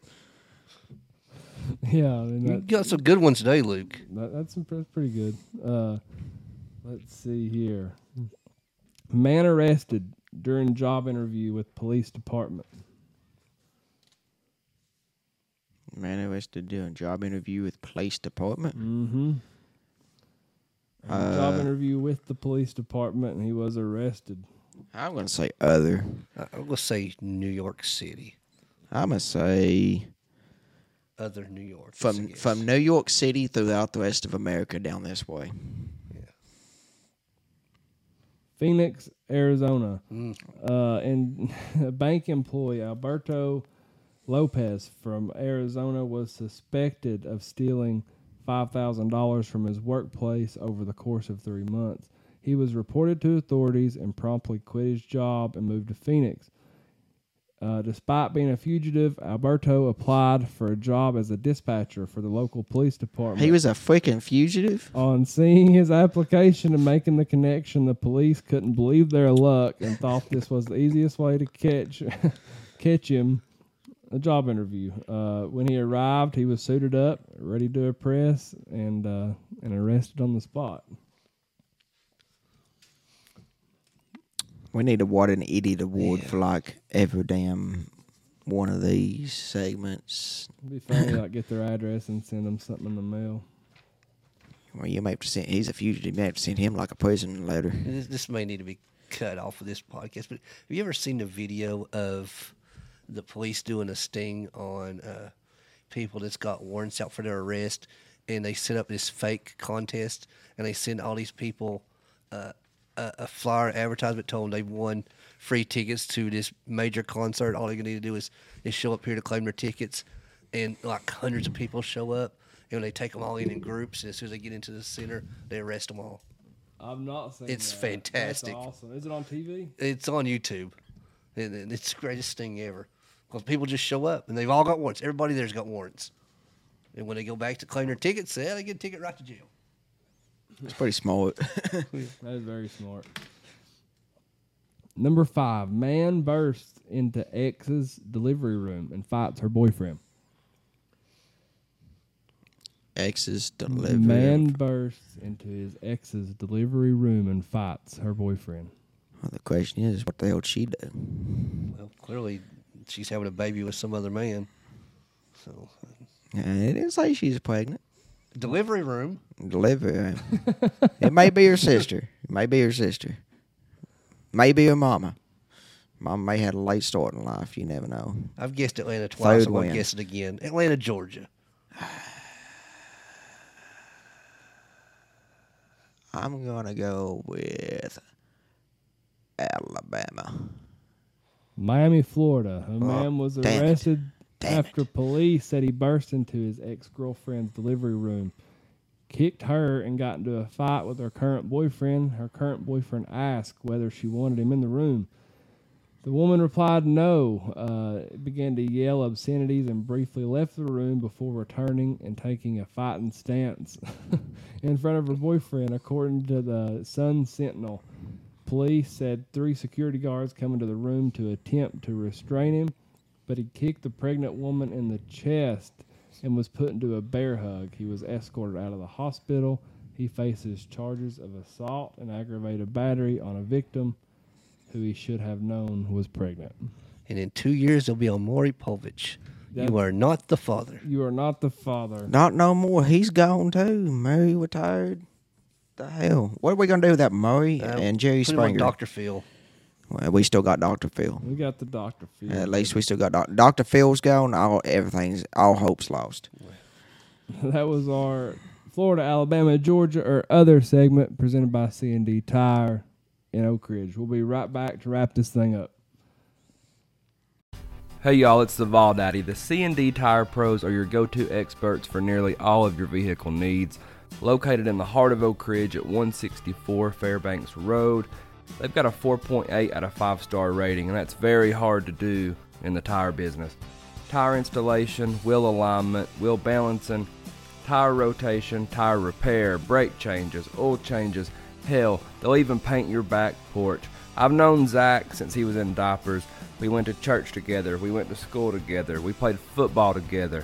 yeah. I mean, You got some good ones today, Luke. That, that's pretty good. Uh, let's see here. Man arrested during job interview with police department. Man who has to do a job interview with police department. Mm-hmm. job interview with the police department, and he was arrested. I'm gonna say other. I- I'm gonna say New York City. I'm gonna say Other New York. From from New York City throughout the rest of America down this way. Yeah. Phoenix, Arizona. Mm. Uh, and a bank employee, Alberto Lopez from Arizona, was suspected of stealing $5,000 from his workplace over the course of three months. He was reported to authorities and promptly quit his job and moved to Phoenix. Uh, despite being a fugitive, Alberto applied for a job as a dispatcher for the local police department. He was a freaking fugitive. On seeing his application and making the connection, the police couldn't believe their luck and thought this was the easiest way to catch catch him. A job interview. Uh, when he arrived, he was suited up, ready to impress, and uh, and arrested on the spot. We need to what an idiot award for like every damn one of these segments. It'd be funny, like get their address and send them something in the mail. Well, you may have to send. He's a fugitive. You may have to send him like a prison letter. This, this may need to be cut off of this podcast, but have you ever seen the video of the police doing a sting on uh, people that's got warrants out for their arrest, and they set up this fake contest, and they send all these people uh, a, a flyer advertisement told them they won free tickets to this major concert. All they need to do is is show up here to claim their tickets, and like hundreds of people show up. And they take them all in in groups, and as soon as they get into the center, they arrest them all. I've not seen. It's that. fantastic. That's awesome. Is it on TV? It's on YouTube, and, and it's the greatest thing ever. Because people just show up, and they've all got warrants. Everybody there's got warrants, and when they go back to claim their tickets, yeah, they get a ticket right to jail. It's pretty smart. That is very smart. Number five, man bursts into ex's delivery room and fights her boyfriend. Ex's delivery. Man bursts into his ex's delivery room and fights her boyfriend. Well, the question is, what the hell did she do? Well, clearly she's having a baby with some other man. So, Uh, it didn't say she's pregnant. Delivery room. Delivery. room. it may be her sister. It may be her sister. Maybe her mama. Mama may had a late start in life. You never know. I've guessed Atlanta twice. Third I'm gonna guess it again. Atlanta, Georgia. I'm gonna go with Alabama. Miami, Florida. A oh, man was Oh, damn arrested Damn after it. police said he burst into his ex girlfriend's delivery room, kicked her, and got into a fight with her current boyfriend. Her current boyfriend asked whether she wanted him in the room. The woman replied no, uh, began to yell obscenities, and briefly left the room before returning and taking a fighting stance in front of her boyfriend, according to the Sun Sentinel. Police said three security guards come into the room to attempt to restrain him, but he kicked the pregnant woman in the chest and was put into a bear hug. He was escorted out of the hospital. He faces charges of assault and aggravated battery on a victim who he should have known was pregnant. And in two years, they'll be on Maury Povich. That- You are not the father. You are not the father. Not no more. He's gone too. Maury retired. The hell? What are we gonna do with that Maury Uh, and Jerry put him on Springer? Dr. Phil. Well, we still got Doctor Phil. We got the doctor. Phil. At least we still got Doc- Doctor Phil's gone. All everything's all hope's lost. that was our Florida, Alabama, Georgia, or other segment presented by C and D Tire in Oak Ridge. We'll be right back to wrap this thing up. Hey y'all, it's the Vol Daddy. The C&D Tire Pros are your go-to experts for nearly all of your vehicle needs. Located in the heart of Oak Ridge at 164 Fairbanks Road, they've got a 4.8 out of 5 star rating, and that's very hard to do in the tire business. Tire installation, wheel alignment, wheel balancing, tire rotation, tire repair, brake changes, oil changes. Hell, they'll even paint your back porch. I've known Zach since he was in diapers. We went to church together. We went to school together. We played football together.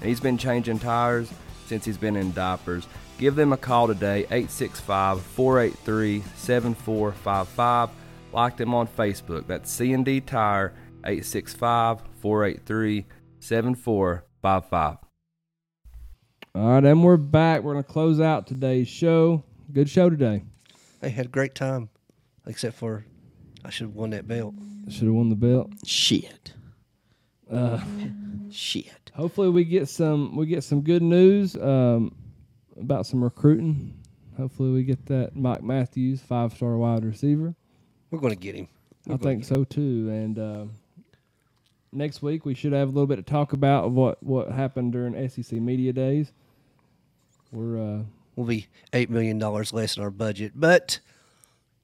And he's been changing tires since he's been in diapers. Give them a call today, 865 483 7455. Like them on Facebook. That's C&D Tire, 865 483 7455. All right, and we're back. We're going to close out today's show. Good show today. They had a great time, except for I should have won that belt. Should have won the belt. Shit. Uh, Shit. hopefully, we get some we get some good news um, about some recruiting. Hopefully, we get that Mike Matthews, five star wide receiver. We're going to get him. I think so too. And uh, next week we should have a little bit to talk about of what what happened during SEC media days. We're uh, We'll be $8 million less in our budget, but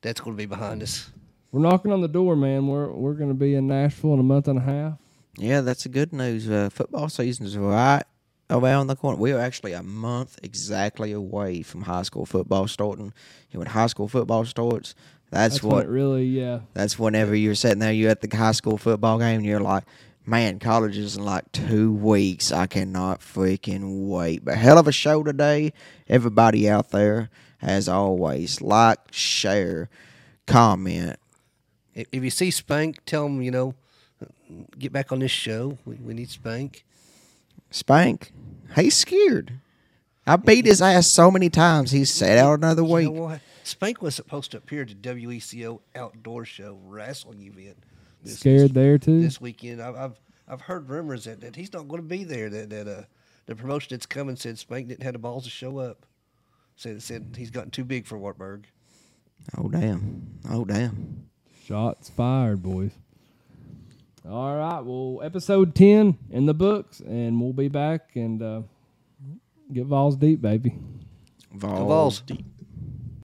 that's going to be behind us. we're knocking on the door, man. We're we're going to be in Nashville in a month and a half. Yeah, that's the good news. Uh, football season's right Oh, around the corner. We are actually a month exactly away from high school football starting. And when high school football starts, that's, That's what really, yeah. That's whenever you're sitting there, you're at the high school football game, and you're like, man, college is in like two weeks. I cannot freaking wait. But hell of a show today. Everybody out there, as always, like, share, comment. If if you see Spank, tell him, you know, get back on this show. We, we need Spank. Spank, he's scared. I beat his ass so many times. He's sat out another You know week. what? Spank was supposed to appear at the WECO outdoor show wrestling event. this- Scared there too. this weekend. I've I've, I've heard rumors that, that he's not going to be there. That that uh, the promotion that's coming said Spank didn't have the balls to show up. Said said he's gotten too big for Wartburg. Oh damn! Oh damn! Shots fired, boys. All right, well, episode ten in the books, and we'll be back and uh, get Vols deep, baby. Vols Vols. deep.